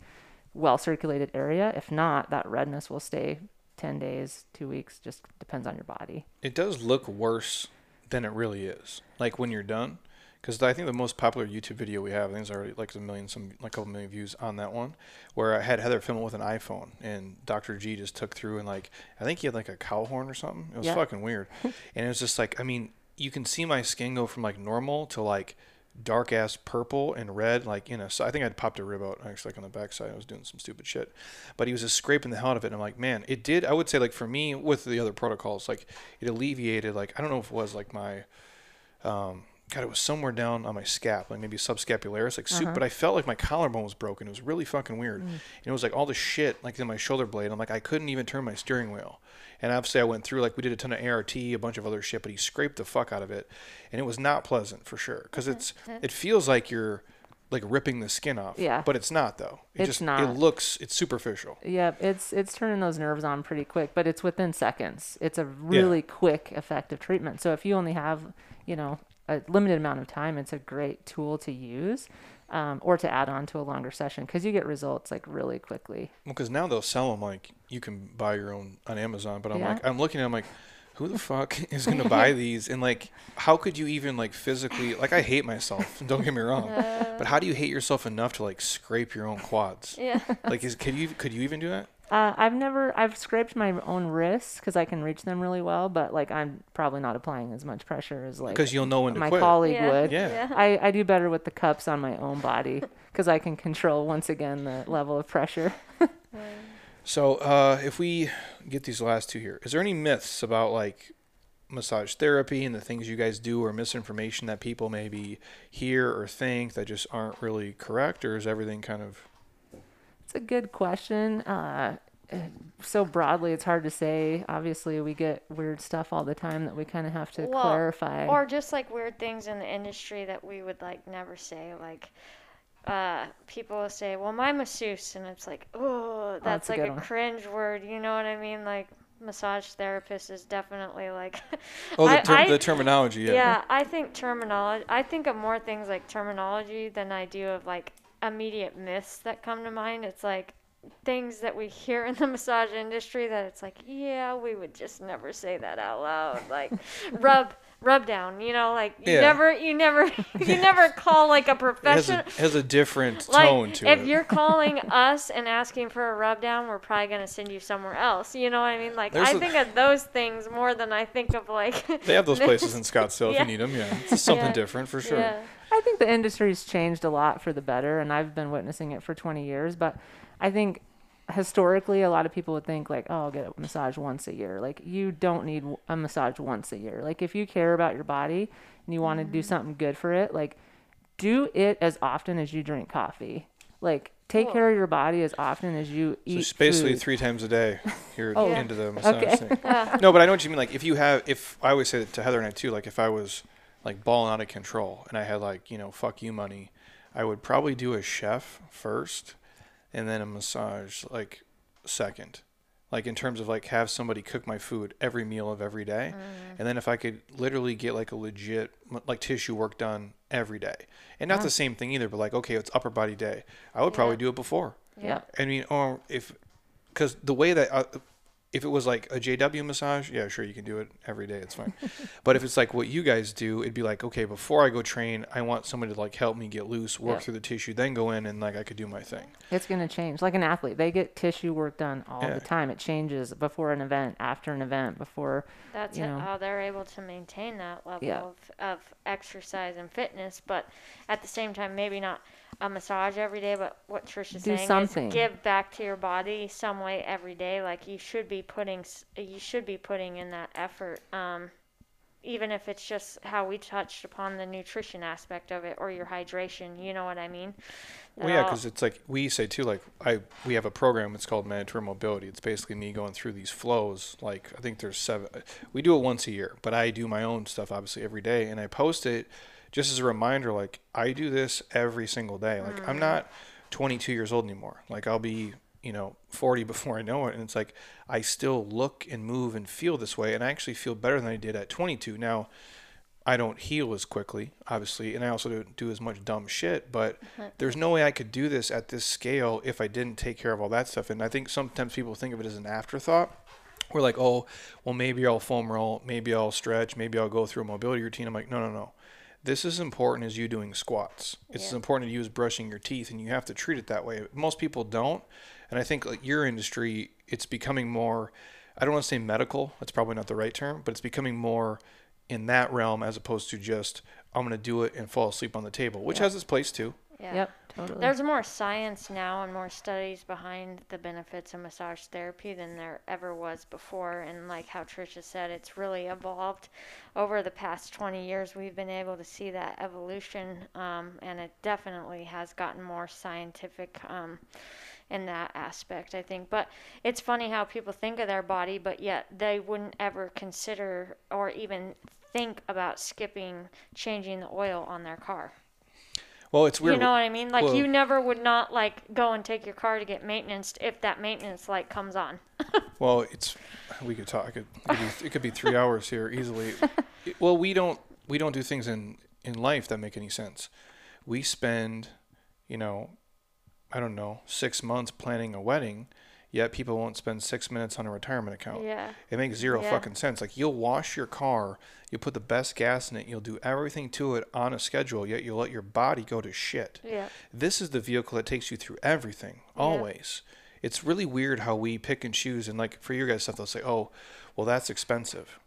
well circulated area. If not, that redness will stay 10 days, 2 weeks, just depends on your body. It does look worse than it really is. Like when you're done, because I think the most popular YouTube video we have, I think it's already like a million, some like a couple million views on that one, where I had Heather film it with an iPhone, and Dr. G just took through and like I think he had like a cow horn or something. It was Yeah. fucking weird, and it was just like I mean you can see my skin go from like normal to like dark ass purple and red like in a so I think I'd popped a rib out actually like on the backside I was doing some stupid shit but he was just scraping the hell out of it and I'm like man it did I would say like for me with the other protocols like it alleviated like I don't know if it was like my um God, it was somewhere down on my scap, like maybe subscapularis, like soup. Uh-huh. But I felt like my collarbone was broken. It was really fucking weird. Mm. And it was like all the shit, like in my shoulder blade. I'm like, I couldn't even turn my steering wheel. And obviously, I went through like we did a ton of ART, a bunch of other shit, but he scraped the fuck out of it, and it was not pleasant for sure because it's mm-hmm. it feels like you're like ripping the skin off. Yeah. But it's not though. It It's just not. it looks it's superficial. Yeah, it's it's turning those nerves on pretty quick, but it's within seconds. It's a really quick, effective treatment. So if you only have, you know, a limited amount of time, it's a great tool to use, um, or to add on to a longer session because you get results like really quickly. Well, because now they'll sell them like you can buy your own on Amazon. But I'm Yeah. like, I'm looking at, them like, who the fuck is gonna buy these? And like, how could you even like physically? Like, I hate myself. Don't get me wrong. but how do you hate yourself enough to like scrape your own quads? Yeah. Like, is could you could you even do that? Uh, I've never I've scraped my own wrists because I can reach them really well, but like I'm probably not applying as much pressure as like Because you'll know when to my quit. colleague yeah. would. Yeah. I, I do better with the cups on my own body because I can control once again the level of pressure. So, uh, if we get these last two here, is there any myths about like massage therapy and the things you guys do, or misinformation that people maybe hear or think that just aren't really correct, or is everything kind of It's a good question. Uh, so broadly, it's hard to say. Obviously, we get weird stuff all the time that we kind of have to Well, clarify. Or just like weird things in the industry that we would like never say. Like, uh, people will say, "Well, my masseuse," and it's like, oh, that's that's like good a cringe word. You know what I mean? Like, massage therapist is definitely like. oh the, I- term, I- the terminology? Yeah. Yeah, I think terminology. I think of more things like terminology than I do of like immediate myths that come to mind. It's like things that we hear in the massage industry that it's like, yeah, we would just never say that out loud. Like rub, rub down. You know, like you Yeah. never, you never, you never call like a has professional. a, has a different Like tone to if it. you're calling us and asking for a rub down, we're probably gonna send you somewhere else. You know what I mean? Like There's I a- think of those things more than I think of like. They have those places in Scottsdale if you need them. Yeah, it's something Yeah. different for sure. Yeah. I think the industry's changed a lot for the better, and I've been witnessing it for 20 years. But I think historically, a lot of people would think like, "Oh, I'll get a massage once a year." Like you don't need a massage once a year. Like if you care about your body and you want to do mm-hmm. something good for it, like do it as often as you drink coffee. Like take Cool. care of your body as often as you eat. it's basically food. three times a day. You're Oh. into the massage Okay. thing. no, but I know what you mean. Like if you have, if I always say that to Heather and I too. Like if I was like balling out of control and I had like you know fuck you money, I would probably do a chef first, and then a massage like second. Like in terms of like have somebody cook my food every meal of every day, and then if I could literally get like a legit like tissue work done every day, and not Yeah. the same thing either, but like okay, it's upper body day, I would probably do it before. Yeah. I mean, or if, because the way that, uh, if it was like a JW massage, yeah, sure, you can do it every day, it's fine. but if it's like what you guys do, it'd be like, okay, before I go train, I want somebody to like help me get loose, work Yeah. through the tissue, then go in and like I could do my thing. It's going to change. Like an athlete, they get tissue work done all Yeah. the time. It changes before an event, after an event, before. That's you know. how they're able to maintain that level Yeah. of, of exercise and fitness, but at the same time, maybe not a massage every day, but what Trish is Do saying something. is give back to your body some way every day. Like you should be putting, you should be putting in that effort. Um, even if it's just how we touched upon the nutrition aspect of it or your hydration, you know what I mean? Well, yeah, because it's like we say too. Like I, we have a program. It's called Mandatory Mobility. It's basically me going through these flows. Like I think there's seven. We do it once a year, but I do my own stuff obviously every day, and I post it just as a reminder. Like I do this every single day. Like I'm mm. not 22 years old anymore. Like I'll be you know 40 before I know it, and it's like I still look and move and feel this way, and I actually feel better than I did at 22. Now. I don't heal as quickly, obviously, and I also don't do as much dumb shit. But there's no way I could do this at this scale if I didn't take care of all that stuff. And I think sometimes people think of it as an afterthought. We're like, oh, well, maybe I'll foam roll, maybe I'll stretch, maybe I'll go through a mobility routine. I'm like, no, no, no. This is important as you doing squats. It's as important to you as brushing your teeth, and you have to treat it that way. Most people don't, and I think like your industry, it's becoming more. I don't want to say medical. That's probably not the right term, but it's becoming more in that realm as opposed to just I'm going to do it and fall asleep on the table, which Yeah. has its place too. Yeah. Yep, totally. There's more science now and more studies behind the benefits of massage therapy than there ever was before. And like how Trisha said, it's really evolved over the past 20 years. We've been able to see that evolution, um, and it definitely has gotten more scientific um, in that aspect, I think. But it's funny how people think of their body, but yet they wouldn't ever consider or even think about skipping changing the oil on their car. Well, it's weird. You know what I mean? Like well- you never would not like go and take your car to get maintenance if that maintenance light comes on. Well, it's we could talk. It, it, could, be, it could be three hours here easily. It- well, we don't we don't do things in in life that make any sense. We spend, you know, I don't know, six months planning a wedding, yet people won't spend six minutes on a retirement account. Yeah. It makes zero Yeah. fucking sense. Like you'll wash your car, you'll put the best gas in it, you'll do everything to it on a schedule, yet you'll let your body go to shit. Yeah. This is the vehicle that takes you through everything, always. It's really weird how we pick and choose. And like for your guys' stuff, they'll say, "Oh, well, that's expensive,"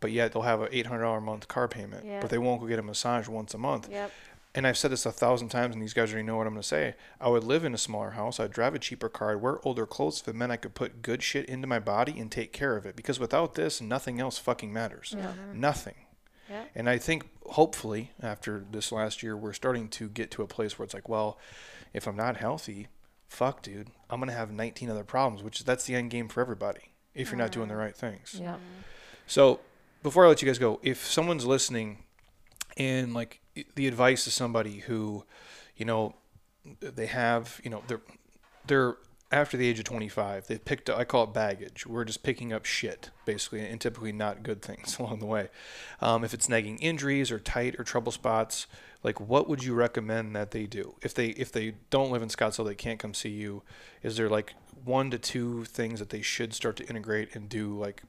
but yet they'll have an eight hundred dollar a month car payment, Yeah. but they won't go get a massage once a month. Yep. And I've said this a thousand times, and these guys already know what I'm going to say. I would live in a smaller house. I'd drive a cheaper car. I'd wear older clothes if it meant I could put good shit into my body and take care of it. Because without this, nothing else fucking matters. Nothing. Yeah. And I think hopefully after this last year, we're starting to get to a place where it's like, well, if I'm not healthy, fuck, dude, I'm gonna have 19 other problems. Which that's the end game for everybody if you're not doing the mm-hmm. right things. Yeah. So before I let you guys go, if someone's listening and like the advice is somebody who, you know, they have, you know, they're they're after the age of 25, they've picked I call it baggage. We're just picking up shit, basically, and typically not good things along the way. Um, if it's nagging injuries or tight or trouble spots, like what would you recommend that they do? If they if they don't live in Scottsdale, they can't come see you. Is there like one to two things that they should start to integrate and do like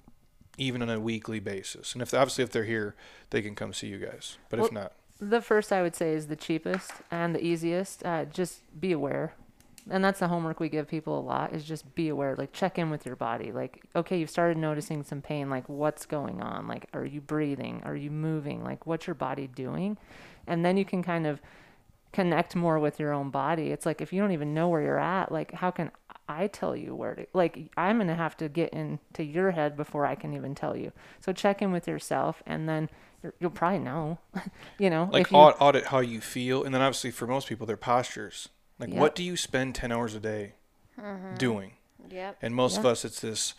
even on a weekly basis? And if obviously if they're here, they can come see you guys. But if not, The first I would say is the cheapest and the easiest. Uh, just be aware. And that's the homework we give people a lot is just be aware. Like check in with your body. Like, okay, you've started noticing some pain. Like what's going on? Like, are you breathing? Are you moving? Like what's your body doing? And then you can kind of connect more with your own body. It's like if you don't even know where you're at, like how can I tell you where to like I'm going to have to get into your head before I can even tell you. So check in with yourself and then you're, you'll probably know. you know, like if you, audit how you feel, and then obviously for most people, their postures. Like, Yep. what do you spend 10 hours a day doing? Yep. And most of us, it's this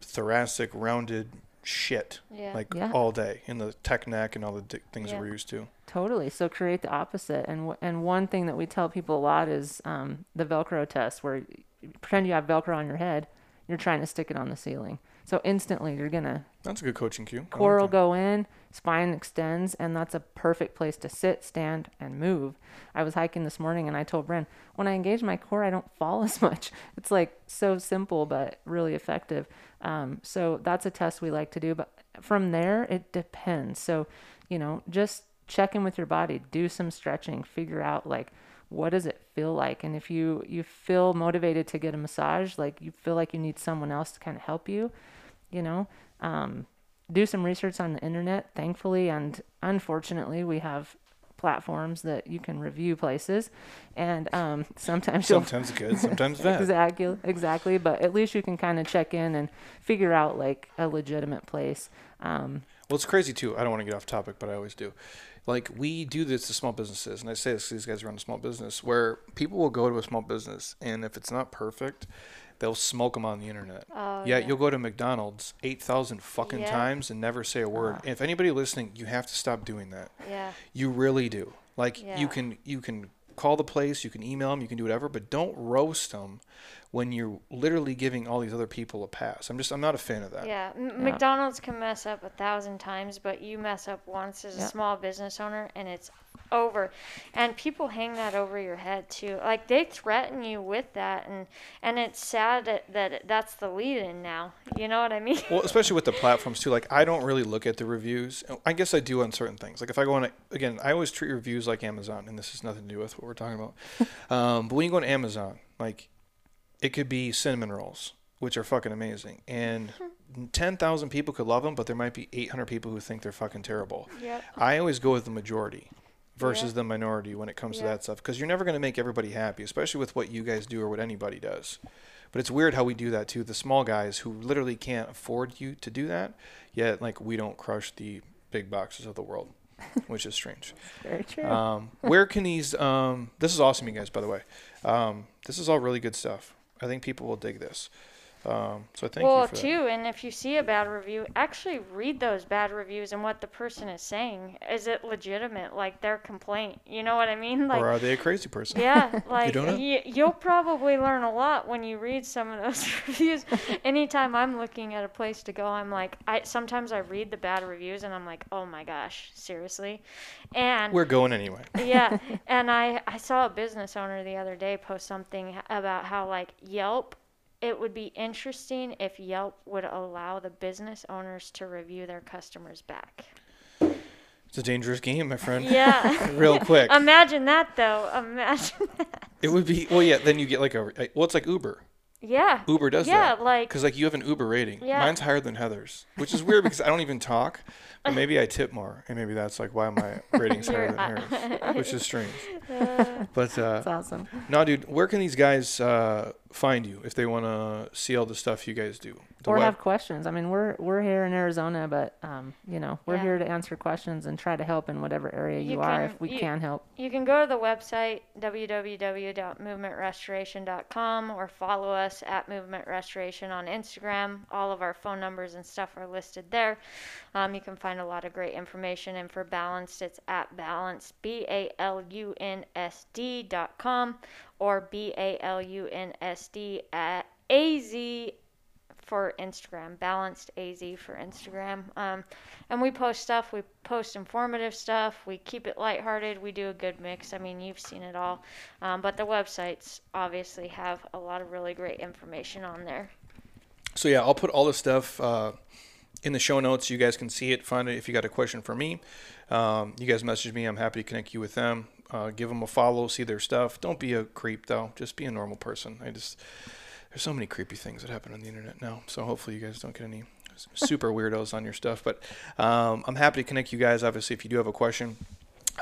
thoracic, rounded shit, Yeah. like Yeah. all day in the tech neck and all the di- things that Yeah. we're used to. Totally. So create the opposite. And w- and one thing that we tell people a lot is um, the Velcro test, where you pretend you have Velcro on your head, you're trying to stick it on the ceiling. So instantly you're gonna That's a good coaching cue. Core will go in, spine extends, and that's a perfect place to sit, stand, and move. I was hiking this morning and I told Bryn, when I engage my core, I don't fall as much. It's like so simple but really effective. Um, so that's a test we like to do. But from there, it depends. So, you know, just check in with your body, do some stretching, figure out like what does it feel like and if you you feel motivated to get a massage like you feel like you need someone else to kind of help you you know um, do some research on the internet thankfully and unfortunately we have platforms that you can review places and um, sometimes Sometimes good, sometimes bad. exactly exactly but at least you can kind of check in and figure out like a legitimate place um, Well, it's crazy too. I don't want to get off topic, but I always do. Like we do this to small businesses, and I say this these guys run a small business where people will go to a small business, and if it's not perfect, they'll smoke them on the internet. Oh, yeah, yeah. you'll go to McDonald's eight thousand fucking Yeah. times and never say a word. And if anybody listening, you have to stop doing that. Yeah. You really do. Like Yeah. you can you can call the place, you can email them, you can do whatever, but don't roast them when you're literally giving all these other people a pass. I'm just I'm not a fan of that. Yeah. M- Yeah. McDonald's can mess up a thousand times, but you mess up once as a Yeah. small business owner and it's over. And people hang that over your head too. Like they threaten you with that and and it's sad that, that it- that's the lead in now. You know what I mean? Well, especially with the platforms too. Like I don't really look at the reviews. I guess I do on certain things. Like if I go on, a, again, I always treat reviews like Amazon, and this has nothing to do with what we're talking about. um, but when you go on Amazon, like it could be cinnamon rolls, which are fucking amazing, and ten thousand people could love them, but there might be eight hundred people who think they're fucking terrible. Yep. I always go with the majority versus Yeah. the minority when it comes to that stuff because you're never going to make everybody happy, especially with what you guys do or what anybody does. But it's weird how we do that too. The small guys who literally can't afford you to do that, yet like we don't crush the big boxes of the world. which is strange. Very true. Um, where can these? Um, this is awesome, you guys. By the way, um, this is all really good stuff. I think people will dig this. Um, so thank well, you that. too, and if you see a bad review, actually read those bad reviews and what the person is saying. Is it legitimate, like their complaint? You know what I mean? Like, or are they a crazy person? yeah, like don't know? y- you'll probably learn a lot when you read some of those reviews. Anytime I'm looking at a place to go, I'm like, I sometimes I read the bad reviews and I'm like, oh my gosh, seriously, and We're going anyway. yeah, and I I saw a business owner the other day post something about how like Yelp. It would be interesting if Yelp would allow the business owners to review their customers back. It's a dangerous game, my friend. Yeah. Real quick. Imagine that though. Imagine that. It would be well, yeah. Then you get like a well, it's like Uber. Yeah. Uber does yeah, that Yeah, like because like you have an Uber rating. Yeah. Mine's higher than Heather's, which is weird because I don't even talk, but maybe I tip more, and maybe that's like why my rating's higher than hers, which is strange. But uh, That's awesome. no, dude, where can these guys uh, find you if they want to see all the stuff you guys do? The or web- have questions. I mean, we're we're here in Arizona, but um, you know, we're Yeah. here to answer questions and try to help in whatever area you, You are can- if we you- can help. You can go to the website www.movementrestoration.com or follow us at Movement Restoration on Instagram. All of our phone numbers and stuff are listed there. Um, you can find a lot of great information. And for Balanced, it's at Balanced, B A L U N S D dot com or B A L U N S D at A Z for Instagram, Balanced AZ for Instagram. Um, and we post stuff. We post informative stuff. We keep it lighthearted. We do a good mix. I mean, you've seen it all. Um, but the websites obviously have a lot of really great information on there. So yeah, I'll put all this stuff uh, in the show notes. You guys can see it, find it. If you got a question for me, um, you guys message me. I'm happy to connect you with them. Uh, give them a follow, see their stuff. Don't be a creep though. Just be a normal person. I just there's so many creepy things that happen on the internet now. So hopefully you guys don't get any super weirdos on your stuff. But um, I'm happy to connect you guys. Obviously, if you do have a question.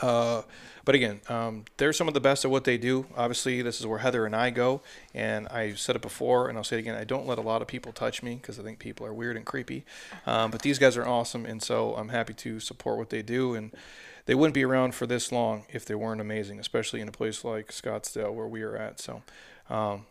Uh, but again, um, they're some of the best at what they do. Obviously, this is where Heather and I go. And I said it before, and I'll say it again. I don't let a lot of people touch me because I think people are weird and creepy. Um, but these guys are awesome, and so I'm happy to support what they do. And they wouldn't be around for this long if they weren't amazing, especially in a place like Scottsdale where we are at. So, um,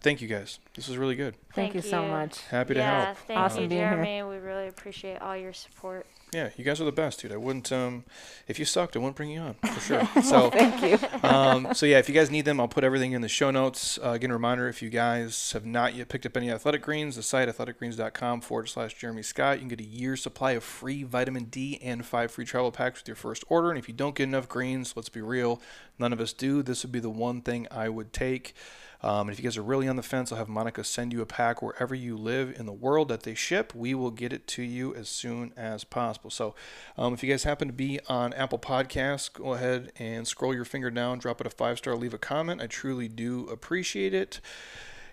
thank you guys. This was really good. Thank, you so much. Happy to yeah, help. thank Awesome you, being here. We really appreciate all your support. Yeah, you guys are the best, dude. I wouldn't, um, if you sucked, I wouldn't bring you on for sure. So, Thank you. um, so yeah, if you guys need them, I'll put everything in the show notes. Uh, again, a reminder: if you guys have not yet picked up any athletic greens, the site athleticgreens.com forward slash Jeremy Scott. You can get a year's supply of free vitamin D and five free travel packs with your first order. And if you don't get enough greens, let's be real, none of us do. This would be the one thing I would take. Um, and if you guys are really on the fence, I'll have Monica send you a pack wherever you live in the world that they ship. We will get it to you as soon as possible. So, um, if you guys happen to be on Apple Podcasts, go ahead and scroll your finger down, drop it a five star, leave a comment. I truly do appreciate it.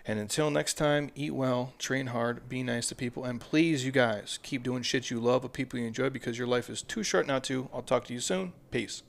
And until next time, eat well, train hard, be nice to people, and please, you guys, keep doing shit you love with people you enjoy because your life is too short not to. I'll talk to you soon. Peace.